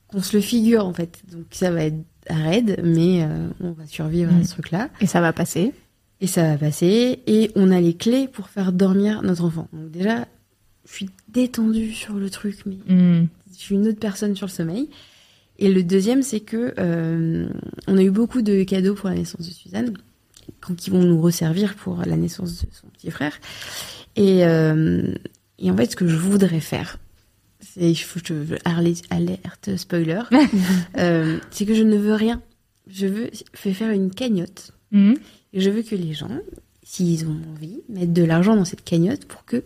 Speaker 3: qu'on se le figure, en fait. Donc, ça va être raide, mais euh, on va survivre
Speaker 1: Mm.
Speaker 3: à ce truc-là.
Speaker 2: Et ça va passer.
Speaker 3: Et ça va passer. Et on a les clés pour faire dormir notre enfant. Donc déjà, je suis détendue sur le truc, mais
Speaker 1: Mm.
Speaker 3: je suis une autre personne sur le sommeil. Et le deuxième, c'est que euh, on a eu beaucoup de cadeaux pour la naissance de Suzanne, qui vont nous resservir pour la naissance de son petit frère. Et, euh, et en fait, ce que je voudrais faire, c'est, je, je alerte, alerte spoiler, [LAUGHS] euh, c'est que je ne veux rien. Je veux faire une cagnotte.
Speaker 1: Mm.
Speaker 3: Je veux que les gens, s'ils ont envie, mettent de l'argent dans cette cagnotte pour que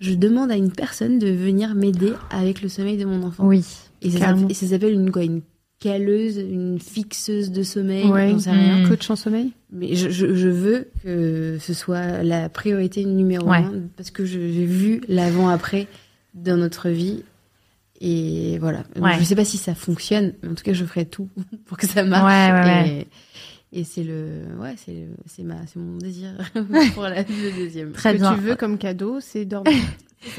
Speaker 3: je demande à une personne de venir m'aider avec le sommeil de mon enfant.
Speaker 1: Oui.
Speaker 3: Et ça, s'appelle une quoi Une caleuse, une fixeuse de sommeil,
Speaker 2: ouais.
Speaker 3: j'en sais rien.
Speaker 2: Mmh. Coach en sommeil
Speaker 3: Mais je, je, je, veux que ce soit la priorité numéro
Speaker 1: ouais.
Speaker 3: un parce que j'ai vu l'avant-après dans notre vie. Et voilà.
Speaker 1: Ouais.
Speaker 3: Je sais pas si ça fonctionne, mais en tout cas, je ferai tout [LAUGHS] pour que ça marche.
Speaker 1: Ouais,
Speaker 3: et, et c'est le, ouais, c'est c'est ma, c'est mon désir [LAUGHS] pour la, le deuxième.
Speaker 2: Ce
Speaker 1: Très
Speaker 2: que
Speaker 1: bien.
Speaker 2: tu veux comme cadeau, c'est dormir. [LAUGHS]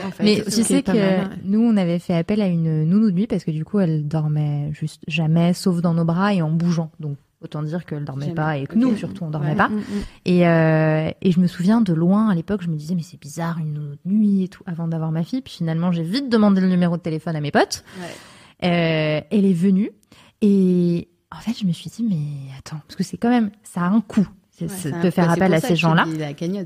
Speaker 1: En fait, mais tu sais que mal. nous, on avait fait appel à une nounou de nuit parce que du coup, elle dormait juste jamais, sauf dans nos bras et en bougeant. Donc, autant dire qu'elle dormait jamais. pas et que okay. nous, surtout, on dormait
Speaker 2: ouais.
Speaker 1: pas.
Speaker 2: Mm
Speaker 1: et, euh, et je me souviens de loin à l'époque, je me disais, mais c'est bizarre, une nounou de nuit et tout, avant d'avoir ma fille. Puis finalement, j'ai vite demandé le numéro de téléphone à mes potes.
Speaker 3: Ouais.
Speaker 1: Euh, elle est venue et en fait, je me suis dit, mais attends, parce que c'est quand même, ça a un coût.
Speaker 3: Ouais,
Speaker 1: de faire appel à ces gens-là.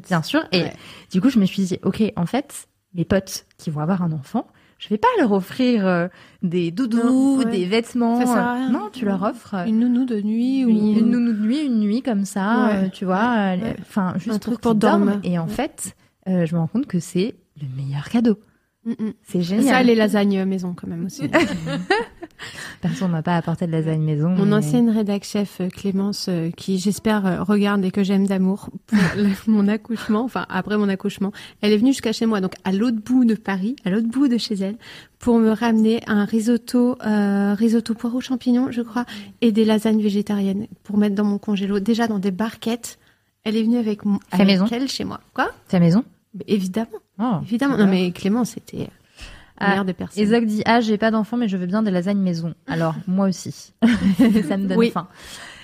Speaker 3: Bien
Speaker 1: sûr. Et
Speaker 3: ouais.
Speaker 1: du coup, je me suis dit, OK, en fait, mes potes qui vont avoir un enfant, je vais pas leur offrir euh, des doudous, non, ouais. des vêtements.
Speaker 2: Ça sert à rien.
Speaker 1: Non, tu leur offres
Speaker 2: une nounou de nuit ou
Speaker 1: une, une nounou de nuit, une nuit comme ça,
Speaker 2: ouais.
Speaker 1: euh, tu vois. Enfin, juste
Speaker 2: un
Speaker 1: pour,
Speaker 2: truc pour dormir.
Speaker 1: Et en fait, euh, je me rends compte que c'est le meilleur cadeau.
Speaker 2: Mm -mm.
Speaker 1: C'est génial.
Speaker 2: Ça, les lasagnes maison quand même aussi. [LAUGHS]
Speaker 1: Personne m'a pas apporté de lasagne maison.
Speaker 2: Mon
Speaker 1: mais...
Speaker 2: ancienne rédac chef Clémence, euh, qui j'espère euh, regarde et que j'aime d'amour pour [LAUGHS] mon accouchement, enfin après mon accouchement, elle est venue jusqu'à chez moi, donc à l'autre bout de Paris, à l'autre bout de chez elle, pour me ramener un risotto, euh, risotto poireau champignons, je crois, et des lasagnes végétariennes pour mettre dans mon congélo, déjà dans des barquettes. Elle est venue avec, mon,
Speaker 1: avec
Speaker 2: maison. elle chez moi. Quoi?
Speaker 1: Fait maison
Speaker 2: Évidemment.
Speaker 1: Oh,
Speaker 2: Évidemment. Non mais Clémence, c'était
Speaker 1: ah,
Speaker 2: des personnes.
Speaker 1: Isaac dit ah j'ai pas d'enfant mais je veux bien des lasagnes maison. Alors [LAUGHS] moi aussi, [LAUGHS] ça me donne
Speaker 2: oui.
Speaker 1: faim.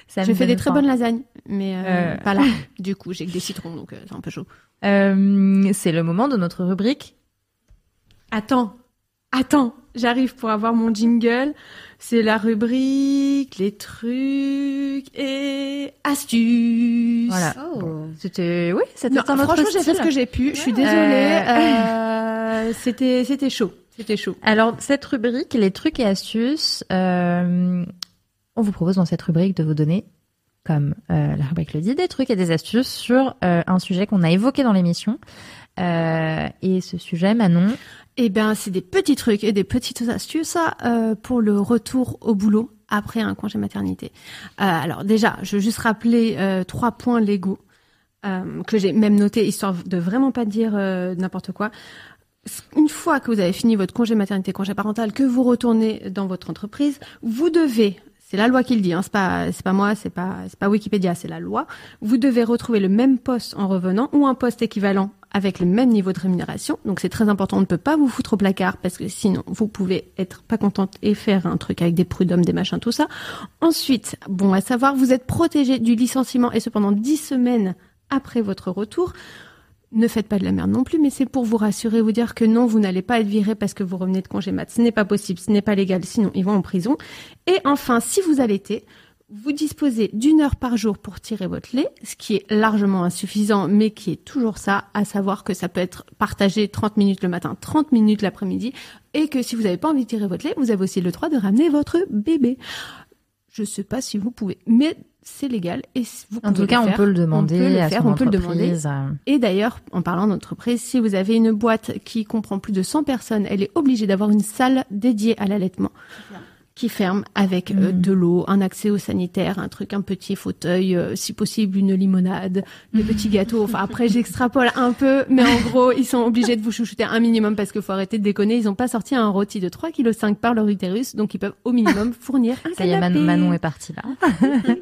Speaker 1: Ça
Speaker 2: je fais des très bonnes lasagnes, mais euh, euh... pas là. [LAUGHS] Du coup, j'ai que des citrons, donc euh, c'est un peu chaud.
Speaker 1: Euh, c'est le moment de notre rubrique.
Speaker 2: Attends, attends, j'arrive pour avoir mon jingle. C'est la rubrique, les trucs et astuces.
Speaker 1: Voilà.
Speaker 3: Oh.
Speaker 1: C'était oui, c'était un autre
Speaker 2: Franchement, j'ai fait ce que j'ai pu. Je suis désolée. Euh... [LAUGHS] c'était c'était chaud. C'était chaud.
Speaker 1: Alors cette rubrique, les trucs et astuces, euh, on vous propose dans cette rubrique de vous donner, comme euh, la rubrique le dit, des trucs et des astuces sur euh, un sujet qu'on a évoqué dans l'émission. Euh, et ce sujet, Manon.
Speaker 2: Eh bien, c'est des petits trucs et des petites astuces euh, pour le retour au boulot après un congé maternité. Euh, alors déjà, je veux juste rappeler euh, trois points légaux euh, que j'ai même notés, histoire de vraiment pas dire n'importe quoi. Une fois que vous avez fini votre congé maternité, congé parental, que vous retournez dans votre entreprise, vous devez c'est la loi qui le dit, hein, c'est pas c'est pas moi, c'est pas pas Wikipédia, c'est la loi. Vous devez retrouver le même poste en revenant ou un poste équivalent avec le même niveau de rémunération. Donc c'est très important, on ne peut pas vous foutre au placard parce que sinon vous pouvez être pas contente et faire un truc avec des prud'hommes, des machins, tout ça. Ensuite, bon à savoir, vous êtes protégé du licenciement et cependant 10 semaines après votre retour. Ne faites pas de la merde non plus, mais c'est pour vous rassurer, vous dire que non, vous n'allez pas être viré parce que vous revenez de congé mat. Ce n'est pas possible, ce n'est pas légal, sinon ils vont en prison. Et enfin, si vous allaitez, vous disposez d'une heure par jour pour tirer votre lait, ce qui est largement insuffisant, mais qui est toujours ça, à savoir que ça peut être partagé 30 minutes le matin, 30 minutes l'après-midi, et que si vous n'avez pas envie de tirer votre lait, vous avez aussi le droit de ramener votre bébé. Je sais pas si vous pouvez, mais c'est légal et vous
Speaker 1: En
Speaker 2: pouvez
Speaker 1: tout cas,
Speaker 2: le
Speaker 1: on
Speaker 2: faire.
Speaker 1: peut le demander
Speaker 2: on peut le
Speaker 1: à
Speaker 2: faire,
Speaker 1: son
Speaker 2: on peut le demander.
Speaker 1: euh,
Speaker 2: Et d'ailleurs, en parlant d'entreprise, si vous avez une boîte qui comprend plus de 100 personnes, elle est obligée d'avoir une salle dédiée à l'allaitement qui ferme avec euh,
Speaker 1: Mhm.
Speaker 2: de l'eau, un accès au sanitaire, un truc, un petit fauteuil, euh, si possible une limonade, des petits gâteaux. Enfin après [LAUGHS] j'extrapole un peu, mais en gros ils sont obligés de vous chouchouter un minimum parce qu'il faut arrêter de déconner. Ils n'ont pas sorti un rôti de 3,5 kg par leur utérus, donc ils peuvent au minimum [LAUGHS] fournir un
Speaker 1: Ça y est. Manon est partie là. [LAUGHS]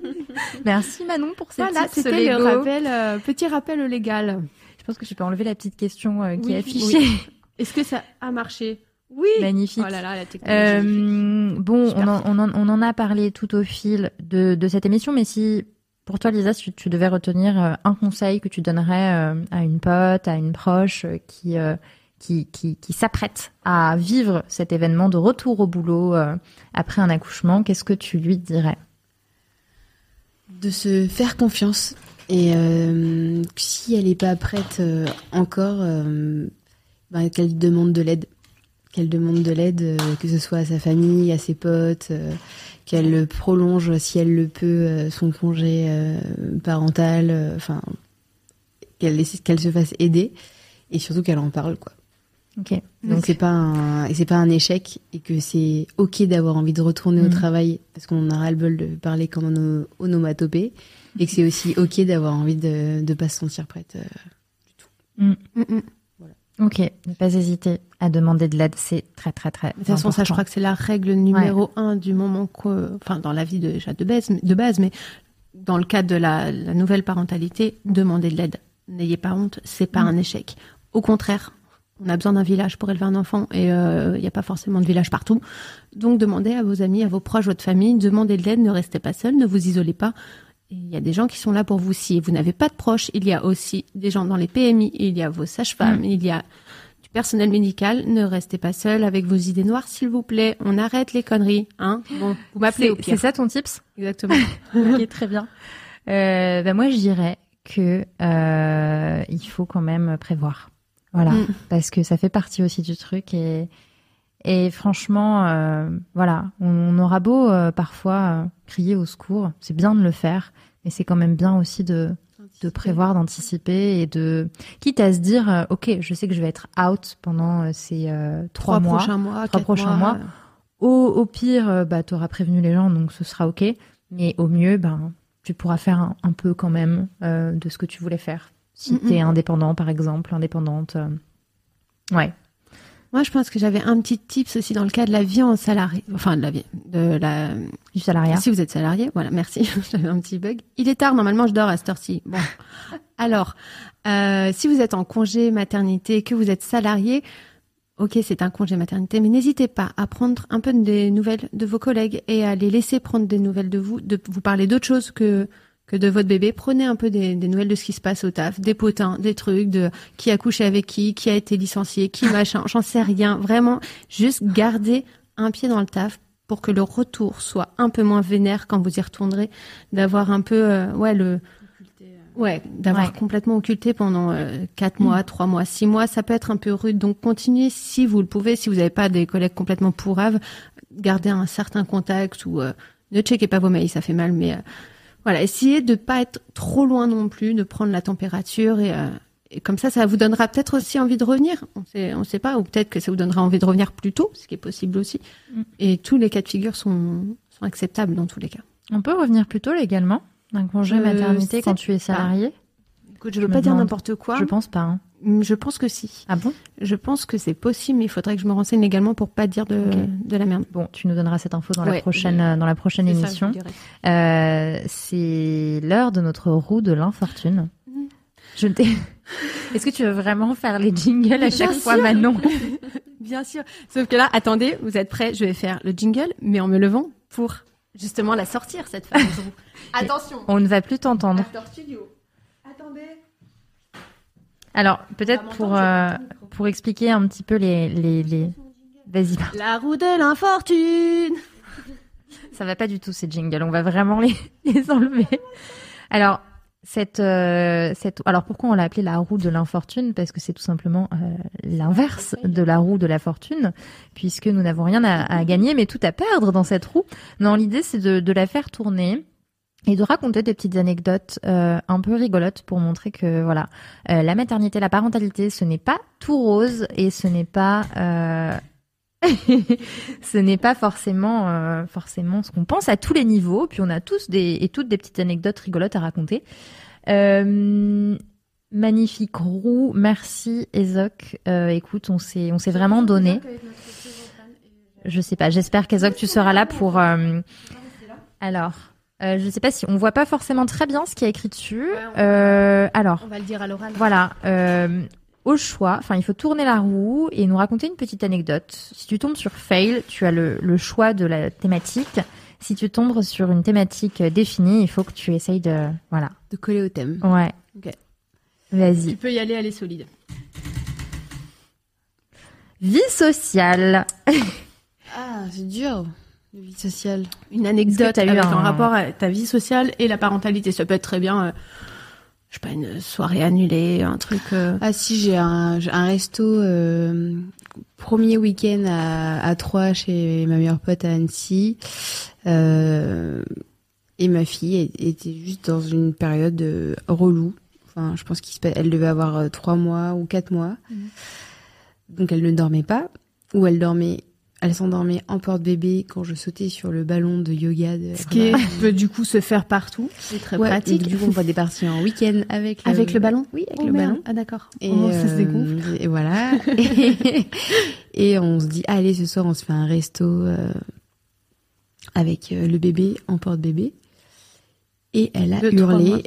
Speaker 1: Merci Manon pour cette
Speaker 2: Voilà, c'était le rappel, euh, petit rappel légal.
Speaker 1: Je pense que tu peux enlever la petite question qui
Speaker 2: Oui,
Speaker 1: est affichée.
Speaker 2: oui. Est-ce que ça a marché? Oui.
Speaker 1: Magnifique.
Speaker 2: Oh là là, la technologie.
Speaker 1: Euh, bon, on en, on, en, on en a parlé tout au fil de, de cette émission, mais si pour toi, Lisa, si tu devais retenir euh, un conseil que tu donnerais euh, à une pote, à une proche qui, euh, qui, qui, qui s'apprête à vivre cet événement de retour au boulot euh, après un accouchement, qu'est-ce que tu lui dirais?
Speaker 3: De se faire confiance et euh, si elle n'est pas prête euh, encore, euh, bah, qu'elle demande de l'aide, qu'elle demande de l'aide, euh, que ce soit à sa famille, à ses potes, euh, qu'elle prolonge si elle le peut euh, son congé euh, parental, enfin qu'elle qu'elle se fasse aider et surtout qu'elle en parle quoi.
Speaker 1: Ok.
Speaker 3: Donc c'est pas un c'est pas un échec et que c'est ok d'avoir envie de retourner au
Speaker 1: Mm.
Speaker 3: travail parce qu'on en a ras le bol de parler comme un o- onomatopée et que c'est aussi ok d'avoir envie de de pas se sentir prête. euh.
Speaker 2: Mm, mm.
Speaker 1: Ok, ne pas hésiter à demander de l'aide, c'est très très très.
Speaker 2: De toute façon, ça, je crois que c'est la règle numéro un du moment que, enfin, dans la vie de, déjà de base, de base, mais dans le cadre de la, la nouvelle parentalité, demandez de l'aide. N'ayez pas honte, c'est pas
Speaker 1: Mm.
Speaker 2: un échec. Au contraire, on a besoin d'un village pour élever un enfant et euh, il n'y a pas forcément de village partout. Donc, demandez à vos amis, à vos proches, votre famille, demandez de l'aide, ne restez pas seul, ne vous isolez pas. Il y a des gens qui sont là pour vous. Si vous n'avez pas de proches, il y a aussi des gens dans les PMI, il y a vos sages-femmes, il y a du personnel médical. Ne restez pas seul avec vos idées noires, s'il vous plaît. On arrête les conneries, hein. Bon, vous m'appelez au
Speaker 1: c'est ça ton tips?
Speaker 2: Exactement. [LAUGHS]
Speaker 1: Ok, très bien. Euh, bah moi, je dirais que euh, il faut quand même prévoir. Voilà,
Speaker 2: Mm.
Speaker 1: parce que ça fait partie aussi du truc et et franchement, euh, voilà, on, on aura beau euh, parfois euh, crier au secours, c'est bien de le faire, mais c'est quand même bien aussi de de prévoir, d'anticiper et de quitte à se dire, ok, je sais que je vais être out pendant ces trois, mois.
Speaker 2: prochains mois,
Speaker 1: Trois prochains mois. Au, au pire, bah, tu auras prévenu les gens, donc ce sera OK. Mais au mieux, ben, tu pourras faire un, un peu quand même de ce que tu voulais faire. Si
Speaker 2: Mm,
Speaker 1: tu es
Speaker 2: mm.
Speaker 1: indépendant, par exemple, indépendante. Ouais.
Speaker 2: Moi, je pense que j'avais un petit tips aussi dans le cas de la vie en salarié, enfin de la vie, de la.
Speaker 1: Du salariat.
Speaker 2: Si vous êtes salarié, voilà, merci. [LAUGHS] J'avais un petit bug. Il est tard, normalement, je dors à cette heure-ci. Bon, alors, euh, si vous êtes en congé maternité, que vous êtes salarié, ok, c'est un congé maternité, mais n'hésitez pas à prendre un peu des nouvelles de vos collègues et à les laisser prendre des nouvelles de vous, de vous parler d'autre chose que que de votre bébé. Prenez un peu des, des nouvelles de ce qui se passe au taf, des potins, des trucs, de qui a couché avec qui, qui a été licencié, qui [LAUGHS] machin, j'en sais rien. Vraiment, juste gardez un pied dans le taf pour que le retour soit un peu moins vénère quand vous y retournerez, d'avoir un peu, euh, ouais, le, ouais, d'avoir
Speaker 1: Ouais.
Speaker 2: complètement occulté pendant euh, quatre mois, trois mois, six mois, ça peut être un peu rude. Donc continuez si vous le pouvez, si vous n'avez pas des collègues complètement pourraves, gardez un certain contact ou euh, ne checkez pas vos mails, ça fait mal, mais euh, voilà, essayez de pas être trop loin non plus, de prendre la température et, euh, et comme ça, ça vous donnera peut-être aussi envie de revenir. On sait, on sait pas, ou peut-être que ça vous donnera envie de revenir plus tôt, ce qui est possible aussi.
Speaker 1: Mm.
Speaker 2: Et tous les cas de figure sont, sont acceptables dans tous les cas.
Speaker 1: On peut revenir plus tôt légalement d'un congé
Speaker 2: Je
Speaker 1: maternité quand tu es salarié?
Speaker 2: Écoute, je
Speaker 1: Je
Speaker 2: veux pas dire n'importe quoi.
Speaker 1: Je pense pas. hein.
Speaker 2: Mm, Je pense que si.
Speaker 1: Ah bon?
Speaker 2: Je pense que c'est possible, mais il faudrait que je me renseigne également pour pas dire de, de la merde.
Speaker 1: Bon, tu nous donneras cette info dans la prochaine euh, dans la prochaine émission. Euh, c'est l'heure de notre roue de l'infortune.
Speaker 2: Mhm.
Speaker 1: Je t'ai [LAUGHS] Est-ce que tu veux vraiment faire les jingles à chaque
Speaker 2: Bien
Speaker 1: fois,
Speaker 2: sûr.
Speaker 1: Manon? [LAUGHS]
Speaker 2: Bien sûr. Sauf que là, attendez, vous êtes prêts Je vais faire le jingle, mais en me levant pour justement la sortir, cette fameuse roue. [LAUGHS] Attention
Speaker 1: On ne va plus t'entendre.
Speaker 2: Studio. Attendez.
Speaker 1: Alors, peut-être
Speaker 2: m'entendre,
Speaker 1: pour, euh, pour expliquer un petit peu les... les, les... Vas-y.
Speaker 2: La roue de l'infortune [LAUGHS]
Speaker 1: ça va pas du tout ces jingles. On va vraiment les, [LAUGHS] les enlever. Alors, cette, euh, cette... Alors, pourquoi on l'a appelée la roue de l'infortune? Parce que c'est tout simplement euh, l'inverse de la roue de la fortune, puisque nous n'avons rien à, à gagner, mais tout à perdre dans cette roue. Non, l'idée, c'est de, de la faire tourner et de raconter des petites anecdotes euh, un peu rigolotes pour montrer que voilà euh, la maternité la parentalité ce n'est pas tout rose et ce n'est pas euh, [LAUGHS] ce n'est pas forcément euh, forcément ce qu'on pense à tous les niveaux. Puis on a tous des et toutes des petites anecdotes rigolotes à raconter. Euh, magnifique roue. Merci Ezoc. Euh, écoute on s'est on s'est vraiment donné. Je sais pas. J'espère qu'Ezoc tu seras là pour euh, alors euh, je sais pas si on voit pas forcément très bien ce qui est écrit dessus. Euh, alors
Speaker 2: On va le dire à l'oral.
Speaker 1: voilà, euh, au choix, enfin il faut tourner la roue et nous raconter une petite anecdote. Si tu tombes sur fail, tu as le, le choix de la thématique. Si tu tombes sur une thématique définie, il faut que tu essayes de voilà.
Speaker 3: De coller au thème.
Speaker 1: Ouais.
Speaker 2: Ok.
Speaker 1: Vas-y.
Speaker 2: Tu peux y aller, elle est solide.
Speaker 1: Vie sociale.
Speaker 3: Ah, c'est dur. La vie sociale.
Speaker 2: Une anecdote avec
Speaker 1: un-
Speaker 2: un rapport à ta vie sociale et la parentalité. Ça peut être très bien, euh, je sais pas, une soirée annulée, un truc... euh,
Speaker 3: Ah si, j'ai un, resto euh, premier week-end à, à Troyes chez ma meilleure pote à Annecy. Et ma fille était juste dans une période relou. Enfin, je pense qu'elle devait avoir trois mois ou quatre mois. Donc elle ne dormait pas. Ou elle dormait, elle s'endormait en porte-bébé quand je sautais sur le ballon de yoga. De
Speaker 2: Ce qui est- peut du coup se faire partout. C'est très
Speaker 3: Ouais,
Speaker 2: pratique.
Speaker 3: et Du coup, on va des parties en week-end avec le,
Speaker 2: Avec le ballon
Speaker 3: Oui, avec
Speaker 2: Oh,
Speaker 3: le
Speaker 2: merde.
Speaker 3: ballon.
Speaker 2: Ah d'accord.
Speaker 3: Et,
Speaker 2: Oh, ça se
Speaker 3: euh,
Speaker 2: dégonfle.
Speaker 3: et voilà. et, [LAUGHS] et on se dit, allez, ce soir, on se fait un resto euh, avec euh, le bébé en porte-bébé. Et elle a
Speaker 2: De
Speaker 3: hurlé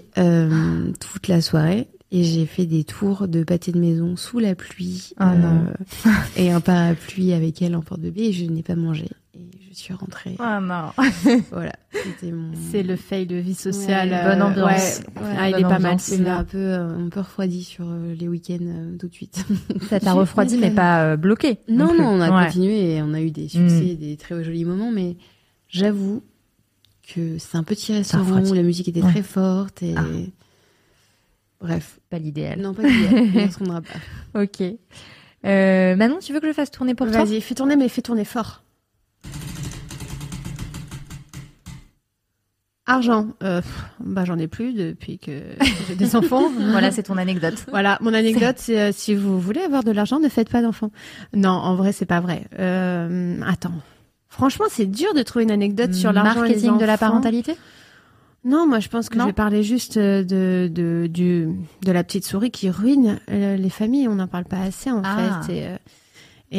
Speaker 3: toute la soirée. Et j'ai fait des tours de pâté de maison sous la pluie. euh,
Speaker 1: Ah non.
Speaker 3: et un parapluie avec elle en porte-bébé. Et je n'ai pas mangé. Et je suis rentrée.
Speaker 1: Ah non. [LAUGHS]
Speaker 3: Voilà. C'était mon...
Speaker 2: C'est le fail de vie sociale.
Speaker 3: Ouais,
Speaker 2: euh,
Speaker 1: bonne ambiance.
Speaker 2: ouais.
Speaker 3: Ouais,
Speaker 2: Ah, il
Speaker 1: bonne
Speaker 2: est pas mal.
Speaker 3: m'a un peu, euh, un peu refroidi sur euh, les week-ends euh, tout de suite. [LAUGHS]
Speaker 1: Ça t'a refroidi mais pas euh, bloqué.
Speaker 3: Non, non, on a
Speaker 1: Ouais.
Speaker 3: continué et on a eu des succès, des très jolis moments, mais j'avoue que c'est un petit restaurant où la musique était
Speaker 1: Ouais.
Speaker 3: très forte et...
Speaker 1: Ah.
Speaker 3: Bref.
Speaker 1: Pas l'idéal.
Speaker 3: Non, pas d'idée, [LAUGHS] on ne se rendra pas.
Speaker 1: Ok. Euh, Manon, tu veux que je fasse tourner pour toi?
Speaker 2: Vas-y, fais tourner, mais fais tourner fort. Argent, euh, bah j'en ai plus depuis que j'ai des enfants. [LAUGHS]
Speaker 1: Voilà, c'est ton anecdote.
Speaker 2: Voilà, mon anecdote, c'est euh, si vous voulez avoir de l'argent, ne faites pas d'enfants. Non, en vrai, c'est pas vrai. Euh, attends. Franchement, c'est dur de trouver une anecdote sur l'argent et les
Speaker 1: Marketing de la parentalité?
Speaker 2: Non, moi, je pense que
Speaker 1: Non.
Speaker 2: je vais parler juste euh, de, de, du, de la petite souris qui ruine euh, les familles. On n'en parle pas assez, en
Speaker 1: Ah.
Speaker 2: fait. Et, euh,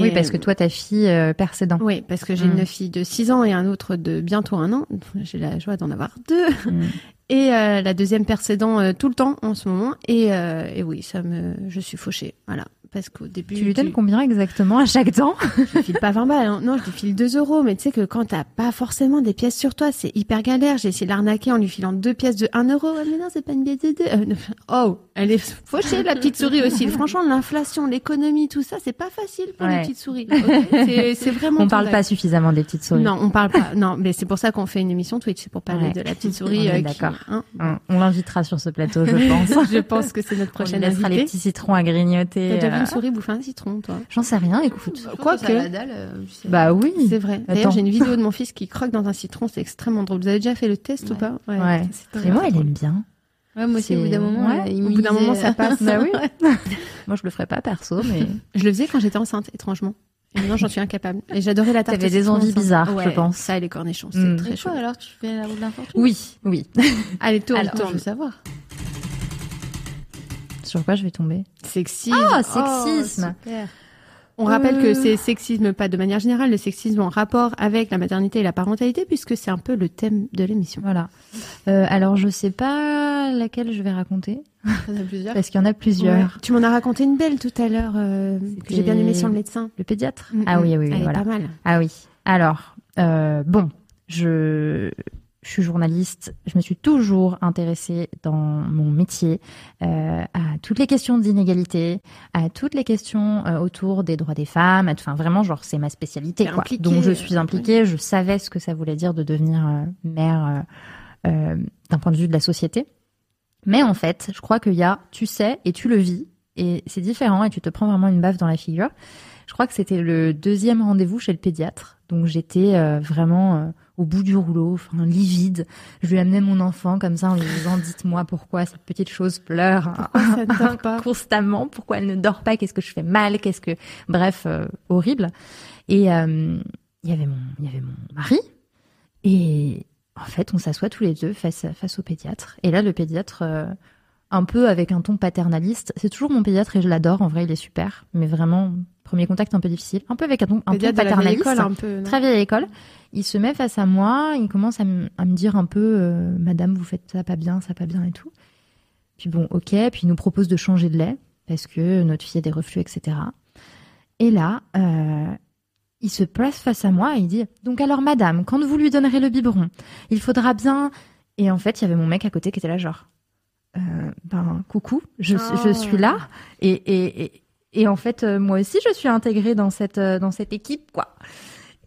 Speaker 1: Oui, parce que toi, ta fille euh, perd ses dents.
Speaker 2: Oui, parce que j'ai
Speaker 1: Mm.
Speaker 2: une fille de 6 ans et un autre de bientôt un an. J'ai la joie d'en avoir deux.
Speaker 1: Mm.
Speaker 2: Et euh, la deuxième dents euh, tout le temps en ce moment. Et, euh, et oui, ça me, je suis fauchée. Voilà. Parce qu'au début.
Speaker 1: Tu lui donnes
Speaker 2: du-
Speaker 1: combien exactement à chaque dent [LAUGHS]
Speaker 2: je lui file pas 20 balles. hein. Non, je lui file 2 euros. Mais tu sais que quand t'as pas forcément des pièces sur toi, c'est hyper galère. J'ai essayé de l'arnaquer en lui filant deux pièces de 1 euro. Ouais, mais non, c'est pas une pièce de 2. Euh, oh, elle est fauchée, la petite souris aussi. [LAUGHS] Franchement, l'inflation, l'économie, tout ça, c'est pas facile pour
Speaker 1: Ouais.
Speaker 2: les petites souris. ok c'est, vraiment
Speaker 1: On parle pas suffisamment des petites souris.
Speaker 2: non, on parle pas. Non, mais c'est pour ça qu'on fait une émission Twitch, c'est pour parler
Speaker 1: Ouais.
Speaker 2: de la petite [LAUGHS] souris. euh,
Speaker 1: d'accord.
Speaker 2: Hein.
Speaker 1: On, on l'invitera sur ce plateau, je pense. [LAUGHS]
Speaker 2: je pense que c'est notre
Speaker 1: On lui
Speaker 2: prochaine
Speaker 1: laissera les
Speaker 2: invitée.
Speaker 1: petits citrons à grignoter.
Speaker 2: T'as déjà vu une souris bouffer un citron, toi
Speaker 1: J'en sais rien, écoute.
Speaker 2: Quoi
Speaker 3: la
Speaker 2: que.
Speaker 3: dalle, euh.
Speaker 1: Bah oui.
Speaker 2: C'est vrai. D'ailleurs, j'ai une vidéo de mon [LAUGHS] fils qui croque dans un citron, c'est extrêmement drôle. Vous avez déjà fait le test ou
Speaker 3: Ouais.
Speaker 2: pas
Speaker 1: Ouais.
Speaker 2: c'est très
Speaker 1: Et moi, elle aime bien.
Speaker 3: Ouais, moi aussi, au bout d'un
Speaker 1: c'est-
Speaker 3: moment,
Speaker 1: ouais,
Speaker 3: euh, il
Speaker 2: Au bout d'un moment, ça passe.
Speaker 1: Bah oui. [LAUGHS] Moi, je le ferais pas perso, mais
Speaker 2: Je le faisais quand j'étais enceinte, étrangement. Et maintenant, j'en suis incapable. Et j'adorais la tarte.
Speaker 1: T'avais des envies bizarres,
Speaker 2: Ouais,
Speaker 1: je pense.
Speaker 2: Ça et les cornichons, c'est
Speaker 1: Mm.
Speaker 2: très chaud.
Speaker 3: alors, tu fais la roue de l'infortune
Speaker 1: oui, oui. [LAUGHS]
Speaker 2: Allez, tourne,
Speaker 1: Alors,
Speaker 3: Je
Speaker 2: tourne.
Speaker 3: veux savoir.
Speaker 1: Sur quoi je vais tomber?
Speaker 2: Sexy.
Speaker 1: Ah,
Speaker 2: Oh,
Speaker 1: sexisme.
Speaker 3: super.
Speaker 2: On rappelle
Speaker 1: Euh.
Speaker 2: que c'est sexisme, pas de manière générale, le sexisme en rapport avec la maternité et la parentalité, puisque c'est un peu le thème de l'émission.
Speaker 1: Voilà. Euh, alors, je sais pas laquelle je vais raconter,
Speaker 3: Il y en a plusieurs. [LAUGHS]
Speaker 1: parce qu'il y en a plusieurs.
Speaker 2: Ouais. Tu m'en as raconté une belle tout à l'heure, euh, que j'ai bien aimé sur le médecin.
Speaker 1: Le pédiatre?
Speaker 2: Mm,
Speaker 1: Ah
Speaker 2: mm.
Speaker 1: oui, oui, oui,
Speaker 2: Elle est
Speaker 1: voilà.
Speaker 2: pas mal.
Speaker 1: Ah oui. Alors, euh, bon, je, je suis journaliste. Je me suis toujours intéressée dans mon métier euh, à toutes les questions d'inégalité, à toutes les questions euh, autour des droits des femmes. à- Enfin, vraiment, genre, c'est ma spécialité. Quoi.
Speaker 2: impliquée,
Speaker 1: Donc, je
Speaker 2: euh,
Speaker 1: suis impliquée. Je savais ce que ça voulait dire de devenir euh, mère euh, euh, d'un point de vue de la société. Mais en fait, je crois qu'il y a, tu sais et tu le vis, et c'est différent, et tu te prends vraiment une baffe dans la figure. Je crois que c'était le deuxième rendez-vous chez le pédiatre, donc j'étais euh, vraiment euh, au bout du rouleau, enfin livide. Je lui amenais mon enfant comme ça en lui disant dites-moi pourquoi cette petite chose pleure.
Speaker 2: Pourquoi ça ne dort [LAUGHS] pas?
Speaker 1: Constamment, pourquoi elle ne dort pas, qu'est-ce que je fais mal, qu'est-ce que bref euh, horrible. Et euh, il y avait mon il y avait mon mari. Et en fait on s'assoit tous les deux face face au pédiatre. Et là le pédiatre euh, un peu avec un ton paternaliste, c'est toujours mon pédiatre et je l'adore en vrai, il est super, mais vraiment premier contact un peu difficile, un peu avec un ton, un
Speaker 2: vieille
Speaker 1: paternaliste.
Speaker 2: école, un peu.
Speaker 1: Très vieille école. Il se met face à moi, il commence à, me dire un peu, euh, Madame, vous faites ça pas bien, ça pas bien et tout. Puis bon, ok, puis il nous propose de changer de lait parce que notre fille a des reflux, etc. Et là, euh, il se place face à moi et il dit, donc alors Madame, quand vous lui donnerez le biberon, il faudra bien. Et en fait, il y avait mon mec à côté qui était là genre, ben coucou, je, je
Speaker 2: Oh.
Speaker 1: suis là et, et, et, et en fait, euh, moi aussi, je suis intégrée dans cette, euh, dans cette équipe, quoi.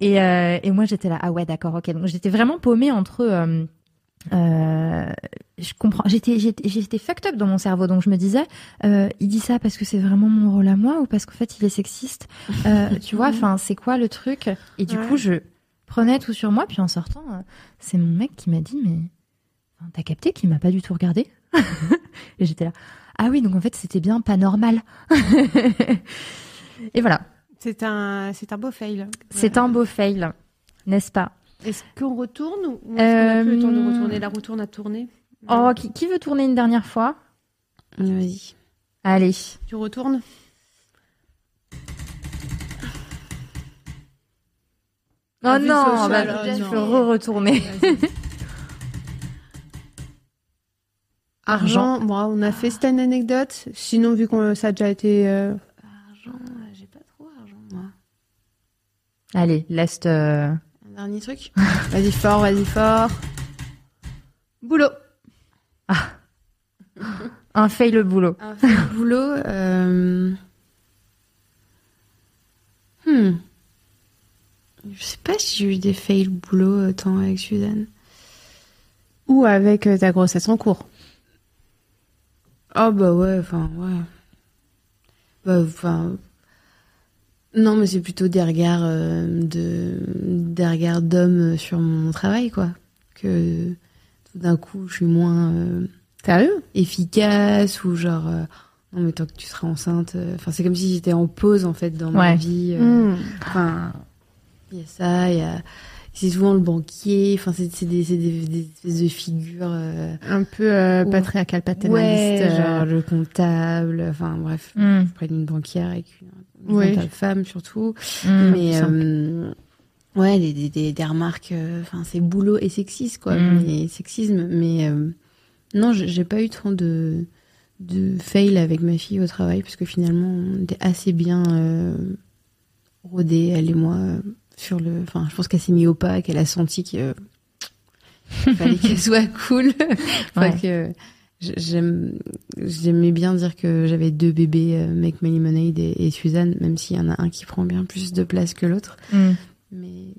Speaker 1: Et, euh, et moi, j'étais là, ah ouais, d'accord, ok. Donc, j'étais vraiment paumée entre. euh, euh, je comprends. J'étais, j'étais, fucked up dans mon cerveau. Donc, je me disais, euh, il dit ça parce que c'est vraiment mon rôle à moi ou parce qu'en fait, il est sexiste. Euh, tu vois, [LAUGHS] enfin, c'est quoi le truc? Et du
Speaker 2: Ouais.
Speaker 1: coup, je prenais tout sur moi. Puis en sortant, euh, c'est mon mec qui m'a dit, mais t'as capté qu'il m'a pas du tout regardé [LAUGHS] Et j'étais là, ah oui, donc en fait, c'était bien pas normal. [LAUGHS] et voilà.
Speaker 2: C'est un, c'est un beau fail.
Speaker 1: C'est un beau fail, n'est-ce pas?
Speaker 2: Est-ce qu'on retourne ou est-ce qu'on a plus le temps de
Speaker 1: Euh,
Speaker 2: retourner La roue tourne à tourner?
Speaker 1: Oh, qui, qui veut tourner une dernière fois?
Speaker 3: Vas-y.
Speaker 1: Allez.
Speaker 2: Tu retournes?
Speaker 1: Oh
Speaker 2: vie
Speaker 1: non, bah,
Speaker 2: oh
Speaker 1: je
Speaker 2: non.
Speaker 1: peux re-retourner. [LAUGHS]
Speaker 2: Argent, moi, on a fait cette anecdote. Sinon, vu que ça a déjà été. euh,
Speaker 3: Argent, euh, j'ai pas trop argent, moi.
Speaker 1: Allez, laisse. euh,
Speaker 3: Un dernier truc [LAUGHS]
Speaker 2: Vas-y fort, vas-y fort. Boulot.
Speaker 1: Un fail le boulot.
Speaker 3: Un fait le boulot. euh, Hmm. Je sais pas si j'ai eu des fails boulot euh, tant avec Suzanne.
Speaker 2: Ou avec ta grossesse en cours.
Speaker 3: Oh bah ouais, enfin ouais. Bah enfin. Non, mais c'est plutôt des regards euh, de des regards d'hommes sur mon travail quoi. Que tout d'un coup je suis moins euh,
Speaker 2: Sérieux?
Speaker 3: efficace ou genre euh, non mais tant que tu seras enceinte. euh, Enfin c'est comme si j'étais en pause en fait dans ma vie. euh,
Speaker 2: Hmm.
Speaker 3: Enfin il y a ça, il y a c'est souvent le banquier. Enfin c'est c'est des c'est des, des espèces de figures. euh,
Speaker 2: Un peu euh,
Speaker 3: Ou-
Speaker 2: patriarcal, paternaliste.
Speaker 3: Ouais,
Speaker 2: euh,
Speaker 3: genre le comptable, enfin bref,
Speaker 1: Hmm,
Speaker 3: près d'une banquière avec une, une
Speaker 2: Oui.
Speaker 3: comptable femme surtout.
Speaker 1: hmm.
Speaker 3: mais euh, ouais, des, des, des, remarques, euh, enfin c'est boulot et sexisme quoi,
Speaker 1: Mm.
Speaker 3: mais sexisme. Mais euh, non, j'ai pas eu trop de de fail avec ma fille au travail parce que finalement on était assez bien euh, rodés elle et moi euh, sur le. Enfin, je pense qu'elle s'est mis au pas, qu'elle a senti que fallait [LAUGHS] qu'elle soit cool. Enfin,
Speaker 1: Ouais.
Speaker 3: que j'aime j'aimais bien dire que j'avais deux bébés euh, Make My Lemonade et, et Suzanne même s'il y en a un qui prend bien plus de place que l'autre
Speaker 1: Hmm.
Speaker 3: mais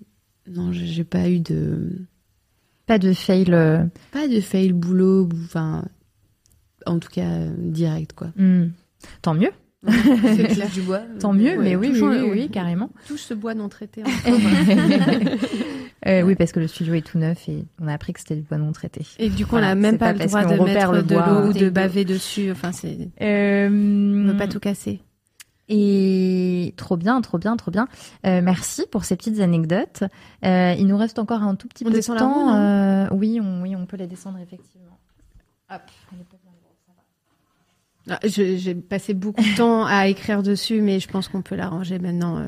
Speaker 3: non j'ai pas eu de
Speaker 1: Pas de fail. euh,
Speaker 3: pas de fail boulot ou- enfin en tout cas euh, direct quoi
Speaker 1: hmm. Tant mieux.
Speaker 3: C'est [LAUGHS] clair du bois [LAUGHS]
Speaker 1: Tant mieux,
Speaker 2: Ouais,
Speaker 1: mais oui, oui,
Speaker 2: toujours,
Speaker 1: oui,
Speaker 2: euh,
Speaker 1: oui, carrément.
Speaker 2: Touche ce bois non traité.
Speaker 1: Euh, oui, parce que le studio est tout neuf et on a appris que c'était du bois non traité.
Speaker 2: Et du coup,
Speaker 1: Voilà,
Speaker 2: on n'a même pas,
Speaker 1: pas
Speaker 2: le droit de mettre
Speaker 1: le
Speaker 2: de l'eau ou
Speaker 1: euh,
Speaker 2: de baver dessus. Enfin, c'est.
Speaker 1: Euh,
Speaker 2: On veut pas tout casser.
Speaker 1: Et trop bien, trop bien, trop bien. Euh, merci pour ces petites anecdotes. Euh, il nous reste encore un tout petit
Speaker 2: On
Speaker 1: peu de temps.
Speaker 2: roue,
Speaker 1: Euh, oui, on, oui, on peut les descendre effectivement. Hop. elle est pas bien lourde, ça va.
Speaker 2: Ah, je- J'ai passé beaucoup de temps à écrire dessus, mais je pense qu'on peut l'arranger maintenant. euh.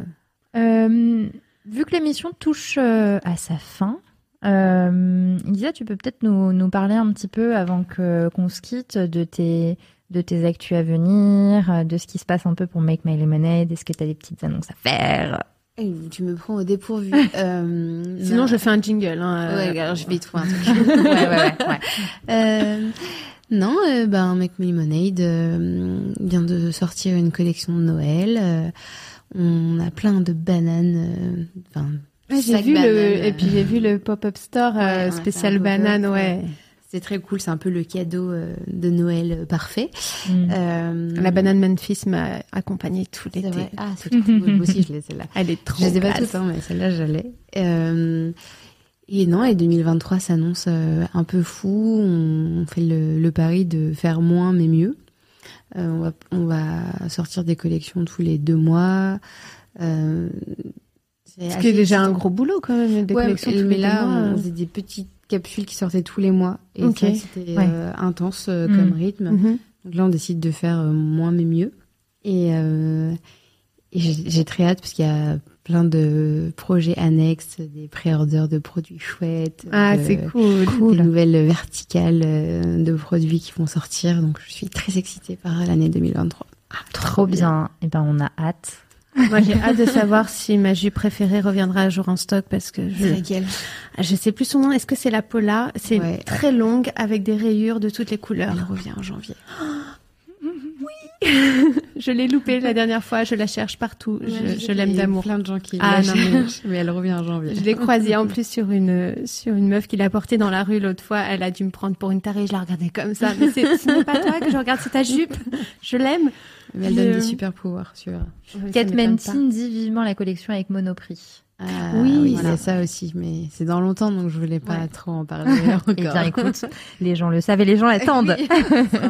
Speaker 1: Euh, vu que l'émission touche euh, à sa fin, euh, Lisa, tu peux peut-être nous, nous parler un petit peu avant que qu'on se quitte de tes de tes actus à venir, de ce qui se passe un peu pour Make My Lemonade. Est-ce que tu as des petites annonces à faire?
Speaker 3: Tu me prends au dépourvu. [LAUGHS] Euh,
Speaker 2: Sinon,
Speaker 3: non.
Speaker 2: je fais un jingle. Hein, euh,
Speaker 3: Ouais, alors je vais y trouver un truc. [LAUGHS]
Speaker 1: ouais, ouais, ouais, ouais. [LAUGHS]
Speaker 3: Non, euh, ben, Make Me Lemonade euh, vient de sortir une collection de Noël. Euh, on a plein de bananes. euh, Enfin,
Speaker 2: Ouais, j'ai vu le
Speaker 3: euh,
Speaker 2: et puis j'ai vu le pop-up store
Speaker 3: Ouais,
Speaker 2: euh, spécial banane, ouais.
Speaker 3: C'est très cool. C'est un peu le cadeau euh, de Noël parfait.
Speaker 1: Mm.
Speaker 3: Euh,
Speaker 2: La banane Memphis m'a accompagnée tout l'été.
Speaker 3: Ah, c'est trop cool. Moi aussi, je l'ai celle-là.
Speaker 2: Elle est trop
Speaker 3: Je les ai pas toutes, hein, mais celle-là. Euh, et non, et 2023 s'annonce euh, un peu fou. On fait le, le pari de faire moins mais mieux. Euh, on, va, on va sortir des collections tous les deux mois. Euh, c'est
Speaker 2: Ce qui est déjà un gros boulot quand même, des
Speaker 3: Ouais,
Speaker 2: collections tous
Speaker 3: mais
Speaker 2: les
Speaker 3: là,
Speaker 2: deux mois.
Speaker 3: on faisait des petites capsules qui sortaient tous les mois. Et
Speaker 2: Ok.
Speaker 3: c'est vrai que c'était
Speaker 1: Ouais.
Speaker 3: euh, intense euh,
Speaker 1: Mm.
Speaker 3: comme rythme.
Speaker 2: Mhm.
Speaker 3: Donc là, on décide de faire euh, moins mais mieux. Et, euh, j'ai très hâte parce qu'il y a plein de projets annexes, des pré-orders de produits chouettes.
Speaker 2: Ah,
Speaker 3: de-
Speaker 2: c'est cool.
Speaker 3: Des nouvelles verticales euh, de produits qui vont sortir. Donc je suis très excitée par l'année 2023.
Speaker 1: Trop bien. Et ben, on a hâte.
Speaker 2: Moi, j'ai hâte de savoir si ma jupe préférée reviendra un jour en stock parce que je,
Speaker 3: laquelle
Speaker 2: je sais plus son nom. Est-ce que c'est la Pola? C'est
Speaker 3: Ouais.
Speaker 2: très longue avec des rayures de toutes les couleurs.
Speaker 3: Elle revient en janvier. [LAUGHS]
Speaker 2: Je l'ai loupée la dernière fois. Je la cherche partout. Je, je l'aime
Speaker 3: Il y a
Speaker 2: d'amour.
Speaker 3: plein de gens qui
Speaker 2: Ah,
Speaker 3: la
Speaker 2: non, mais-
Speaker 3: cherchent, mais elle revient en janvier.
Speaker 2: Je l'ai croisée en [LAUGHS] plus sur une sur une meuf qui l'a portée dans la rue l'autre fois. Elle a dû me prendre pour une tarée. Je la regardais comme ça. Mais c'est- ce n'est pas toi que je regarde, c'est ta jupe. Je l'aime.
Speaker 3: Mais elle donne
Speaker 2: Le-
Speaker 3: des super pouvoirs sur.
Speaker 1: Kate
Speaker 2: m'étonne pas.
Speaker 1: Mentin dit vivement la collection avec Monoprix.
Speaker 3: Ah,
Speaker 2: Oui,
Speaker 3: oui,
Speaker 2: voilà.
Speaker 3: c'est ça aussi, mais c'est dans longtemps donc je voulais pas
Speaker 2: Ouais.
Speaker 3: trop en parler [LAUGHS] encore.
Speaker 1: Eh bien, écoute, les gens le savent et les gens l'attendent.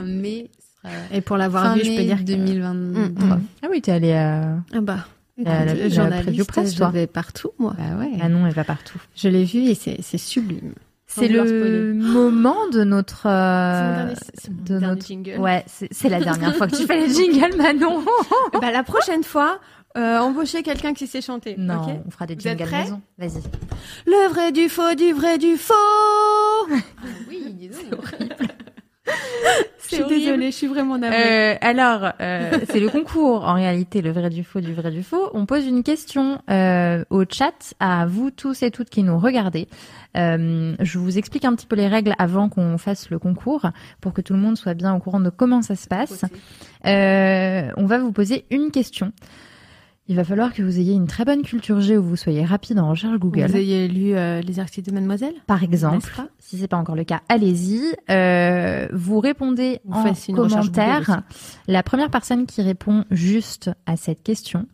Speaker 3: Oui, ce sera
Speaker 2: Et pour l'avoir vu, je peux dire que-
Speaker 3: 2023.
Speaker 2: Mm,
Speaker 1: Ah oui, t'es allée à...
Speaker 2: Ah bah.
Speaker 1: La- la- la
Speaker 2: journaliste,
Speaker 1: presse,
Speaker 2: je vais partout, moi.
Speaker 3: Bah ouais.
Speaker 1: Ah non, elle va partout.
Speaker 2: Je l'ai vu et c'est c'est sublime.
Speaker 1: C'est le [GASPS] moment de notre...
Speaker 2: C'est mon
Speaker 1: euh,
Speaker 2: dernier, c'est mon
Speaker 1: de
Speaker 2: dernier
Speaker 1: notre-
Speaker 2: jingle.
Speaker 1: Ouais, c'est c'est la dernière fois que tu fais les jingles, [LAUGHS] Manon.
Speaker 2: Bah, la prochaine fois, euh, embaucher quelqu'un qui sait chanter.
Speaker 1: Non, on fera des jingles maison. Vas-y.
Speaker 2: le vrai du faux, du vrai du faux.
Speaker 3: Oui, dis donc.
Speaker 2: Je suis désolée, je suis vraiment navrée.
Speaker 1: Euh, alors, euh, [LAUGHS] c'est le concours, en réalité, le vrai du faux, du vrai du faux. On pose une question euh, au chat à vous tous et toutes qui nous regardez. Euh, je vous explique un petit peu les règles avant qu'on fasse le concours, pour que tout le monde soit bien au courant de comment ça se passe. Euh, on va vous poser une question. Il va falloir que vous ayez une très bonne culture G ou vous soyez rapide en recherche Google.
Speaker 2: Vous ayez lu euh, Les articles de Mademoiselle
Speaker 1: Par exemple,
Speaker 2: pas
Speaker 1: si c'est pas encore le cas, allez-y. Euh, vous répondez
Speaker 2: Vous
Speaker 1: en commentaire. La première personne qui répond juste à cette question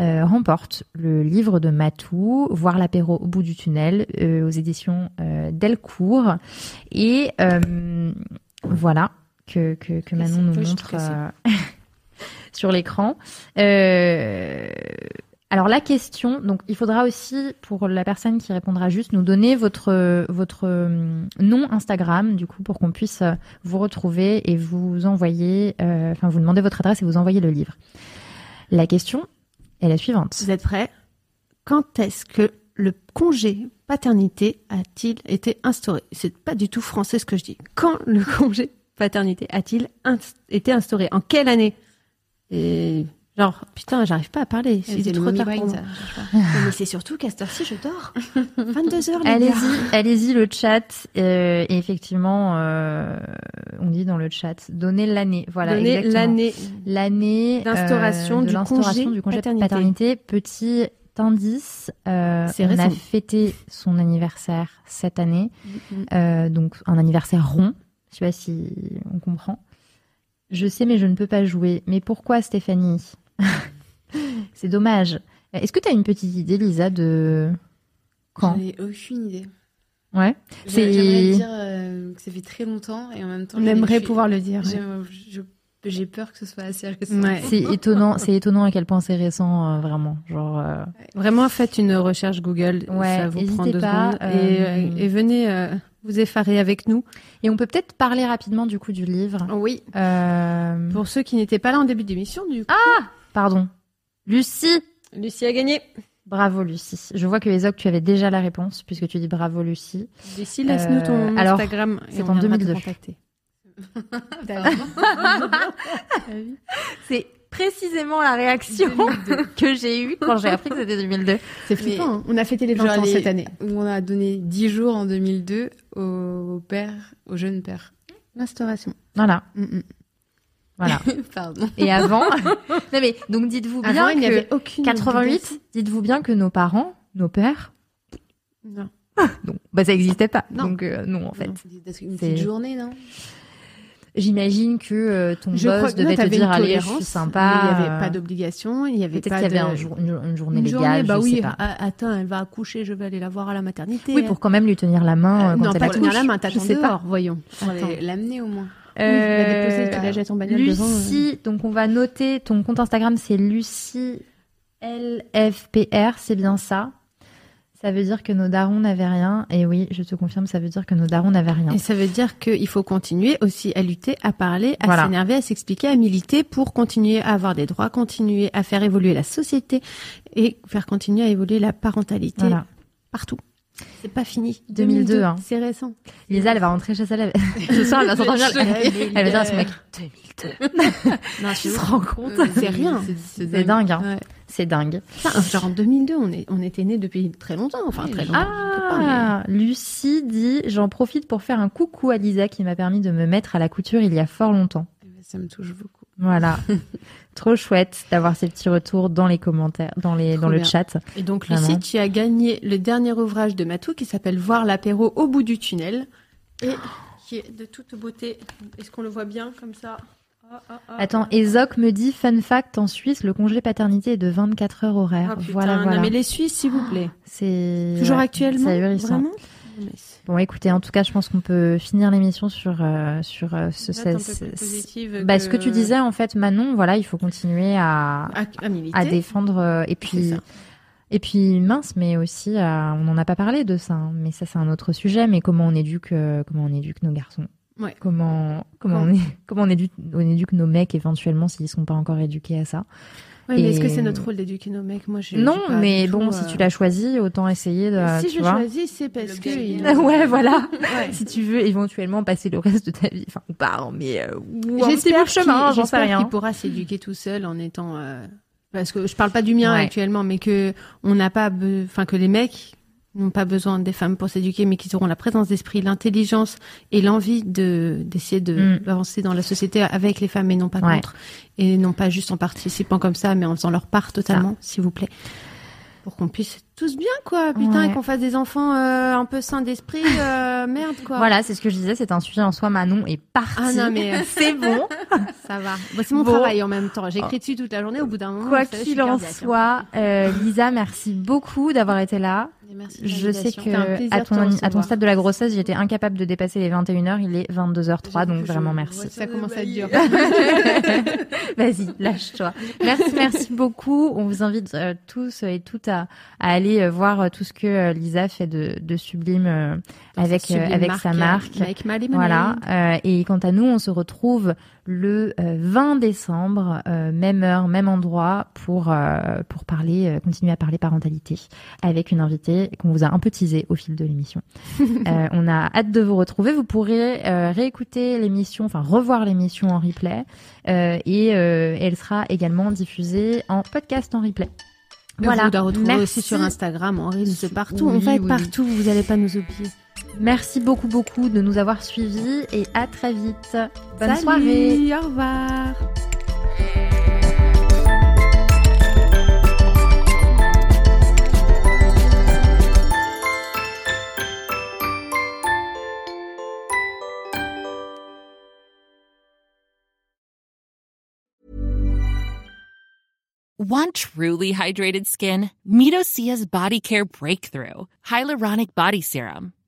Speaker 1: euh, remporte le livre de Matou, Voir l'apéro au bout du tunnel, euh, aux éditions euh, Delcourt. Et euh, voilà que, que, que Manon nous montre [LAUGHS] sur l'écran. Euh, alors la question, donc il faudra aussi pour la personne qui répondra juste nous donner votre votre euh, nom Instagram du coup pour qu'on puisse euh, vous retrouver et vous envoyer, enfin vous demander votre adresse et vous envoyer le livre. La question est la suivante.
Speaker 2: Vous êtes prêts? Quand est-ce que le congé paternité a-t-il été instauré? C'est pas du tout français ce que je dis. Quand le [LAUGHS] congé paternité a-t-il été instauré? En quelle année? Et genre, putain, j'arrive pas à parler.
Speaker 3: C'est
Speaker 2: trop tard pour moi. [LAUGHS] Mais c'est surtout qu'à cette heure-ci, je dors. [LAUGHS] 22 heures, les gars.
Speaker 1: Allez-y, allez-y le chat euh, et effectivement euh, on dit dans le chat donnez l'année. Voilà,
Speaker 2: Donnez
Speaker 1: exactement.
Speaker 2: l'année.
Speaker 1: l'année
Speaker 2: D'instauration
Speaker 1: euh, de
Speaker 2: du
Speaker 1: l'instauration
Speaker 2: congé
Speaker 1: du congé
Speaker 2: paternité.
Speaker 1: paternité. Petit indice, euh,
Speaker 2: C'est
Speaker 1: on a fêté son anniversaire cette année, euh, donc un anniversaire rond. Je sais pas si on comprend. Je sais, mais je ne peux pas jouer. Mais pourquoi, Stéphanie [LAUGHS] C'est dommage. Est-ce que tu as une petite idée, Lisa, de quand
Speaker 3: J'en ai aucune idée.
Speaker 1: Ouais. C'est-
Speaker 3: J'ai- J'aimerais dire euh, que ça fait très longtemps et en même temps.
Speaker 2: On aimerait
Speaker 3: suis-
Speaker 2: pouvoir le dire. ouais.
Speaker 3: j'ai- peur que ce soit assez récent.
Speaker 2: Ouais.
Speaker 1: C'est étonnant, c'est étonnant à quel point c'est récent, euh, vraiment. Genre, euh,
Speaker 2: Vraiment, faites une recherche Google.
Speaker 1: Ouais,
Speaker 2: ça vous prend deux
Speaker 1: pas,
Speaker 2: secondes. Et, et venez, euh, vous effarer avec nous.
Speaker 1: Et on peut peut-être parler rapidement du coup du livre.
Speaker 2: Oui.
Speaker 1: Euh,
Speaker 2: Pour ceux qui n'étaient pas là en début d'émission, du coup.
Speaker 1: Pardon. Lucie
Speaker 2: Lucie a gagné.
Speaker 1: Bravo Lucie. Je vois que Ezoc, tu avais déjà la réponse puisque tu dis bravo Lucie.
Speaker 2: Lucie, laisse-nous ton
Speaker 1: Euh, alors,
Speaker 2: Instagram.
Speaker 1: c'est en
Speaker 2: viendra te
Speaker 1: 2002.
Speaker 2: contacter. [LAUGHS] [LAUGHS]
Speaker 1: C'est [LAUGHS] précisément la réaction que j'ai eue quand j'ai appris que c'était 2002.
Speaker 2: C'est flippant. hein. On a fêté les 20
Speaker 3: Genre
Speaker 2: ans
Speaker 3: les-
Speaker 2: cette année.
Speaker 3: Où on a donné 10 jours en 2002 au père, au jeune père.
Speaker 2: L'instauration.
Speaker 1: Voilà,
Speaker 2: Mm, mm.
Speaker 1: voilà. [LAUGHS]
Speaker 3: Pardon.
Speaker 1: Et avant, [LAUGHS] non mais donc dites-vous bien
Speaker 2: Avant, il n'y
Speaker 1: que
Speaker 2: avait aucune.
Speaker 1: 88, dites-vous bien que nos parents, nos pères,
Speaker 2: Non. [LAUGHS]
Speaker 1: non, bah ça n'existait pas.
Speaker 2: Non.
Speaker 1: Donc euh, non en fait.
Speaker 3: Une
Speaker 1: C'est-
Speaker 3: petite journée, non?
Speaker 1: J'imagine que euh, ton
Speaker 2: Je crois
Speaker 1: boss
Speaker 2: que non,
Speaker 1: devait te dire allez, je suis sympa.
Speaker 2: Il n'y avait
Speaker 1: euh,
Speaker 2: pas d'obligation. Il y avait
Speaker 1: Peut-être qu'il y avait
Speaker 2: de-
Speaker 1: un jour, une, une journée
Speaker 2: Une
Speaker 1: légale,
Speaker 2: journée, bah
Speaker 1: je
Speaker 2: oui.
Speaker 1: sais pas.
Speaker 2: ah, attends, elle va accoucher, je vais aller la voir à la maternité.
Speaker 1: Oui, pour quand même lui tenir la main. euh, quand
Speaker 2: non,
Speaker 1: elle
Speaker 2: pas tenir la main, t'attends
Speaker 1: sais pas.
Speaker 2: dehors, voyons.
Speaker 3: L'amener au moins.
Speaker 2: Oui, la déposer, tu la jettes en bagnole devant. euh.
Speaker 1: Lucie, donc on va noter ton compte Instagram, c'est Lucie LFPR, c'est bien ça. Ça veut dire que nos darons n'avaient rien. Et oui, je te confirme, ça veut dire que nos darons n'avaient rien.
Speaker 2: Et ça veut dire qu'il faut continuer aussi à lutter, à parler, à
Speaker 1: Voilà.
Speaker 2: s'énerver, à s'expliquer, à militer pour continuer à avoir des droits, continuer à faire évoluer la société et faire continuer à évoluer la parentalité
Speaker 1: Voilà.
Speaker 2: partout. C'est pas fini.
Speaker 1: 2002, hein.
Speaker 2: C'est récent.
Speaker 1: Lisa, elle va rentrer chez elle. [LAUGHS] Ce soir, elle va s'endormir. Elle va dire à son mec 2002. [LAUGHS]
Speaker 2: Non,
Speaker 1: Tu te rends compte
Speaker 2: C'est rien.
Speaker 1: C'est dingue, hein.
Speaker 3: Ouais.
Speaker 1: C'est dingue.
Speaker 2: Genre en 2002, on, est, on était nés depuis très longtemps. Enfin, très longtemps. pas, mais-
Speaker 1: Ah, Lucie dit J'en profite pour faire un coucou à Lisa qui m'a permis de me mettre à la couture il y a fort longtemps.
Speaker 3: Eh ben, Ça me touche beaucoup.
Speaker 1: Voilà. [LAUGHS] Trop chouette d'avoir ces petits retours dans les commentaires, dans, les,
Speaker 2: Trop
Speaker 1: dans le chat.
Speaker 2: Et donc,
Speaker 1: Vraiment.
Speaker 2: Lucie, tu as gagné le dernier ouvrage de Matou qui s'appelle Voir l'apéro au bout du tunnel et qui est de toute beauté. Est-ce qu'on le voit bien comme ça?
Speaker 1: Attends,
Speaker 2: ah.
Speaker 1: Ezoc me dit Fun fact en Suisse, le congé paternité est de 24 heures
Speaker 2: Ah,
Speaker 1: horaires.
Speaker 2: putain,
Speaker 1: voilà, voilà.
Speaker 2: Non, mais les Suisses, s'il vous plaît.
Speaker 1: C'est
Speaker 2: Toujours
Speaker 1: ouais,
Speaker 2: actuellement
Speaker 1: C'est ahurissant. Bon, écoutez, en tout cas, je pense qu'on peut finir l'émission sur euh, sur euh, ce,
Speaker 2: Note un peu
Speaker 1: ce-
Speaker 2: plus
Speaker 1: ce-
Speaker 2: positive
Speaker 1: bah, ce que tu disais en fait, Manon. Voilà, il faut continuer à
Speaker 2: à, à
Speaker 1: à défendre euh, et puis et puis mince, mais aussi on n'en a pas parlé de ça, hein, mais ça c'est un autre sujet. Mais comment on éduque comment on éduque nos garçons
Speaker 2: Ouais.
Speaker 1: Comment comment on est, comment on éduque on éduque nos mecs éventuellement s'ils sont pas encore éduqués à ça.
Speaker 2: Ouais, mais est-ce que c'est notre rôle d'éduquer nos mecs? Moi,
Speaker 1: non, mais bon, si
Speaker 2: euh,
Speaker 1: tu l'as choisi, autant essayer de
Speaker 2: Si
Speaker 1: tu
Speaker 2: je
Speaker 1: vois.
Speaker 2: choisis, c'est parce
Speaker 3: Le
Speaker 2: que. il- [LAUGHS]
Speaker 1: ouais, voilà.
Speaker 2: Ouais.
Speaker 1: si tu veux éventuellement passer le reste de ta vie, enfin ou pas, hein, mais euh,
Speaker 2: J'espère
Speaker 1: chemin,
Speaker 2: qu'il-
Speaker 1: j'en sais rien.
Speaker 2: qu'il pourra s'éduquer tout seul en étant. euh, Parce que je parle pas du mien
Speaker 1: Ouais.
Speaker 2: actuellement, mais que on n'a pas, enfin que les mecs n'ont pas besoin des femmes pour s'éduquer, mais qu'ils auront la présence d'esprit, l'intelligence et l'envie de d'essayer de
Speaker 1: Mm.
Speaker 2: avancer dans la société avec les femmes et non pas
Speaker 1: Ouais.
Speaker 2: contre, et non pas juste en participant comme ça, mais en faisant leur part totalement, s'il vous plaît, pour qu'on puisse tous bien quoi, putain,
Speaker 1: Ouais.
Speaker 2: et qu'on fasse des enfants euh, un peu sains d'esprit, [LAUGHS] euh, merde quoi.
Speaker 1: Voilà, c'est ce que je disais, c'est un sujet en soi. Manon est partie.
Speaker 2: Ah non, mais, euh, [LAUGHS]
Speaker 1: c'est bon. [LAUGHS]
Speaker 2: Ça va. Bon, c'est mon
Speaker 1: Bon.
Speaker 2: travail en même temps. J'écris dessus toute la journée. Au bout d'un moment,
Speaker 1: Quoi qu'il en soit, Lisa, merci beaucoup d'avoir été là.
Speaker 3: Et merci de
Speaker 1: Je sais que à ton, à ton stade de la grossesse, j'étais incapable de dépasser les 21h. Il est 22h03, donc vraiment merci.
Speaker 2: Ça commence à être dur. [LAUGHS]
Speaker 1: Vas-y, lâche-toi. Merci, merci [LAUGHS] beaucoup. On vous invite euh, tous et toutes à, à aller euh, voir euh, tout ce que euh, Lisa fait de, de sublime euh, avec,
Speaker 2: sa
Speaker 1: euh,
Speaker 2: sublime
Speaker 1: avec sa
Speaker 2: euh,
Speaker 1: marque.
Speaker 2: My Lemonade.
Speaker 1: Voilà. Euh, et quant à nous, on se retrouve le euh, 20 décembre, euh, même heure, même endroit, pour euh, pour parler, euh, continuer à parler parentalité avec une invitée qu'on vous a un peu teasée au fil de l'émission. [LAUGHS] Euh, on a hâte de vous retrouver. Vous pourrez euh, réécouter l'émission, enfin revoir l'émission en replay, euh, et euh, elle sera également diffusée en podcast en replay.
Speaker 2: Voilà. Vous la retrouver
Speaker 1: Merci.
Speaker 2: aussi sur Instagram, en Reels, partout.
Speaker 1: Oui,
Speaker 2: on va être
Speaker 1: oui,
Speaker 2: partout. Vous n'allez pas nous oublier.
Speaker 1: Merci beaucoup beaucoup de nous avoir suivis et à très vite. Bonne
Speaker 2: Salut,
Speaker 1: soirée.
Speaker 2: Au revoir.
Speaker 4: Want truly hydrated skin? Medocia's Body Care Breakthrough Hyaluronic Body Serum.